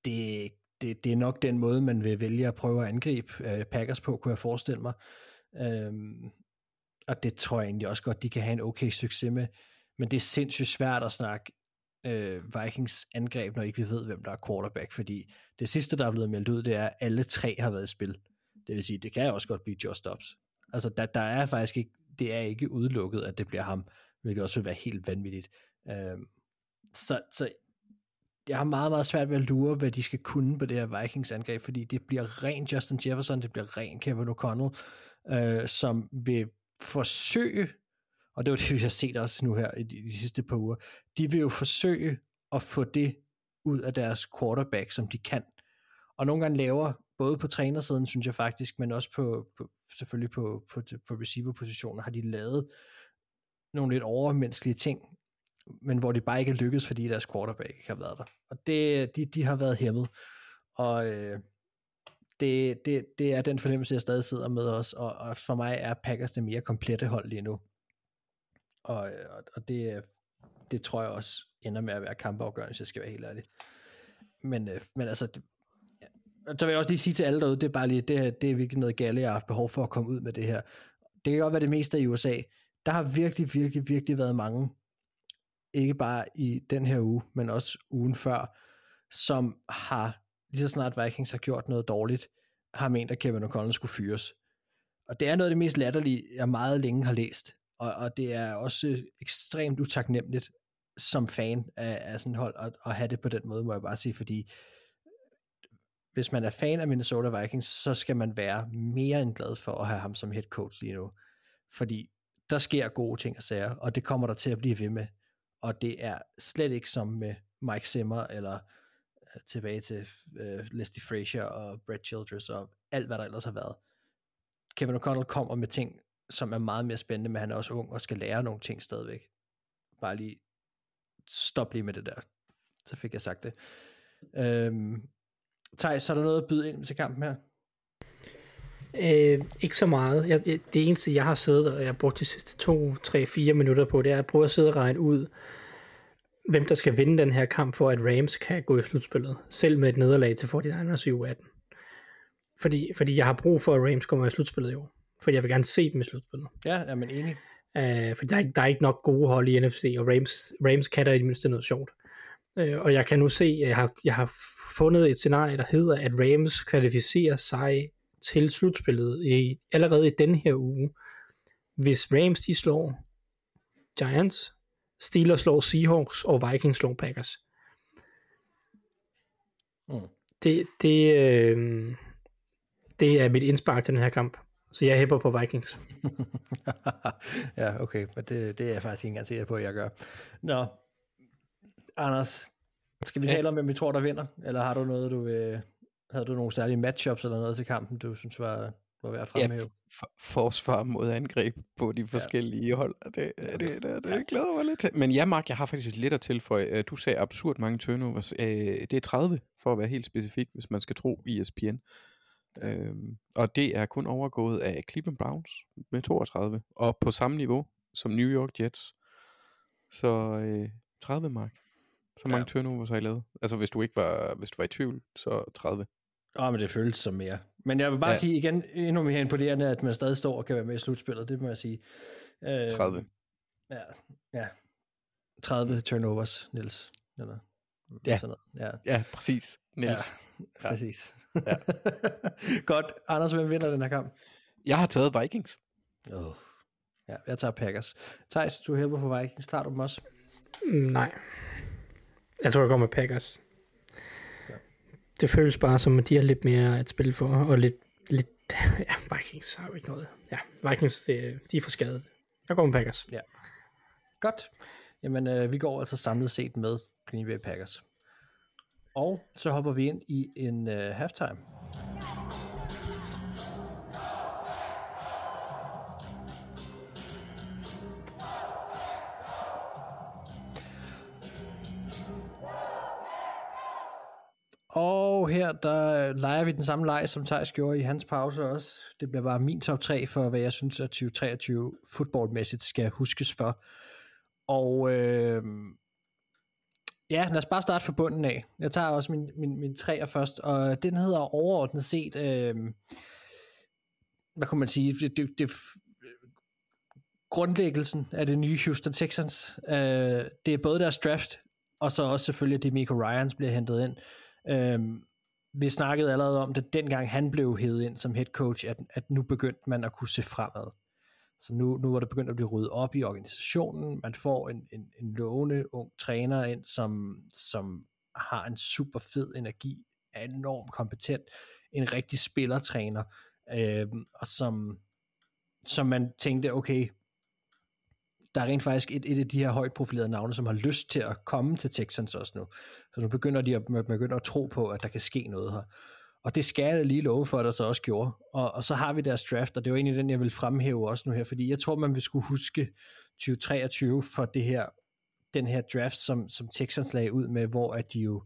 Det, det, det er nok den måde, man vil vælge at prøve at angribe øh, Packers på, kunne jeg forestille mig. Øhm, og det tror jeg egentlig også godt, de kan have en okay succes med, men det er sindssygt svært at snakke øh, Vikings angreb, når ikke vi ved, hvem der er quarterback, fordi det sidste, der er blevet meldt ud, det er, at alle tre har været i spil. Det vil sige, det kan også godt blive Josh Dobbs. Altså, der, der er faktisk ikke, det er ikke udelukket, at det bliver ham, hvilket også vil være helt vanvittigt. Øh, så, så jeg har meget, meget svært ved at lure, hvad de skal kunne på det her Vikings angreb, fordi det bliver ren Justin Jefferson, det bliver ren Kevin O'Connell, øh, som vil forsøge, og det var det, vi har set også nu her i de, de sidste par uger, de vil jo forsøge at få det ud af deres quarterback, som de kan. Og nogle gange laver, både på trænersiden, synes jeg faktisk, men også på, på selvfølgelig på, på, på receiver-positioner, har de lavet nogle lidt overmenneskelige ting, men hvor det bare ikke er lykkedes, fordi deres quarterback ikke har været der. Og det, de, de har været hæmmet. Og øh, det, det, det er den fornemmelse, jeg stadig sidder med os, og, og for mig er Packers det mere komplette hold lige nu. Og, og, og det, det tror jeg også ender med at være kampafgørende, hvis jeg skal være helt ærlig. Men, øh, men altså, det, så vil jeg også lige sige til alle derude, det er bare lige, det, det er virkelig noget galt, jeg har haft behov for at komme ud med det her. Det kan godt være det meste i USA. Der har virkelig, virkelig, virkelig været mange, ikke bare i den her uge, men også ugen før, som har lige så snart Vikings har gjort noget dårligt, har ment, at Kevin O'Connell skulle fyres. Og det er noget af det mest latterlige, jeg meget længe har læst. Og, og det er også ekstremt utaknemmeligt som fan af, af sådan et hold at, at have det på den måde, må jeg bare sige, fordi hvis man er fan af Minnesota Vikings, så skal man være mere end glad for at have ham som head coach lige nu. Fordi der sker gode ting og sager, og det kommer der til at blive ved med. Og det er slet ikke som med Mike Zimmer, eller øh, tilbage til øh, Leslie Frazier og Brad Childress, og alt hvad der ellers har været. Kevin O'Connell kommer med ting, som er meget mere spændende, men han er også ung og skal lære nogle ting stadigvæk. Bare lige stop lige med det der. Så fik jeg sagt det. Øhm, Thijs, så er der noget at byde ind til kampen her? Øh, ikke så meget. Jeg, det eneste, jeg har siddet, og jeg har brugt de sidste to, tre, fire minutter på, det er at prøve at sidde og regne ud, hvem der skal vinde den her kamp, for at Rams kan gå i slutspillet. Selv med et nederlag til 49ers i U18. Fordi, fordi jeg har brug for, at Rams kommer i slutspillet i år. Fordi jeg vil gerne se dem i slutspillet. Ja, er man enig. Uh, for der er, der er ikke nok gode hold i NFC, og Rams, Rams kan der i det mindste noget sjovt. Uh, og jeg kan nu se, at jeg har, jeg har fundet et scenarie, der hedder, at Rams kvalificerer sig til slutspillet i, allerede i den her uge, hvis Rams de slår Giants, Steelers slår Seahawks, og Vikings slår Packers. Mm. Det, det, øh, det er mit indspark til den her kamp. Så jeg hæpper på Vikings. ja, okay, men det, det er jeg faktisk ikke engang sikker på, at jeg gør. Nå, Anders, skal vi tale om, hvem vi tror, der vinder? Eller har du noget, du vil, havde du nogle særlige matchups eller noget til kampen, du synes var, var værd at fremhæve? Ja, for, forsvar mod angreb på de forskellige ja. hold. Det, det, det, det, det, det glæder mig lidt til. Men ja, Mark, jeg har faktisk lidt at tilføje. Øh, du sagde absurd mange turnovers. Øh, det er 30, for at være helt specifik, hvis man skal tro ESPN. Øhm, og det er kun overgået af Cleveland Browns med 32, og på samme niveau som New York Jets. Så øh, 30 mark. Så mange ja. turnovers har I lavet. Altså hvis du ikke var, hvis du var i tvivl, så 30. Åh, oh, men det føles som mere. Men jeg vil bare ja. sige igen, endnu mere imponerende, at man stadig står og kan være med i slutspillet, det må jeg sige. Øh, 30. Ja, ja. 30 turnovers, Niels. Eller, ja. Sådan noget. ja, ja, præcis, Niels. Ja, præcis. Ja. Godt. Anders, hvem vinder den her kamp? Jeg har taget Vikings. Oh. Ja, jeg tager Packers. Thijs, du hæber på Vikings. Tager du dem også? Mm, nej. Jeg tror, jeg går med Packers. Det føles bare som, at de har lidt mere at spille for, og lidt, lidt ja, Vikings har jo ikke noget. Ja, Vikings, det, de er for skadet. Jeg går med Packers. Ja. Godt. Jamen, øh, vi går altså samlet set med Green Bay Packers. Og så hopper vi ind i en øh, halftime. Her, der øh, leger vi den samme leg, som Thijs gjorde i hans pause også. Det bliver bare min top 3 for, hvad jeg synes, at 2023 fodboldmæssigt skal huskes for. Og øh, Ja, lad os bare starte fra bunden af. Jeg tager også min, min, min træer først, og den hedder overordnet set, øh, hvad kunne man sige, det, det, det, grundlæggelsen af det nye Houston Texans. Øh, det er både deres draft, og så også selvfølgelig, at Demico Ryans bliver hentet ind. Øh, vi snakkede allerede om det, dengang han blev hævet ind som head coach, at, at nu begyndte man at kunne se fremad. Så nu, nu var det begyndt at blive ryddet op i organisationen. Man får en, en, en lovende ung træner ind, som, som har en super fed energi, er enormt kompetent, en rigtig spillertræner, øh, og som, som man tænkte, okay, der er rent faktisk et, et af de her højt profilerede navne, som har lyst til at komme til Texans også nu. Så nu begynder de at, begynder at tro på, at der kan ske noget her. Og det skal jeg lige love for, at der så også gjorde. Og, og så har vi deres draft, og det var egentlig den, jeg vil fremhæve også nu her, fordi jeg tror, man vil skulle huske 2023 for det her, den her draft, som, som Texans lagde ud med, hvor at de jo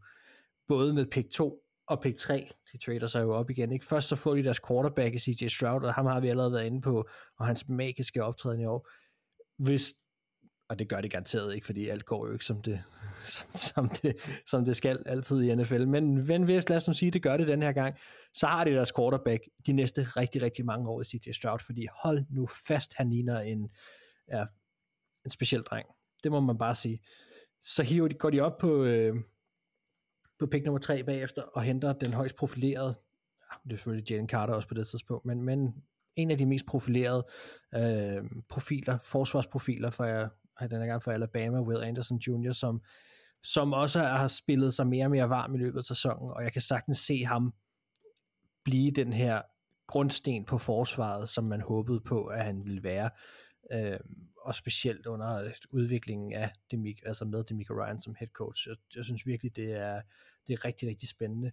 både med pick 2 og pick 3, de trader sig jo op igen. Ikke? Først så får de deres quarterback i CJ Stroud, og ham har vi allerede været inde på, og hans magiske optræden i år. Hvis og det gør det garanteret ikke, fordi alt går jo ikke som det, som, som det, som det skal altid i NFL. Men, men hvis, lad os nu sige, det gør det den her gang, så har de deres quarterback de næste rigtig, rigtig mange år i CJ Stroud, fordi hold nu fast, han ligner en, ja, en speciel dreng. Det må man bare sige. Så hiver de, går de op på, øh, på pick nummer 3 bagefter, og henter den højst profilerede, ja, det er selvfølgelig Jalen Carter også på det tidspunkt, men, men en af de mest profilerede øh, profiler, forsvarsprofiler for, den her gang for Alabama, Will Anderson Jr., som, som også har spillet sig mere og mere varm i løbet af sæsonen, og jeg kan sagtens se ham blive den her grundsten på forsvaret, som man håbede på, at han ville være. Øh, og specielt under udviklingen af Demik, altså med Demico Ryan som head coach. Jeg, jeg synes virkelig, det er, det er rigtig, rigtig spændende.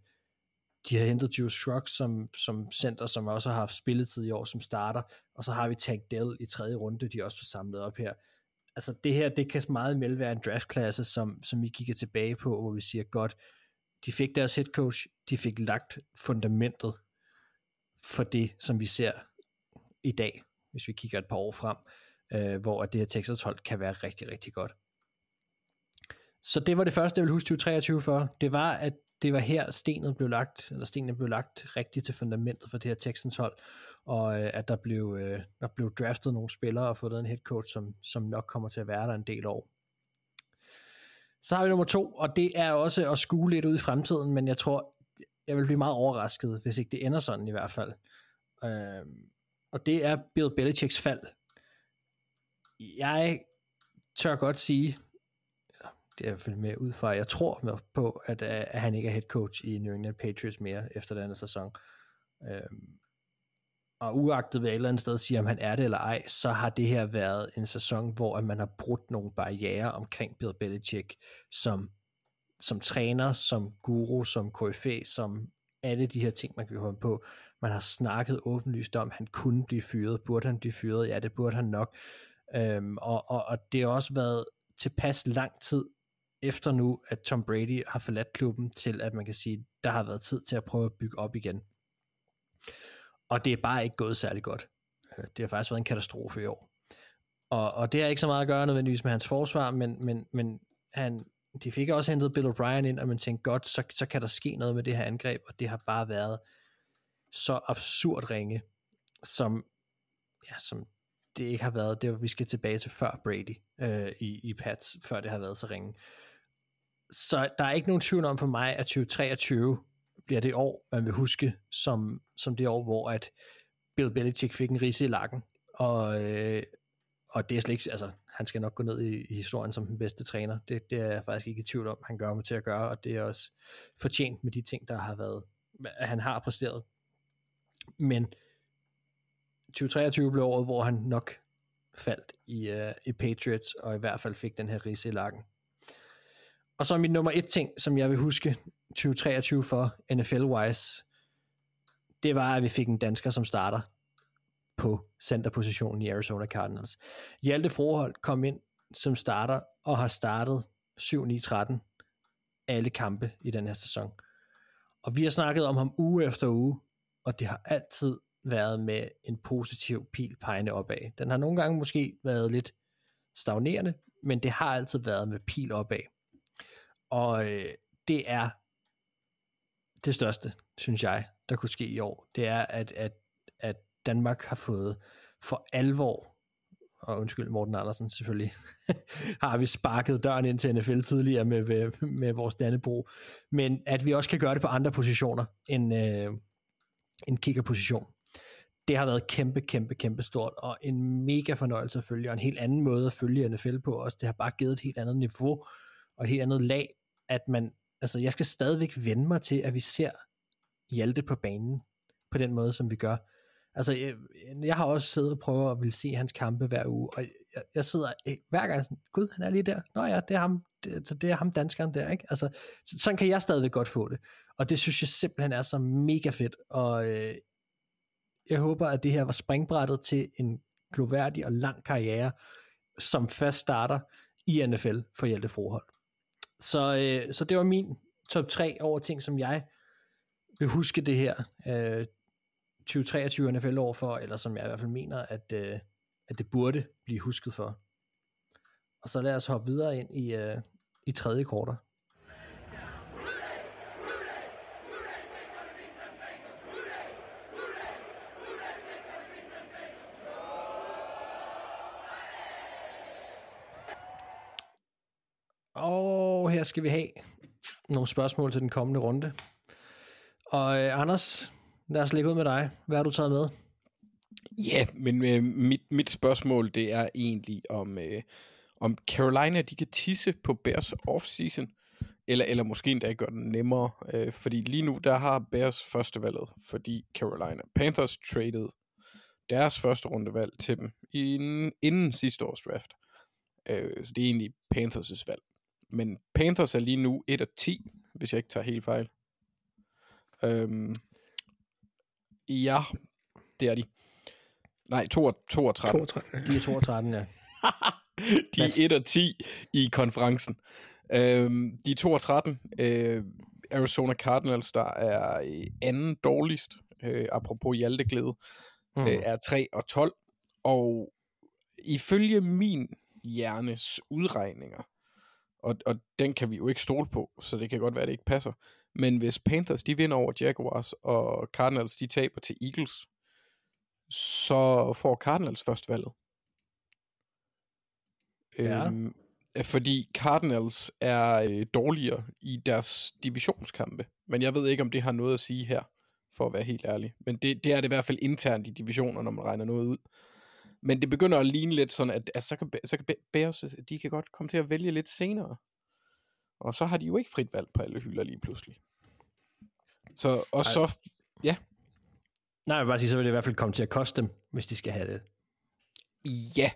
De har hentet Juice Shrug som, som center, som også har haft spilletid i år som starter, og så har vi Tank Dell i tredje runde, de også får samlet op her. Altså det her, det kan meget vel være en draftklasse, som, som vi kigger tilbage på, hvor vi siger, godt, de fik deres head coach, de fik lagt fundamentet for det, som vi ser i dag, hvis vi kigger et par år frem, øh, hvor det her Texas hold kan være rigtig, rigtig godt. Så det var det første, jeg ville huske 2023 for. Det var, at det var her stenet blev lagt, eller stenene blev lagt rigtigt til fundamentet for det her Texans hold, og øh, at der blev, øh, der blev draftet nogle spillere og fået en head coach, som, som nok kommer til at være der en del år. Så har vi nummer to, og det er også at skue lidt ud i fremtiden, men jeg tror, jeg vil blive meget overrasket, hvis ikke det ender sådan i hvert fald. Øh, og det er Bill Belichicks fald. Jeg tør godt sige, det er i med ud fra, jeg tror på, at, øh, at han ikke er head coach i New England Patriots mere efter den sæson. Øhm, og uagtet ved et eller andet sted siger, om han er det eller ej, så har det her været en sæson, hvor man har brudt nogle barriere omkring Bill Belichick som, som træner, som guru, som KFA, som alle de her ting, man kan komme på. Man har snakket åbenlyst om, at han kunne blive fyret. Burde han blive fyret? Ja, det burde han nok. Øhm, og, og, og det har også været tilpas lang tid efter nu, at Tom Brady har forladt klubben, til at man kan sige, der har været tid til at prøve at bygge op igen. Og det er bare ikke gået særlig godt. Øh, det har faktisk været en katastrofe i år. Og, og det har ikke så meget at gøre nødvendigvis med hans forsvar, men, men, men han, de fik også hentet Bill O'Brien ind, og man tænkte, godt, så, så kan der ske noget med det her angreb, og det har bare været så absurd ringe, som, ja, som det ikke har været, det vi skal tilbage til før Brady øh, i, i Pats, før det har været så ringe. Så der er ikke nogen tvivl om for mig, at 2023 bliver det år, man vil huske som, som det år, hvor at Bill Belichick fik en rise i lakken, og, øh, og det er slet ikke, altså han skal nok gå ned i, i historien som den bedste træner, det, det er jeg faktisk ikke i tvivl om, han gør mig til at gøre, og det er også fortjent med de ting, der har været, at han har præsteret. Men 2023 blev året, hvor han nok faldt i, uh, i Patriots, og i hvert fald fik den her rise i lakken. Og så min nummer et ting, som jeg vil huske 2023 for NFL-wise, det var, at vi fik en dansker, som starter på centerpositionen i Arizona Cardinals. Hjalte Froholt kom ind som starter, og har startet 7-9-13 alle kampe i den her sæson. Og vi har snakket om ham uge efter uge, og det har altid været med en positiv pil pegende opad. Den har nogle gange måske været lidt stagnerende, men det har altid været med pil opad. Og øh, det er det største, synes jeg, der kunne ske i år. Det er, at, at, at Danmark har fået for alvor, og undskyld Morten Andersen selvfølgelig, har vi sparket døren ind til NFL tidligere med, med, med vores Dannebro, men at vi også kan gøre det på andre positioner end, øh, en kickerposition. Det har været kæmpe, kæmpe, kæmpe stort, og en mega fornøjelse at følge, og en helt anden måde at følge NFL på også. Det har bare givet et helt andet niveau, og et helt andet lag, at man, altså jeg skal stadigvæk vende mig til, at vi ser Hjalte på banen, på den måde, som vi gør. Altså, jeg, jeg har også siddet og prøvet at vil se hans kampe hver uge, og jeg, jeg sidder øh, hver gang sådan, gud, han er lige der. Nå ja, det er ham, det, det er ham danskeren der, ikke? Altså, sådan kan jeg stadigvæk godt få det. Og det synes jeg simpelthen er så mega fedt, og øh, jeg håber, at det her var springbrættet til en gloværdig og lang karriere, som fast starter i NFL for Hjalte Froholt. Så, øh, så det var min top 3 over ting, som jeg vil huske det her øh, 2023 NFL-år for, eller som jeg i hvert fald mener, at, øh, at det burde blive husket for. Og så lad os hoppe videre ind i, øh, i tredje kvartal. Og her skal vi have nogle spørgsmål til den kommende runde. Og øh, Anders, lad os lægge ud med dig. Hvad har du taget med? Ja, yeah, men øh, mit, mit spørgsmål, det er egentlig om, øh, om Carolina, de kan tisse på Bears offseason, eller, eller måske endda gør den nemmere, øh, fordi lige nu, der har Bears førstevalget, fordi Carolina Panthers traded deres første rundevalg til dem inden, inden sidste års draft. Øh, så det er egentlig Panthers' valg. Men Panthers er lige nu 1 af 10, hvis jeg ikke tager helt fejl. Øhm, ja, det er de. Nej, 2 og, 2 og 13. 32. De er 2 og 13, ja. de er 1 og 10 i konferencen. Øhm, de er 2 og 13. Øh, Arizona Cardinals, der er øh, anden dårligst, øh, apropos Hjalteglæde, mm. øh, er 3 og 12. Og ifølge min hjernes udregninger, og, og den kan vi jo ikke stole på, så det kan godt være, at det ikke passer. Men hvis Panthers de vinder over Jaguars, og Cardinals de taber til Eagles, så får Cardinals først valget. Ja. Øhm, fordi Cardinals er øh, dårligere i deres divisionskampe. Men jeg ved ikke, om det har noget at sige her, for at være helt ærlig. Men det, det er det i hvert fald internt i divisioner, når man regner noget ud. Men det begynder at ligne lidt sådan, at, at så kan, så kan Bears, de kan godt komme til at vælge lidt senere. Og så har de jo ikke frit valg på alle hylder lige pludselig. Så, og Ej. så, ja, Nej, jeg vil bare sige, så vil det i hvert fald komme til at koste dem, hvis de skal have det. Ja,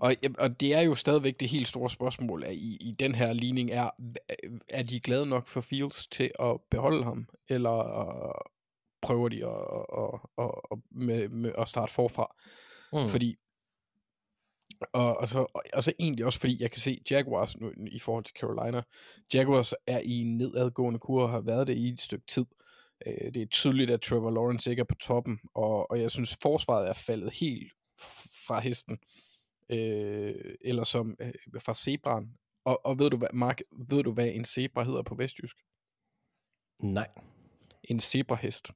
og, og det er jo stadigvæk det helt store spørgsmål at i, i den her ligning er, er de glade nok for Fields til at beholde ham, eller uh, prøver de at, at, at, at, med, med at starte forfra? Mm. Fordi, og, og, så, og så egentlig også fordi, jeg kan se Jaguars nu, i forhold til Carolina, Jaguars er i en nedadgående kur og har været det i et stykke tid. Øh, Det er tydeligt, at Trevor Lawrence ikke er på toppen, og, og jeg synes, forsvaret er faldet helt fra hesten. Øh, eller som øh, fra zebraen. Og, og ved du hvad, Mark, ved du hvad en zebra hedder på vestjysk? Nej. En zebrahest.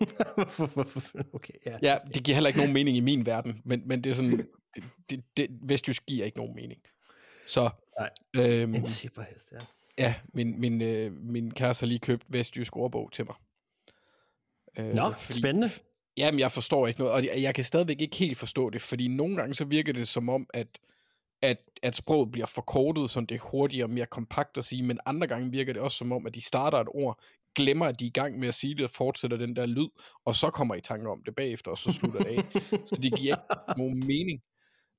okay, ja. Ja, det giver heller ikke nogen mening i min verden, men, men det er sådan, det, det, det, vestjysk giver ikke nogen mening. Så, Nej. øhm, En zebrahest, ja. ja, min, min, øh, min kæreste har lige købt vestjysk ordbog til mig. Øh, Nå, spændende. Jamen, jeg forstår ikke noget, og jeg, jeg kan stadigvæk ikke helt forstå det, fordi nogle gange så virker det som om, at, at, at sproget bliver forkortet, så det er hurtigere og mere kompakt at sige, men andre gange virker det også som om, at de starter et ord, glemmer, at de er i gang med at sige det, og fortsætter den der lyd, og så kommer I tanker om det bagefter, og så slutter det af. så det giver ikke nogen mening.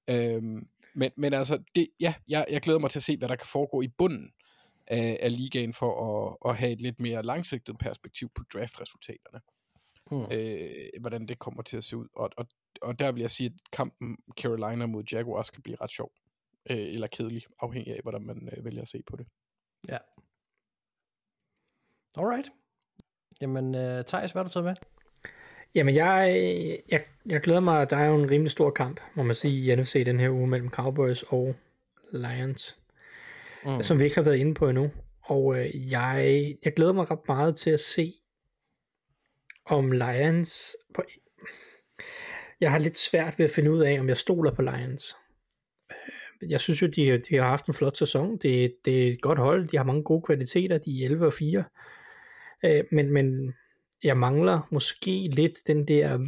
Øhm, men, men altså, det, ja, jeg, jeg glæder mig til at se, hvad der kan foregå i bunden af, af ligaen, for at, at have et lidt mere langsigtet perspektiv på draftresultaterne Hmm. øh, hvordan det kommer til at se ud. Og, og, og der vil jeg sige, at kampen Carolina mod Jaguars kan blive ret sjov. Øh, eller kedelig, afhængig af, hvordan man øh, vælger at se på det. Ja. Alright. Jamen, uh, Thijs, hvad har du taget med? Jamen, jeg, jeg, jeg glæder mig, der er jo en rimelig stor kamp, må man sige, i NFC den her uge mellem Cowboys og Lions, mm. som vi ikke har været inde på endnu. Og øh, jeg, jeg glæder mig ret meget til at se, om Lions... På, jeg har lidt svært ved at finde ud af, om jeg stoler på Lions. Øh, Jeg synes jo, de, de har haft en flot sæson. Det, det er et godt hold. De har mange gode kvaliteter. De er 11 og 4. Øh, Men, men jeg mangler måske lidt den der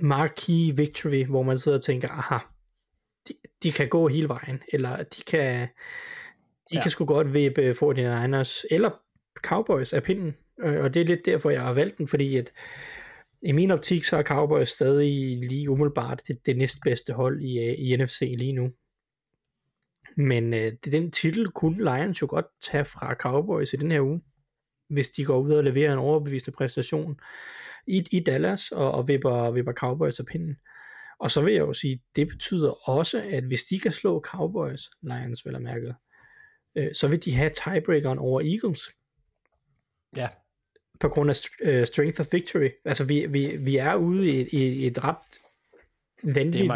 marquee victory, hvor man sidder og tænker, aha, de, de kan gå hele vejen, eller de kan, de Ja. kan sgu godt vippe 49ers, eller Cowboys af pinden, Øh, og det er lidt derfor, jeg har valgt den, fordi at i min optik, så er Cowboys stadig lige umiddelbart det, det næstbedste hold i, øh, i NFC lige nu. Men øh, det, den titel kunne Lions jo godt tage fra Cowboys i den her uge, hvis de går ud og leverer en overbevisende præstation i, i Dallas og, og vipper, vipper Cowboys af pinden. Og så vil jeg jo sige, det betyder også, at hvis de kan slå Cowboys, Lions vel er mærket, øh, så vil de have tiebreakeren over Eagles Ja. på grund af øh, strength of victory. Altså vi, vi, vi er ude i, i, i et ret vanvittigt,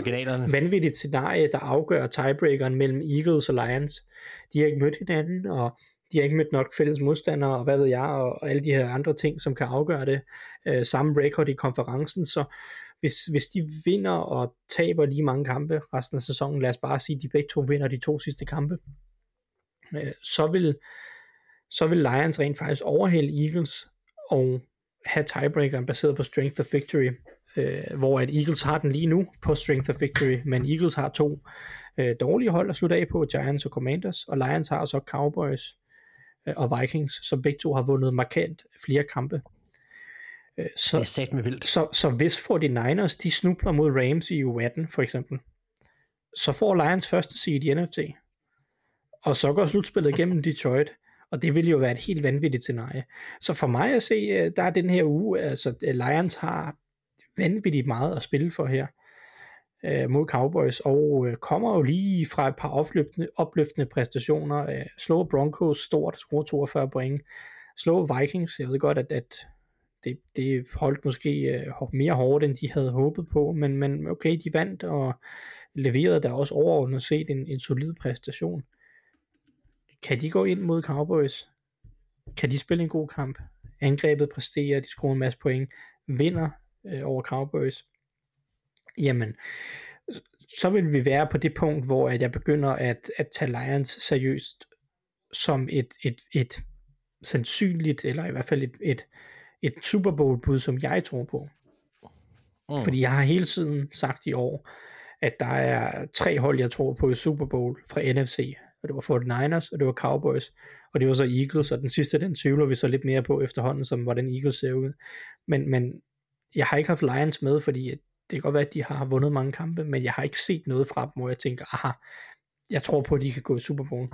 vanvittigt scenarie, der afgør tiebreakeren mellem Eagles og Lions. De har ikke mødt hinanden, og de har ikke mødt nok fælles modstandere, og hvad ved jeg, og, og alle de her andre ting, som kan afgøre det. Øh, samme record i konferencen, så hvis, hvis de vinder og taber lige mange kampe resten af sæsonen, lad os bare sige, at de begge to vinder de to sidste kampe, øh, så vil så vil Lions rent faktisk overhale Eagles og have tiebreakeren baseret på strength of victory, øh, hvor at Eagles har den lige nu på strength of victory, men Eagles har to øh, dårlige hold at slutte af på, Giants og Commanders, og Lions har så Cowboys øh, og Vikings, som begge to har vundet markant flere kampe. Øh, så, Det er sat med vildt. så, så hvis 49ers de snubler mod Rams i u 18 for eksempel, så får Lions første seed i NFC. Og så går slutspillet igennem Detroit. Og det vil jo være et helt vanvittigt scenarie. Så for mig at se, øh, der er den her uge, altså øh, Lions har vanvittigt meget at spille for her øh, mod Cowboys, og øh, kommer jo lige fra et par opløftende, opløftende præstationer. Øh, slå Broncos stort, score 42 point. Slå Vikings, jeg ved godt, at, at det, det holdt måske øh, mere hårdt, end de havde håbet på, men, men okay, de vandt og leverede der også overordnet set en, en solid præstation. Kan de gå ind mod Cowboys? Kan de spille en god kamp? Angrebet præsterer, de scorer en masse point, vinder øh, over Cowboys? Jamen, så vil vi være på det punkt, hvor at jeg begynder at, at tage Lions seriøst som et, et, et sandsynligt, eller i hvert fald et, et, et Super Bowl bud, som jeg tror på. Mm. Fordi jeg har hele tiden sagt i år, at der er tre hold, jeg tror på i Super Bowl fra NFC. Og det var 49ers, og det var Cowboys, og det var så Eagles, og den sidste, den tvivler vi så lidt mere på efterhånden, som hvordan Eagles ser ud. Men, men jeg har ikke haft Lions med, fordi det kan godt være, at de har vundet mange kampe, men jeg har ikke set noget fra dem, hvor jeg tænker, aha, jeg tror på, at de kan gå i Super Bowl.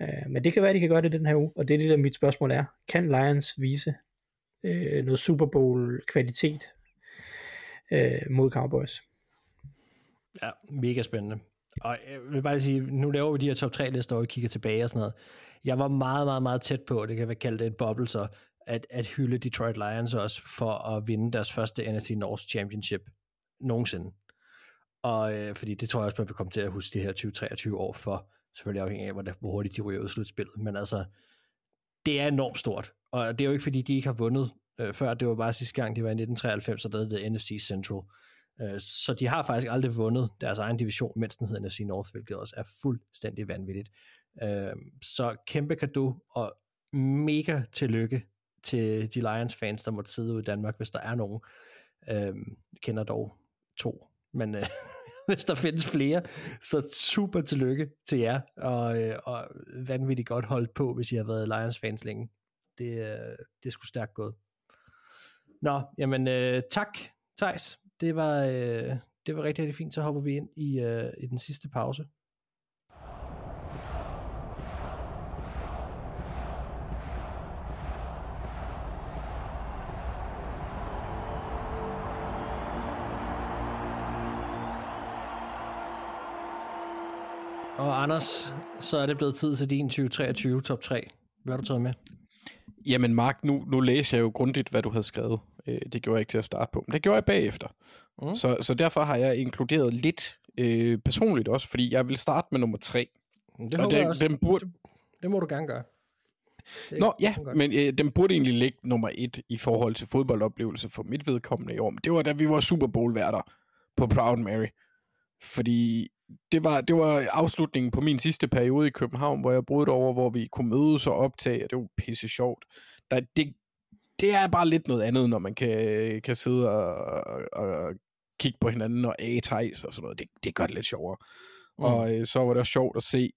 Øh, men det kan være, at de kan gøre det den her uge, og det er det, der mit spørgsmål er. Kan Lions vise øh, noget Super Bowl kvalitet øh, mod Cowboys? Ja, mega spændende. Og jeg vil bare sige, nu laver vi de her top 3 lister, og vi kigger tilbage og sådan noget. Jeg var meget, meget, meget tæt på, det kan være kaldt et boble, så, at, at hylde Detroit Lions også for at vinde deres første NFC North Championship nogensinde. Og øh, fordi det tror jeg også, man vil komme til at huske de her 2023 år for, selvfølgelig afhængig af, hvor, hurtigt de ryger ud slutspillet, men altså, det er enormt stort, og det er jo ikke, fordi de ikke har vundet øh, før, det var bare sidste gang, det var i 1993, og der hed det NFC Central, øh, så de har faktisk aldrig vundet deres egen division, mens den hedder NFC North, hvilket også er fuldstændig vanvittigt. Øh, så kæmpe kado, og mega tillykke til de Lions fans, der måtte sidde ude i Danmark, hvis der er nogen. Øh, jeg kender dog to, men øh, hvis der findes flere, så super tillykke til jer, og, øh, og vanvittigt godt holdt på, hvis I har været Lions fans længe. Det, øh, det er sgu stærkt gået. Nå, jamen øh, tak, Thijs. Det var, øh, det var rigtig, rigtig fint. Så hopper vi ind i, øh, i den sidste pause. Og Anders, så er det blevet tid til din 2023 top 3. Hvad har du taget med? Jamen Mark, nu, nu læser jeg jo grundigt, hvad du havde skrevet. Øh, det gjorde jeg ikke til at starte på, men det gjorde jeg bagefter. Mm. Så, så derfor har jeg inkluderet lidt øh, personligt også, fordi jeg vil starte med nummer 3. Det, Og den, også. den burde, det, det må du gerne gøre. Det Nå ja, godt. men øh, den burde egentlig ligge nummer et i forhold til fodboldoplevelse for mit vedkommende i år. Men det var da vi var Super Bowl værter på Proud Mary. Fordi det var, det var afslutningen på min sidste periode i København, hvor jeg boede over, hvor vi kunne mødes og optage, og det var pisse sjovt. Der, det, det er bare lidt noget andet, når man kan, kan sidde og, og, og kigge på hinanden og a og sådan noget. Det, det gør det lidt sjovere. Mm. Og øh, så var det også sjovt at se,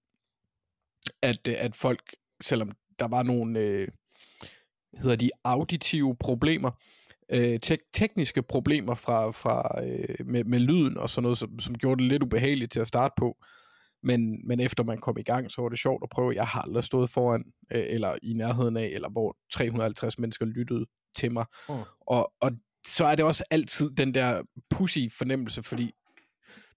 at, øh, at folk, selvom der var nogle, øh, hedder de auditive problemer, øh, tek- tekniske problemer fra, fra øh, med, med lyden og sådan noget, som, som gjorde det lidt ubehageligt til at starte på. Men, men efter man kom i gang, så var det sjovt at prøve. Jeg har aldrig stået foran, øh, eller i nærheden af, eller hvor 350 mennesker lyttede til mig. Mm. Og, og så er det også altid den der pussy fornemmelse, fordi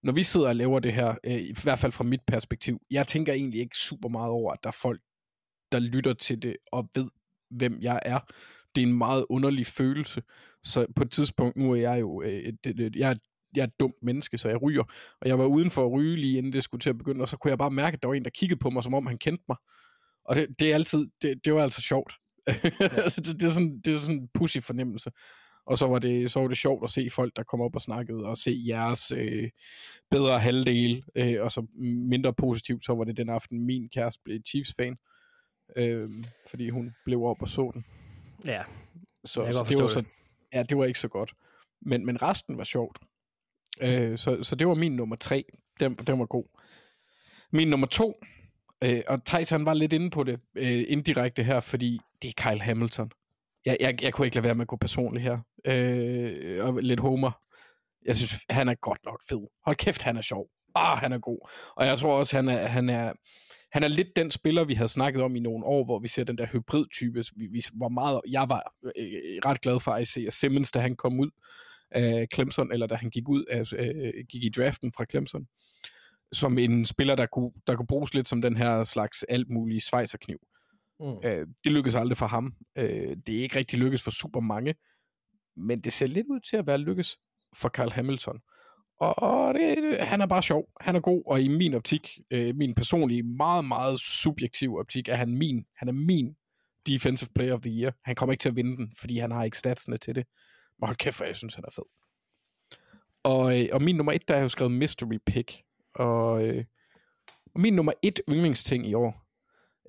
når vi sidder og laver det her, øh, i hvert fald fra mit perspektiv, jeg tænker egentlig ikke super meget over, at der er folk, der lytter til det og ved, hvem jeg er. Det er en meget underlig følelse. Så på et tidspunkt, nu er jeg jo, øh, det, det, jeg, jeg er et dumt menneske, så jeg ryger. Og jeg var uden for at ryge lige inden det skulle til at begynde, og så kunne jeg bare mærke, at der var en, der kiggede på mig, som om han kendte mig. Og det, det er altid, det, det var altså sjovt. Ja. altså, det, det, er sådan, det er sådan en pussy fornemmelse. Og så var, det, så var det sjovt at se folk, der kom op og snakkede, og se jeres øh, bedre halvdel. Øh, og så mindre positivt, så var det den aften, min kæreste blev Chiefs-fan. Øh, fordi hun blev op og så den. Ja, Så, Jeg så det var forstå så, ja, det var ikke så godt. Men, men resten var sjovt. Øh, så, så det var min nummer tre. Den, den var god. Min nummer to, øh, og Thijs han var lidt inde på det øh, indirekte her, fordi det er Kyle Hamilton. jeg, jeg, jeg kunne ikke lade være med at gå personligt her. Øh, og lidt homer. Jeg synes, han er godt nok fed. Hold kæft, han er sjov. Ah, han er god. Og jeg tror også, han er, han er, han er lidt den spiller, vi havde snakket om i nogle år, hvor vi ser den der hybrid-type. Vi, vi var meget, jeg var øh, ret glad for at se Simmons, da han kom ud af Clemson, eller da han gik ud af, øh, gik i draften fra Clemson, som en spiller, der kunne, der kunne bruges lidt som den her slags alt mulige svejserkniv. Mm. Øh, det lykkedes aldrig for ham. Øh, det er ikke rigtig lykkedes for super mange, men det ser lidt ud til at være lykkes for Carl Hamilton. Og det, han er bare sjov. Han er god, og i min optik, øh, min personlige, meget, meget subjektiv optik, er han min, han er min Defensive Player of the Year. Han kommer ikke til at vinde den, fordi han har ikke statsene til det. Men hold kæft, jeg synes, han er fed. Og, øh, og min nummer et, der er jo skrevet Mystery Pick. Og, øh, og min nummer et yndlingsting i år.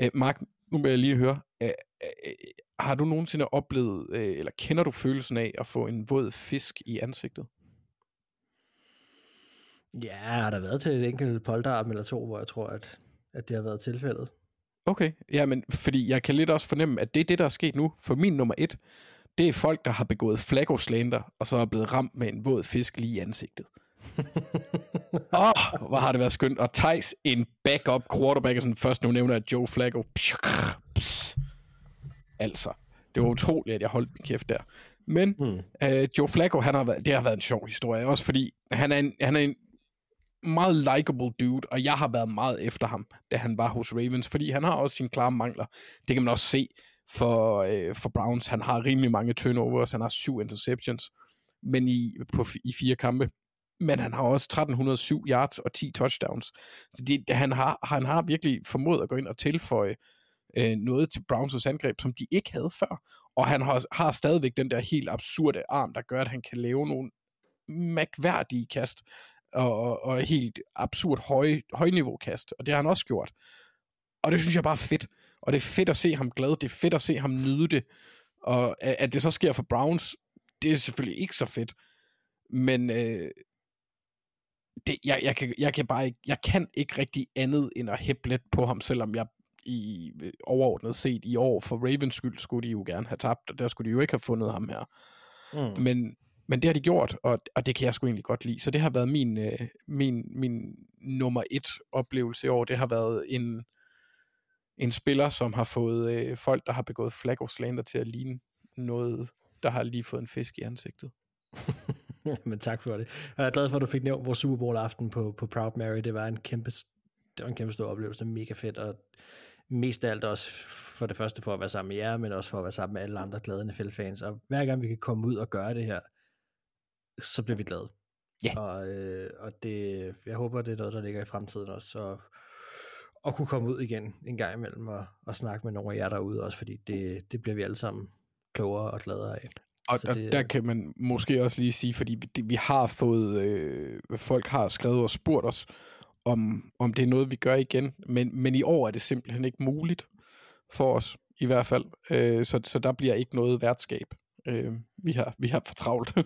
Øh, Mark, nu vil jeg lige høre. Øh, øh, har du nogensinde oplevet, øh, eller kender du følelsen af at få en våd fisk i ansigtet? Ja, har der været til et enkelt polterarm eller to, hvor jeg tror, at, at det har været tilfældet. Okay, ja, men fordi jeg kan lidt også fornemme, at det er det, der er sket nu. For min nummer et, det er folk, der har begået flaggoslander, og så er blevet ramt med en våd fisk lige i ansigtet. Åh, oh, hvor har det været skønt. Og Thijs, en backup quarterback, er sådan først nu nævner jeg Joe Flacco. Altså, det var utroligt, at jeg holdt min kæft der. Men mm. øh, Joe Flacco, han har været, det har været en sjov historie, også fordi han er en, han er en meget likable dude, og jeg har været meget efter ham, da han var hos Ravens, fordi han har også sine klare mangler. Det kan man også se for, øh, for Browns. Han har rimelig mange turnovers, han har syv interceptions, men i, på, i fire kampe. Men han har også 1307 yards og 10 touchdowns. Så det, han, har, han har virkelig formået at gå ind og tilføje øh, noget til Browns' angreb, som de ikke havde før. Og han har, har stadigvæk den der helt absurde arm, der gør, at han kan lave nogle mærkværdige kast og, og helt absurd høj, højniveau kast, og det har han også gjort. Og det synes jeg bare er fedt. Og det er fedt at se ham glad, det er fedt at se ham nyde det. Og at det så sker for Browns, det er selvfølgelig ikke så fedt. Men øh, det, jeg, jeg, kan, jeg kan bare ikke, jeg kan ikke rigtig andet end at hæppe lidt på ham, selvom jeg i overordnet set i år for Ravens skyld skulle de jo gerne have tabt, og der skulle de jo ikke have fundet ham her. Mm. Men, men det har de gjort, og, og det kan jeg sgu egentlig godt lide. Så det har været min, øh, min, min nummer et oplevelse i år. Det har været en, en spiller, som har fået øh, folk, der har begået flaggerslander til at ligne noget, der har lige fået en fisk i ansigtet. Men tak for det. Jeg er glad for, at du fik nævnt vores Super Bowl aften på, på Proud Mary. Det var en kæmpe, det var en kæmpe stor oplevelse. Mega fedt, og mest af alt også for det første for at være sammen med jer, men også for at være sammen med alle andre glade NFL-fans. Og hver gang vi kan komme ud og gøre det her, så bliver vi glade. Ja. Og, øh, og det, jeg håber, det er noget, der ligger i fremtiden også. Så, at kunne komme ud igen en gang imellem og, og snakke med nogle af jer derude også, fordi det, det bliver vi alle sammen klogere og gladere af. Og, og det, der kan man måske også lige sige, fordi vi, vi har fået, øh, folk har skrevet og spurgt os, om, om det er noget, vi gør igen, men, men i år er det simpelthen ikke muligt for os, i hvert fald. Øh, så, så der bliver ikke noget værtskab. Øh, vi, har, vi har for travlt.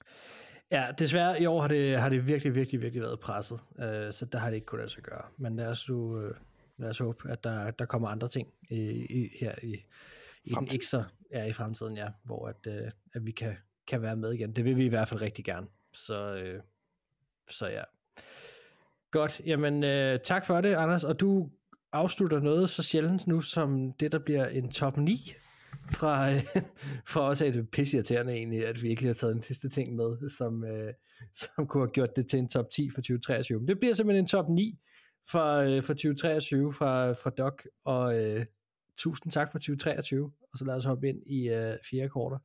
ja, desværre i år har det, har det virkelig, virkelig, virkelig været presset, øh, så der har det ikke kunnet lade sig gøre. Men lad os, du, øh, lad os håbe, at der, der kommer andre ting i, i, her i, i den ekstra, ja, i fremtiden, ja, hvor at, øh, at vi kan, kan være med igen. Det vil vi i hvert fald rigtig gerne. Så, øh, så ja. Godt, jamen øh, tak for det, Anders. Og du afslutter noget så sjældent nu, som det, der bliver en top 9 fra, øh, for os er det pissirriterende egentlig, at vi ikke lige har taget den sidste ting med, som, øh, som kunne have gjort det til en top 10 for 2023. Men det bliver simpelthen en top 9 for, øh, for 2023 fra, fra Doc, og øh, tusind tak for 2023, og så lad os hoppe ind i øh, fjerde kvartal.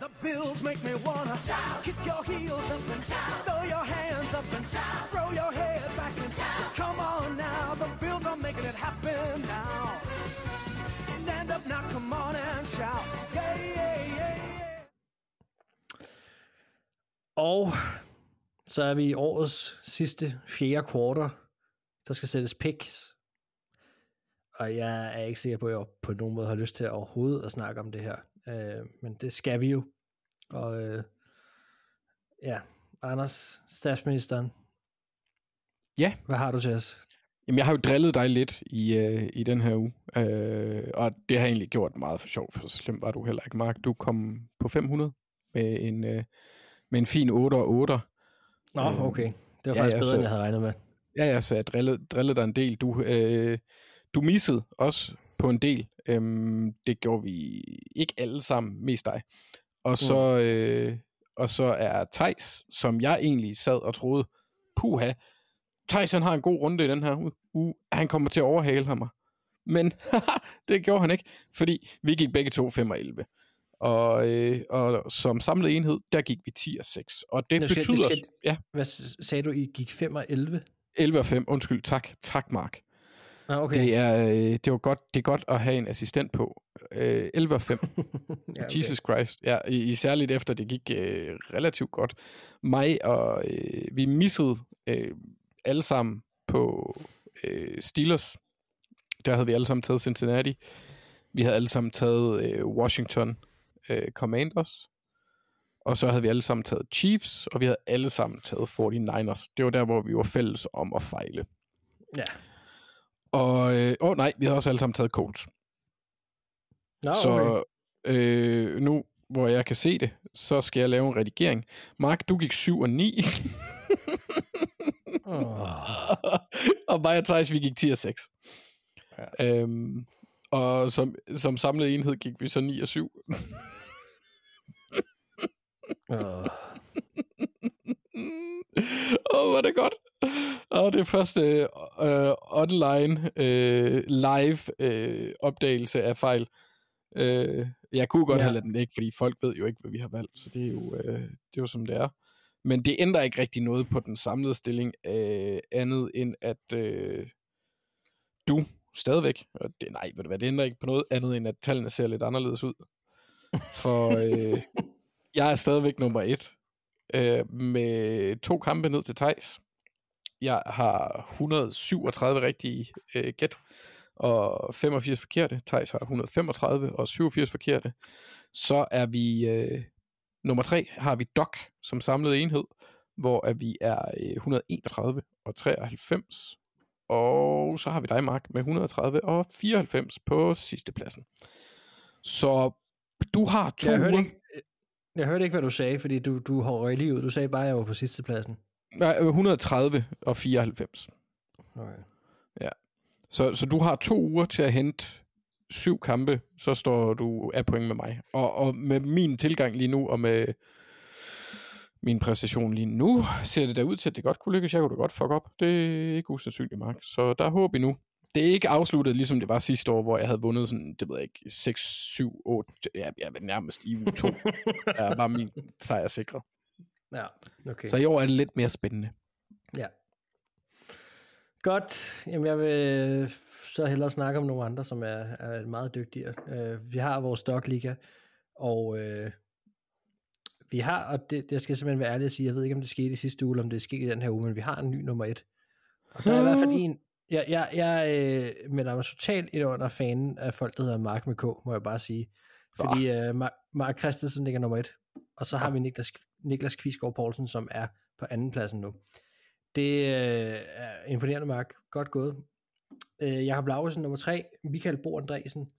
The bills make me wanna shout. kick your heels up and shout. throw your hands up and shout. throw your head back and shout. Come on now, the bills are making it happen now. Now, come on and shout. Yeah, yeah, yeah, yeah. Og så er vi i årets sidste fjerde kvartal. Der skal sættes picks. Og jeg er ikke sikker på, at jeg på nogen måde har lyst til at overhovedet at snakke om det her. Øh, men det skal vi jo. Og øh, ja, Anders, statsministeren. Ja. Hvad har du til os? Jamen, jeg har jo drillet dig lidt i, øh, i den her uge, øh, og det har egentlig gjort meget for sjov, for så slemt var du heller ikke, Mark. Du kom på 500 med en, øh, med en fin 8 og 8. Nå, okay. Det var ja, faktisk ja, bedre, så- end jeg havde regnet med. Ja, ja, så jeg drillede, drillede dig en del. Du, øh, du missede også på en del. Øhm, det gjorde vi ikke alle sammen, mest dig. Og så, øh, og så er Tejs, som jeg egentlig sad og troede, puha, Thijs han har en god runde i den her u- uge. Han kommer til at overhale ham. Men det gjorde han ikke, fordi vi gik begge to 5 og 11. Og, øh, og som samlet enhed, der gik vi 10 og 6. Og det skal- betyder... skal- Ja, Hvad sagde du, I gik 5 og 11? 11 og 5. Undskyld, tak. Tak, Mark. Ah, okay. Det er, øh, det var godt, det er godt at have en assistent på. Øh, 11 og 5. ja, okay. Jesus Christ. Ja, i, i særligt efter det gik øh, relativt godt. Mig og øh, vi missede øh, alle sammen på øh, Steelers. Der havde vi alle sammen taget Cincinnati. Vi havde alle sammen taget øh, Washington øh, Commanders. Og så havde vi alle sammen taget Chiefs, og vi havde alle sammen taget 49ers. Det var der, hvor vi var fælles om at fejle. Ja. Og, øh, åh nej, vi havde også alle sammen taget Colts. Okay. Så øh, nu, hvor jeg kan se det, så skal jeg lave en redigering. Mark, du gik 7 og 9. Oh. og mig og Thijs, vi gik 10 og 6. Ja. Øhm, og som, som samlet enhed gik vi så 9 og 7. Oh. Åh, oh, hvor er det godt. Og det første øh, online øh, live øh, opdagelse af fejl. Øh, jeg kunne godt Ja. have ladet den ligge, fordi folk ved jo ikke, hvad vi har valgt, så det er jo, øh, det er jo som det er. Men det ændrer ikke rigtig noget på den samlede stilling, øh, andet end at øh, du stadigvæk, og det, nej, ved du hvad, det ændrer ikke på noget andet, end at tallene ser lidt anderledes ud. For øh, jeg er stadigvæk nummer et, øh, med to kampe ned til Tejs. Jeg har 137 rigtige øh, gæt, og 85 forkerte. Thijs har 135 og 87 forkerte. Så er vi øh, nummer tre, har vi Doc som samlet enhed, hvor at vi er øh, 131 og 93. Og så har vi dig, Mark, med 130 og 94 på sidste pladsen. Så du har to Jeg hørte, uger. ikke, jeg hørte ikke, hvad du sagde, fordi du, du har lige ud. Du sagde bare, at jeg var på sidste pladsen. Nej, 130 og 94. Okay. Så, så du har to uger til at hente syv kampe, så står du af point med mig. Og, og med min tilgang lige nu, og med min præstation lige nu, ser det da ud til, at det godt kunne lykkes. Jeg kunne da godt fuck op. Det er ikke usandsynligt, Mark. Så der er håb endnu. Det er ikke afsluttet, ligesom det var sidste år, hvor jeg havde vundet sådan, det ved jeg ikke, 6, 7, 8, ja, jeg var nærmest i uge 2. Der var min sejr sikret. Ja, okay. Så i år er det lidt mere spændende. Ja. Godt. Jamen, jeg vil så hellere snakke om nogle andre, som er, er meget dygtigere. Uh, vi har vores Stockliga, og uh, vi har, og det, det skal jeg simpelthen være ærlig at sige, jeg ved ikke, om det skete i sidste uge, eller om det skete i den her uge, men vi har en ny nummer et. Og der er i hvert fald en, jeg, jeg, jeg øh, melder mig totalt ind under fanen af folk, der hedder Mark med K, må jeg bare sige. Fordi øh, Mark, Mark Christensen ligger nummer et, og så har vi Niklas, Niklas Kvisgaard Poulsen, som er på anden pladsen nu. Det øh, er imponerende, Mark. Godt gået. Øh, Jakob Laursen nummer 3, Michael Bo Andresen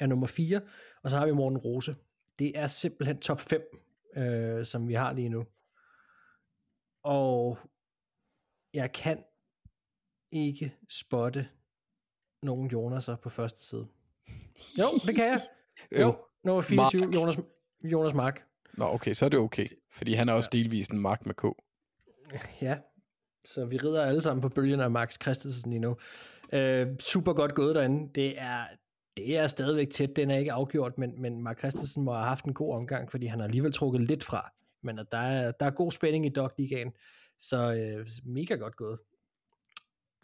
er nummer 4, og så har vi Morten Rose. Det er simpelthen top 5, øh, som vi har lige nu. Og jeg kan ikke spotte nogen Jonaser på første side. Jo, det kan jeg. Jo, nummer 24, Mark. Jonas, Jonas Mark. Nå, okay, så er det okay. Fordi han er også delvist en Mark med K. Ja, så vi rider alle sammen på bølgen af Max Christensen lige nu. Øh, super godt gået derinde. Det er, det er stadigvæk tæt. Den er ikke afgjort, men, men Mark Christensen må have haft en god omgang, fordi han har alligevel trukket lidt fra. Men at der, er, der er god spænding i Dog Ligaen, så øh, mega godt gået.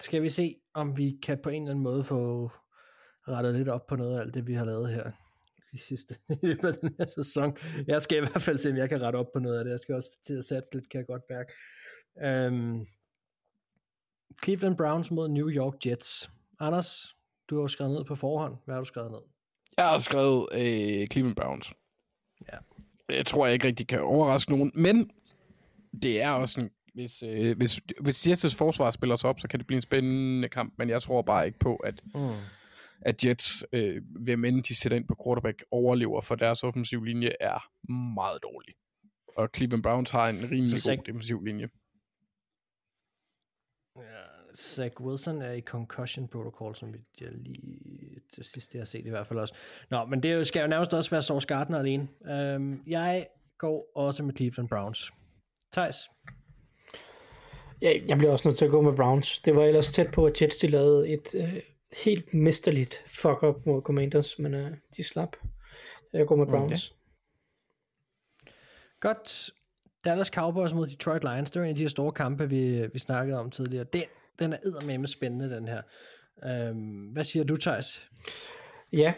Skal vi se, om vi kan på en eller anden måde få rettet lidt op på noget af alt det, vi har lavet her de sidste i løbet af den her sæson. Jeg skal i hvert fald se, om jeg kan rette op på noget af det. Jeg skal også til at satse lidt, kan jeg godt mærke. Øhm, Cleveland Browns mod New York Jets. Anders, du har jo skrevet ned på forhånd. Hvad har du skrevet ned? Jeg har skrevet øh, Cleveland Browns. Ja. Jeg tror jeg ikke rigtig kan overraske nogen, men det er også en hvis, øh, hvis, hvis Jets' forsvar spiller sig op, så kan det blive en spændende kamp, men jeg tror bare ikke på, at, Mm. at Jets, øh, hvem end de sætter ind på quarterback, overlever, for deres offensiv linje er meget dårlig. Og Cleveland Browns har en rimelig Så god defensiv linje. Zach Wilson er i concussion protocol, som vi jeg lige til sidst det har set i hvert fald også. Nå, men det skal jo nærmest også være Sauce Gardner alene. Øhm, jeg går også med Cleveland Browns. Thijs? Ja, jeg bliver også nødt til at gå med Browns. Det var ellers tæt på, at Jets de lavede et øh, helt mesterligt fuck-up mod Commanders, men øh, de slap. Jeg går med Browns. Godt. Dallas Cowboys mod Detroit Lions. Det var en af de her store kampe, vi, vi snakkede om tidligere. Den, den er eddermame spændende, den her. Øhm, hvad siger du, Thijs? Ja,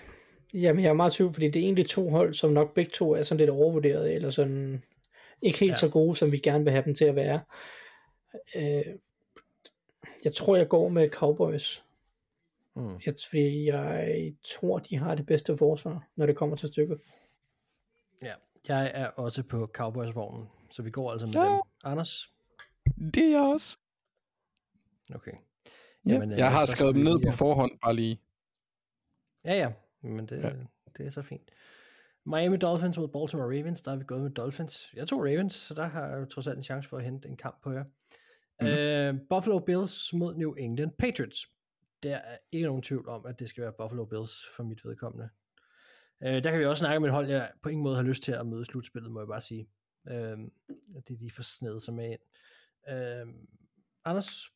Jamen, jeg er meget tvivl, fordi det er egentlig to hold, som nok begge to er sådan lidt overvurderet, eller sådan ikke helt ja. så gode, som vi gerne vil have dem til at være. Øh, jeg tror, jeg går med Cowboys. Mm. Jeg, fordi jeg tror, de har det bedste forsvar, når det kommer til stykket. Ja, jeg er også på Cowboys-vognen, så vi går altså med Ja. dem. Anders? Det er jeg også. Okay. Ja. øh, Jeg har skrevet dem ned lige- på forhånd, bare lige. Ja, ja, men det, Ja. det er så fint. Miami Dolphins mod Baltimore Ravens, der er vi gået med Dolphins. Jeg tog Ravens, så der har jeg jo trods alt en chance for at hente en kamp på jer. Mhm. Mm-hmm. Uh, Buffalo Bills mod New England Patriots. Der er ikke nogen tvivl om, at det skal være Buffalo Bills for mit vedkommende. Uh, der kan vi også snakke om et hold, jeg på ingen måde har lyst til at møde slutspillet, må jeg bare sige. Uh, det er de for snedet sig med ind. Uh, Anders,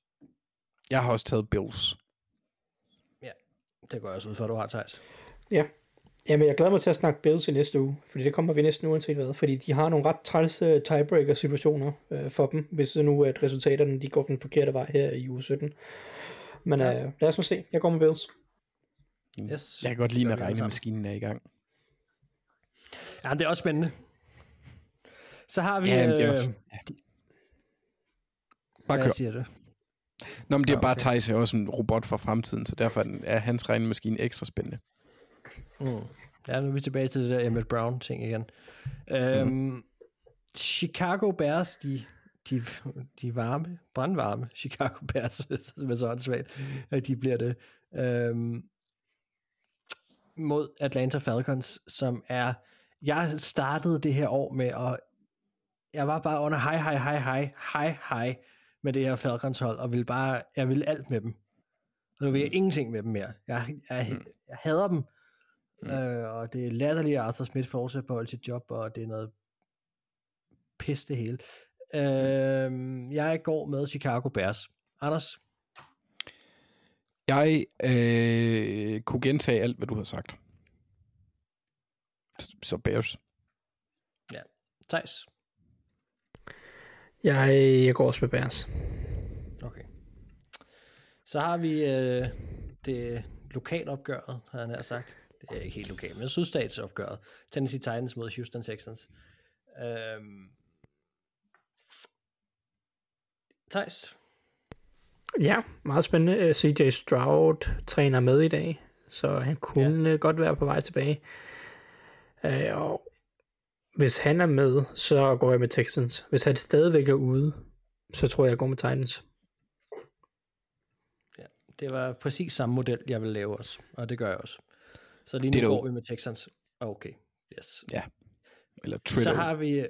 Jeg har også taget Bills. det går jeg også ud for, at du har, Thijs. Ja. Jamen, jeg glæder mig til at snakke Bills i næste uge, fordi det kommer vi næsten uanset hvad, fordi de har nogle ret træls uh, tiebreaker-situationer uh, for dem, hvis det nu er, at resultaterne de går den forkerte vej her i uge 17. Men uh, lad os nu se. Jeg går med Bills. Yes. Jeg kan godt lide, når regnemaskinen er i gang. Ja, det er også spændende. Så har vi... Ja, men det er øh, også... Ja. Bare hvad kør. siger du? Nå, men det er bare, okay. Thijs er også en robot for fremtiden, så derfor er hans regnemaskine ekstra spændende. Mm. Ja, nu er vi tilbage til det der Emmett Brown ting igen. Øhm, Mhm. Chicago Bears, de, de, de varme, brandvarme Chicago Bears, som er så åndssvagt, at de bliver det, øhm, mod Atlanta Falcons, som er, jeg startede det her år med at, jeg var bare under hej, hej, hej, hej, hej, hej, med det her Falcons hold, og ville bare, jeg ville alt med dem. Og nu vil jeg ingenting med dem mere. Jeg, jeg, jeg hader dem, Mm. Øh, og det er latterligt, at Arthur Smith fortsætter på sit job, og det er noget pis det hele. Øh, jeg går med Chicago Bears. Anders? Jeg øh, kunne gentage alt, hvad du har sagt. Så- Bears. Thijs? Jeg, jeg går også med Bears. Okay. Så har vi øh, det lokalopgøret, har han her sagt. Det er ikke helt lokalt, men sydstatsopgøret. Tennessee Titans mod Houston Texans. Øhm. Thijs? Ja, meget spændende. Øh, CJ Stroud træner med i dag, så han kunne ja. godt være på vej tilbage. Øh, og hvis han er med, så går jeg med Texans. Hvis han stadigvæk er ude, så tror jeg, jeg går med Titans. Det var præcis samme model, jeg ville lave også, og det gør jeg også. Så lige nu Ditto. går vi med Texans. Okay, yes. Eller Så Twitter. har vi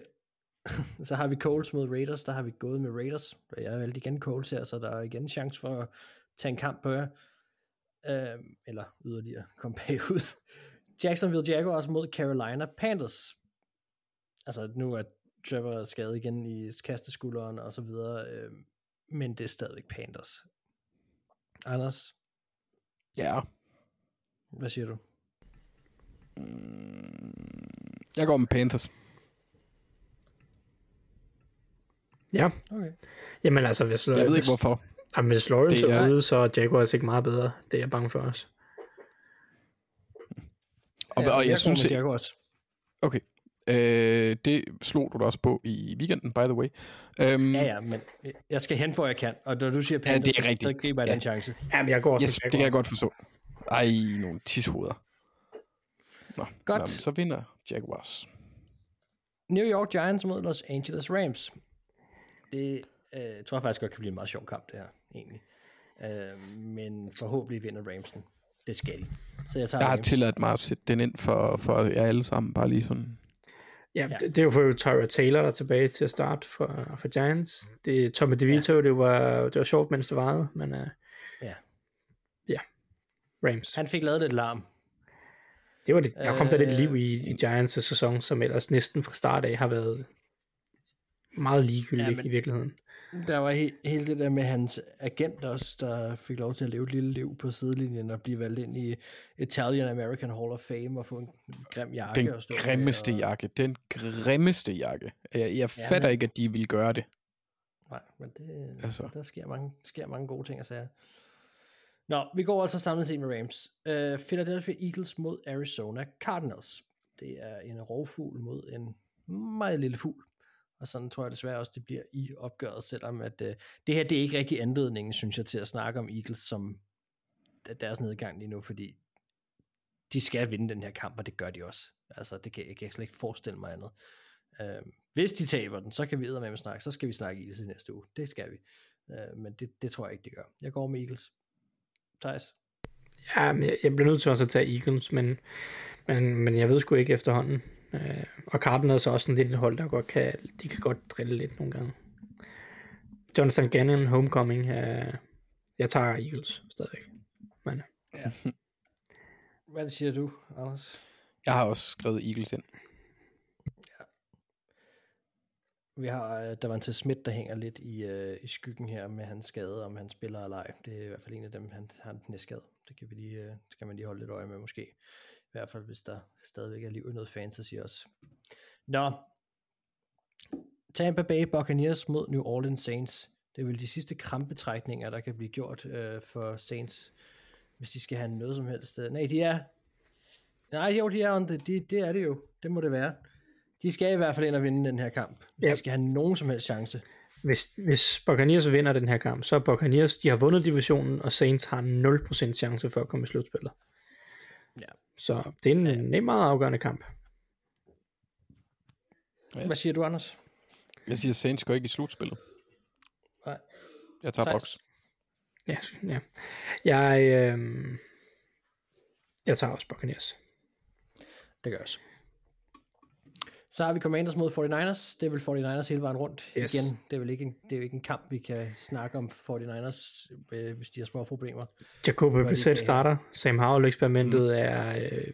så har vi Coles mod Raiders, der har vi gået med Raiders. Og Jeg valgte igen Coles her, så der er igen chance for at tage en kamp på jer. Øhm, eller yderligere komme bagud. Jacksonville Jaguars mod Carolina Panthers. Altså nu er Trevor skadet igen i kasteskulderen og så videre, øhm, men det er stadigvæk Panthers. Anders, Ja. hvad siger du? Jeg går med Panthers. Ja, Okay. jamen altså, hvis, Jeg ved hvis, ikke, hvorfor. Jamen, hvis Lawrence Det er er- ude, så er Jaguars ikke meget bedre. Det er jeg bange for os. Og, Ja, og jeg, går synes, Jaguars. okay. Øh, det slog du da også på i weekenden, by the way. Øhm, Ja, ja, men jeg skal hen, hvor jeg kan. Og når du siger Panthers, det er så- rigtigt. så griber jeg Ja. den chance. Jamen, jeg går også Yes, med det kan jeg godt forstå. Ej, nogle tishoveder. Nå, Godt. Jamen, så vinder Jaguars. New York Giants mod Los Angeles Rams. Det Øh, jeg tror faktisk godt kan blive en meget sjov kamp, det her, egentlig. Øh, men forhåbentlig vinder Ramsen. Det skal de. Så jeg tager Jeg har Rams. tilladt mig at sætte den ind for, for jer alle sammen, bare lige sådan. Ja, Ja. Det, det jo for Tyra Taylor, der er tilbage til at starte for, for Giants. Det Tommy DeVito, ja. det, var, det var sjovt, mens det varede, men uh, Ja. ja, Rams. Han fik lavet lidt larm. Det var det, der kom der lidt Øh, liv i, i Giants' sæson, som ellers næsten fra start af har været meget ligegyldig Ja, men... i virkeligheden. Der var he- hele det der med hans agent også, der fik lov til at leve et lille liv på sidelinjen og blive valgt ind i Italian American Hall of Fame og få en grim jakke. Den og stå grimmeste og... jakke. Den grimmeste jakke. Jeg, jeg Ja, fatter men- ikke, at de ville gøre det. Nej, men det, Altså. der sker mange, sker mange gode ting at sige. Nå, vi går altså samlet set med Rams. Uh, Philadelphia Eagles mod Arizona Cardinals. Det er en rovfugl mod en meget lille fugl. Og sådan tror jeg desværre også, det bliver i opgøret, selvom at, øh, det her det er ikke rigtig anledningen, synes jeg, til at snakke om Eagles som deres nedgang lige nu, fordi de skal vinde den her kamp, og det gør de også. Altså, det kan, jeg kan slet ikke forestille mig andet. Øh, hvis de taber den, så kan vi med at snakke, så skal vi snakke Eagles i næste uge. Det skal vi. Øh, men det, det tror jeg ikke, det gør. Jeg går med Eagles. Thijs? Ja, men jeg, jeg bliver nødt til også at tage Eagles, men, men, men jeg ved sgu ikke efterhånden. Øh, og Cardinals er også en lille hold, der godt kan, de kan godt drille lidt nogle gange. Jonathan Gannon, Homecoming, øh, jeg tager Eagles stadigvæk. Men, Hvad siger du, Anders? Jeg har også skrevet Eagles ind. Vi har uh, der var en til Schmidt, der hænger lidt i, uh, i skyggen her med hans skade, om han spiller eller ej. Det er i hvert fald en af dem, han har den skade. Det kan, vi lige, uh, det kan man lige holde lidt øje med måske. I hvert fald, hvis der stadigvæk er liv i noget fantasy også. Nå. Tampa Bay Buccaneers mod New Orleans Saints. Det er vel de sidste krampetrækninger, der kan blive gjort uh, for Saints, hvis de skal have noget som helst. Nej, de er... Nej, jo, de er on the, de, det er det jo. Det må det være. De skal i hvert fald ind og vinde den her kamp. Hvis Ja. de skal have nogen som helst chance. hvis, hvis Buccaneers vinder den her kamp, så er Buccaneers, de har vundet divisionen, og Saints har 0% chance for at komme i slutspillet. Ja. Så det er en, en meget afgørende kamp. Ja. Hvad siger du, Anders? Jeg siger, Saints går ikke i slutspillet. Nej. Jeg tager boks. Ja, ja. Jeg, øh, jeg tager også Buccaneers. Det gør også. Så har vi Commanders mod 49ers. Det er vel 49ers hele vejen rundt. Yes. Igen, det er vel ikke en, det er jo ikke en kamp, vi kan snakke om 49ers, øh, hvis de har små problemer. Brissett bag? starter. Sam Howell-eksperimentet mm. er... Øh,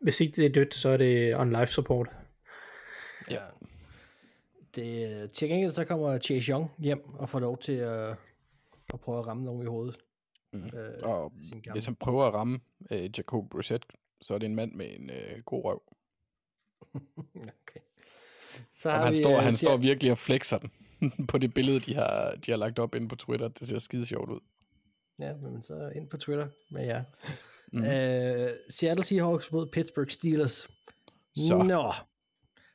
hvis ikke det er dødt, så er det on life support. Ja. Det, til gengæld så kommer Chase Young hjem og får lov til at, at prøve at ramme nogen i hovedet. Mm. Øh, Og hvis han prøver at ramme øh, Jacob Brissett, så er det en mand med en øh, god røv. Okay. Så har han, vi, står, øh, han Seattle- står virkelig og flexer den på det billede, de har, de har lagt op inde på Twitter. Det ser skide sjovt ud. Ja, men så ind på Twitter med jer. Mm. Øh, Seattle Seahawks mod Pittsburgh Steelers. Så. Nå,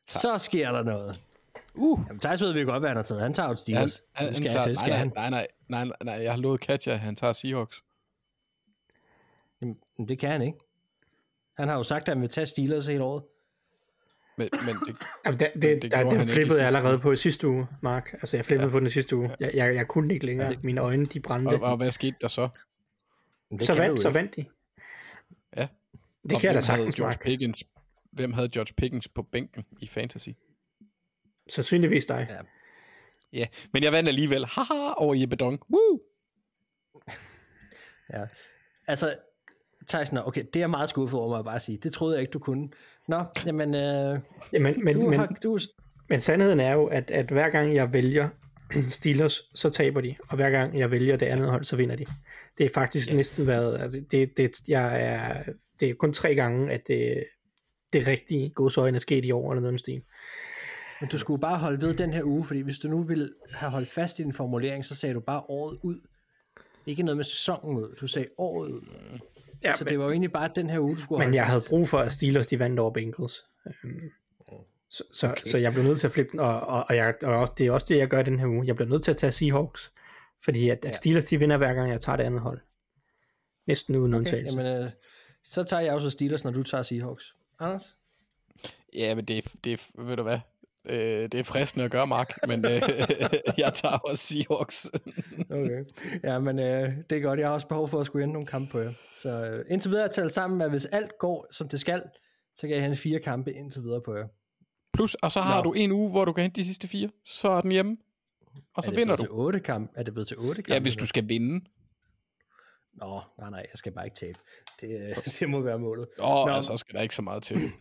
så sker der noget. Uh. Jamen, Thijs ved vi godt, hvad han har taget. Han tager jo Steelers. Han, han, det skal han han tager, til, nej, han. nej, nej, nej, nej, nej, jeg har lovet Katja, at han tager Seahawks. Jamen, det kan han ikke. Han har jo sagt, at han vil tage Steelers hele året. Men, men det, Jamen, det, det, det det, der, i flippede jeg allerede på i sidste uge, Mark. Altså, jeg flippede ja. på den sidste uge. Jeg, jeg, jeg kunne ikke længere. Ja. Mine øjne, de brændte. og, og hvad skete der så? Det så vandt, så vandt de. Ja. Det Og kan jeg da hvem havde sagtens, George Mark. Pickens, hvem havde George Pickens på bænken i Fantasy? Sandsynligvis dig. Ja. Ja, men jeg vandt alligevel. Haha, over Jeppe Dong. Woo! Ja. Altså, Tyson, okay, det er meget skuffet over, må jeg bare sige. Det troede jeg ikke, du kunne. Nå, jamen, øh, Jamen, men, du men, har, du, men sandheden er jo, at, at hver gang jeg vælger Steelers, så taber de. Og hver gang jeg vælger det andet hold, så vinder de. Det er faktisk ja. næsten været... Altså, det, det, jeg er, det er kun tre gange, at det, det rigtige godsøjne er sket i år, eller noget den stil. men du skulle bare holde ved den her uge, fordi hvis du nu ville have holdt fast i din formulering, så sagde du bare året ud. Ikke noget med sæsonen ud. Du sagde året ud. Ja, så det var jo egentlig bare den her uge, du skulle Men jeg havde brug for, at Steelers de vandt over Bengals. Øhm, Så, så, okay. så jeg blev nødt til at flippe den, og, og, og, jeg, og også, det er også det, jeg gør den her uge. Jeg bliver nødt til at tage Seahawks, fordi at, at Steelers de vinder hver gang, jeg tager det andet hold. Næsten uden okay, undtagelse. Jamen, øh, så tager jeg også Steelers, når du tager Seahawks. Anders? Ja, men det, det er- ved du hvad? Øh, det er fristende at gøre, Mark, men øh, jeg tager også Seahawks. Okay. Ja, men øh, det er godt. Jeg har også behov for at skulle ende nogle kampe på jer. Så øh, indtil videre er talt sammen, at hvis alt går, som det skal, så kan jeg hente fire kampe indtil videre på jer. Plus, og så har Nå. du en uge, hvor du kan hente de sidste fire. Så er den hjemme. Og så er det vinder du. Til otte kamp? Er det blevet til otte kampe? Ja, hvis du skal vinde. Nå, nej, nej, jeg skal bare ikke tabe. Det, øh, det må være målet. Åh, oh, Nå. altså, så skal der ikke så meget til.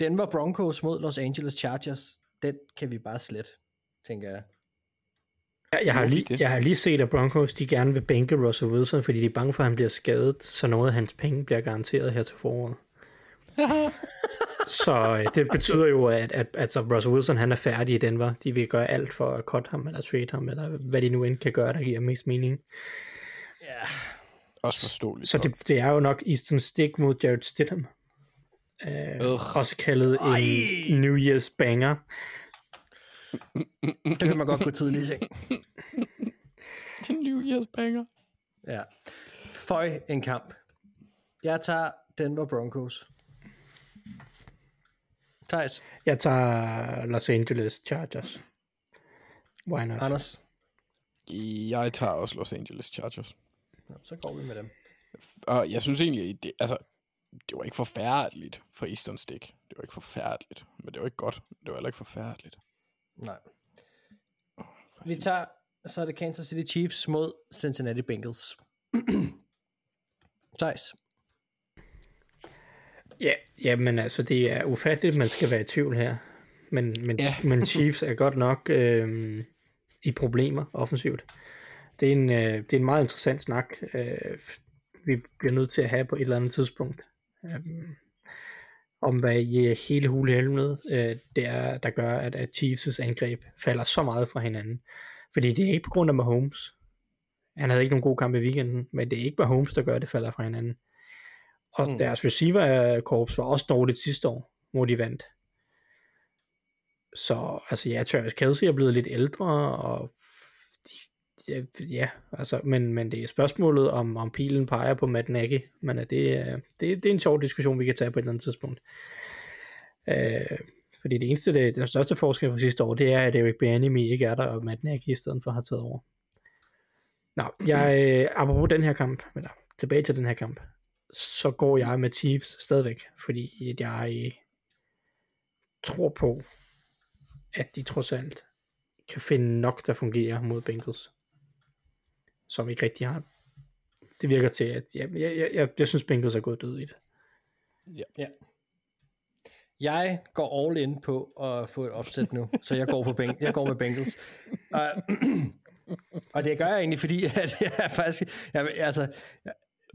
Denver Broncos mod Los Angeles Chargers, den kan vi bare slet, tænker jeg. Jeg, jeg, har lige, jeg har lige set, at Broncos de gerne vil bænke Russell Wilson, fordi de er bange for, at han bliver skadet, så noget af hans penge bliver garanteret her til foråret. så øh, det betyder jo, at, at altså Russell Wilson han er færdig i Denver. De vil gøre alt for at cut ham, eller trade ham, eller hvad de nu end kan gøre, der giver mest mening. Også forståeligt. Så det, det er jo nok Easton Stick mod Jared Stidham. Øh, Ugh. også kaldet en New Year's banger. Det kan man godt gå tidligt i seng. Den New Year's banger. Ja. Føj en kamp. Jeg tager Denver Broncos. Thijs, Jeg tager Los Angeles Chargers. Why not? Anders. Jeg tager også Los Angeles Chargers. Nå, så går vi med dem. Og jeg synes egentlig, det, altså, det var ikke forfærdeligt for Eastern Stick. Det var ikke forfærdeligt, men det var ikke godt. Det var heller ikke forfærdeligt. Nej. Vi tager, så er det Kansas City Chiefs mod Cincinnati Bengals. Thijs. Ja, ja, men altså, det er ufatteligt, at man skal være i tvivl her. Men, men, ja. men Chiefs er godt nok øh, i problemer offensivt. Det er, en, øh, det er en meget interessant snak, øh, vi bliver nødt til at have på et eller andet tidspunkt. Øh, om hvad i øh, hele hulehelvede øh, det er, der gør, at, at Chiefs' angreb falder så meget fra hinanden. Fordi det er ikke på grund af Mahomes. Han havde ikke nogen god kamp i weekenden, men det er ikke Mahomes, der gør, at det falder fra hinanden. Og Mm. deres receiver-korps var også dårligt sidste år, hvor de vandt. Så altså ja, Travis Kelsey er blevet lidt ældre, og ja, altså, men, men det er spørgsmålet, om, om pilen peger på Matt Nagy, men øh, det, øh, det, det er en sjov diskussion, vi kan tage på et eller andet tidspunkt. Øh, fordi det eneste, det, den største forskel fra sidste år, det er, at Eric Bieniemy ikke er der, og Matt Nagy i stedet for har taget over. Nå, jeg, øh, apropos den her kamp, eller tilbage til den her kamp, så går jeg med Chiefs stadigvæk, fordi at jeg øh, tror på, at de trods alt kan finde nok, der fungerer mod Bengals, som ikke rigtig har. Det virker til, at jeg, jeg, jeg, jeg, jeg synes, Bengals er gået død i det. Ja. Jeg går all in på at få et opsæt nu, så jeg går, på Beng- jeg går med Bengals. Og, og det gør jeg egentlig, fordi at jeg faktisk, jeg, altså,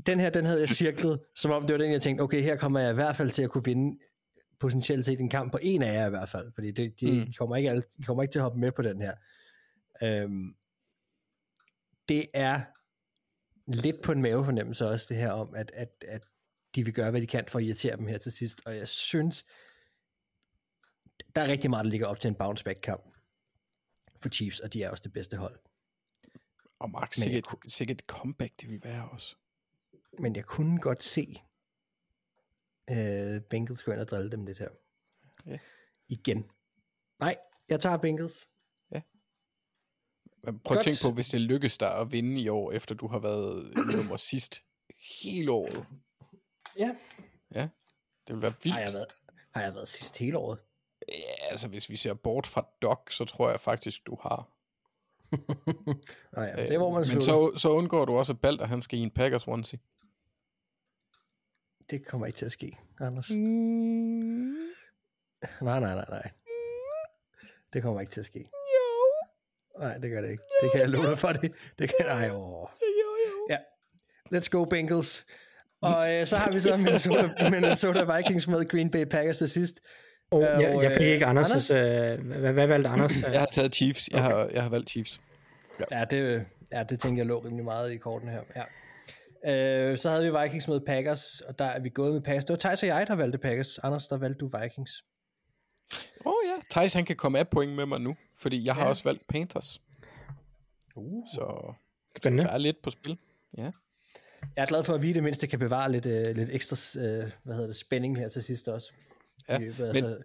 den her, den havde jeg cirklet, som om det var den, jeg tænkte, okay, her kommer jeg i hvert fald til at kunne vinde potentielt set en kamp på en af jer i hvert fald, fordi det, de, Mm. mm. kommer ikke alle, de kommer ikke til at hoppe med på den her. Øhm, det er lidt på en mavefornemmelse også, det her om, at, at, at de vil gøre, hvad de kan for at irritere dem her til sidst, og jeg synes, der er rigtig meget, der ligger op til en bounce-back-kamp for Chiefs, og de er også det bedste hold. Og Mark, Men jeg sikkert, sikkert et comeback, det vil være også. Men jeg kunne godt se øh, Bengals gå ind og drille dem lidt her. Ja. Igen. Nej, jeg tager Bengals. Men prøv at Godt. tænke på, hvis det lykkes dig at vinde i år, efter du har været nummer sidst hele året. Ja. Ja, det vil være vildt. Har jeg været, har jeg været sidst hele året? Ja, altså hvis vi ser bort fra Doc, så tror jeg faktisk, du har. Nej, ja, det er, hvor man Men så, så undgår du også, at Balder han skal i en Packers onesie. Det kommer ikke til at ske, Anders. Mm, Nej, nej, nej, nej. Det kommer ikke til at ske. Jo. Nej, det gør det ikke. Det kan jeg love dig for det. Det kan jeg. Åh. Ja. Let's go Bengals. Og øh, så har vi så Minnesota, Minnesota Vikings med Green Bay Packers til sidst. Og Øh, jeg, jeg fik ikke Anders' øh, hvad, hvad valgte Anders? Jeg har taget Chiefs. Jeg, har, jeg har valgt Chiefs. Ja, det, ja, det tænker jeg lå rimelig meget i korten her. Ja. Øh, så havde vi Vikings med Packers, og der er vi gået med Packers. Det var Thijs og jeg, der valgte Packers. Anders, der valgte du Vikings. Åh oh, ja, Thijs han kan komme af point med mig nu, fordi jeg har Ja. også valgt Panthers. Uh. Så, Spændende. så der er lidt på spil. Jeg er glad for, at vi i det mindste kan bevare lidt, øh, lidt ekstra øh, hvad hedder det, spænding her til sidst også. Ja, løbet men- altså,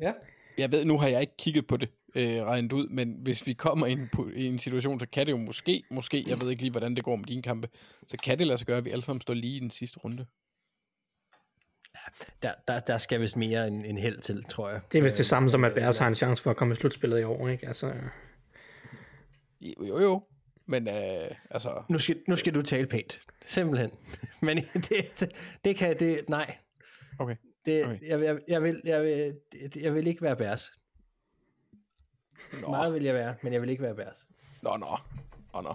ja. Jeg ved, nu har jeg ikke kigget på det, øh, regnet ud, men hvis vi kommer i en, po- i en situation, så kan det jo måske, måske, jeg ved ikke lige, hvordan det går med dine kampe, så kan det lade sig gøre, at vi alle sammen står lige i den sidste runde. Der, der, der skal vist mere en, en held til, tror jeg. Det er vist det samme som, at Bears har en chance for at komme i slutspillet i år, ikke? Altså, Jo, jo, jo. Men øh, altså, Nu skal, nu skal du tale pænt. Simpelthen. Men det, det, det kan det... Nej. okay. Det, Okay. okay. jeg, jeg, jeg, vil, jeg, vil, jeg vil ikke være bærs. Nå, Meget vil jeg være, men jeg vil ikke være bærs. nå, nå. Nå, nå.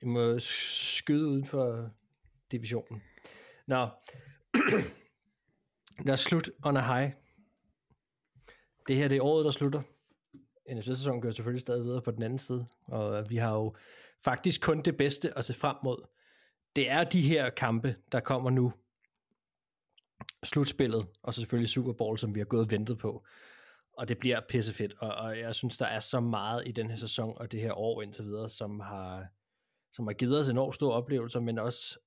Jeg må skyde uden for divisionen. Nå. Der er slut on a high. Det her det er året, der slutter. NFL-sæsonen går selvfølgelig stadig videre på den anden side, og vi har jo faktisk kun det bedste at se frem mod. Det er de her kampe, der kommer nu. Slutspillet, og så selvfølgelig Super Bowl, som vi har gået og ventet på. Og det bliver pissefedt, og, og jeg synes, der er så meget i den her sæson og det her år indtil videre, som har, som har givet os enormt store oplevelser, men også,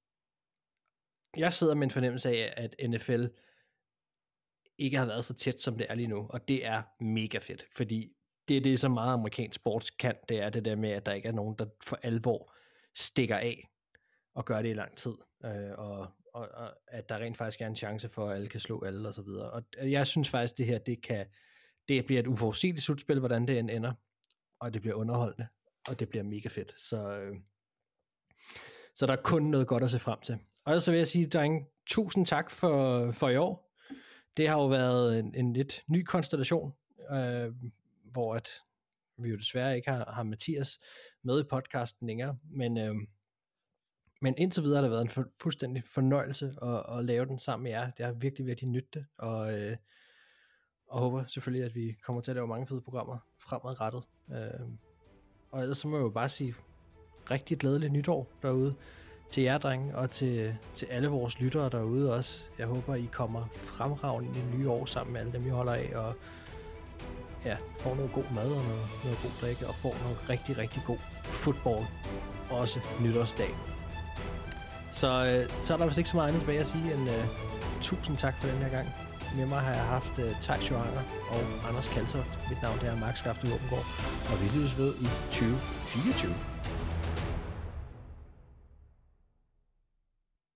jeg sidder med en fornemmelse af, at NFL ikke har været så tæt, som det er lige nu, og det er mega fedt, fordi det er det, som meget amerikansk sport kan, det er det der med, at der ikke er nogen, der for alvor stikker af og gør det i lang tid, øh, og, og, og at der rent faktisk er en chance for, at alle kan slå alle og så videre. Og jeg synes faktisk, det her, det kan, det bliver et uforudsigeligt slutspil, hvordan det end ender, og det bliver underholdende, og det bliver mega fedt. Så, øh, så der er kun noget godt at se frem til. Og så vil jeg sige, drenge, tusind tak for, for i år. Det har jo været en, en lidt ny konstellation, øh, hvor at vi jo desværre ikke har, har Mathias med i podcasten længere, men, øh, men indtil videre har det været en fuldstændig fornøjelse at, at lave den sammen med jer. Det har virkelig, virkelig nyttet det, og, øh, og håber selvfølgelig, at vi kommer til at lave mange fede programmer fremadrettet. Øh, og ellers så må jeg jo bare sige rigtig glædeligt nytår derude til jer, drenge, og til, til alle vores lyttere derude også. Jeg håber, I kommer fremragende i det nye år sammen med alle dem, I holder af, og ja, får noget god mad og noget, noget god drikke, og får noget rigtig, rigtig god fodbold, også nytårsdag. Så, øh, så er der vist ikke så meget andet tilbage at sige end uh, tusind tak for den her gang. Med mig har jeg haft uh, Thijs Johanger og Anders Kaltoft. Mit navn er Max Skafte Åbengård, og vi lyttes ved i 2024.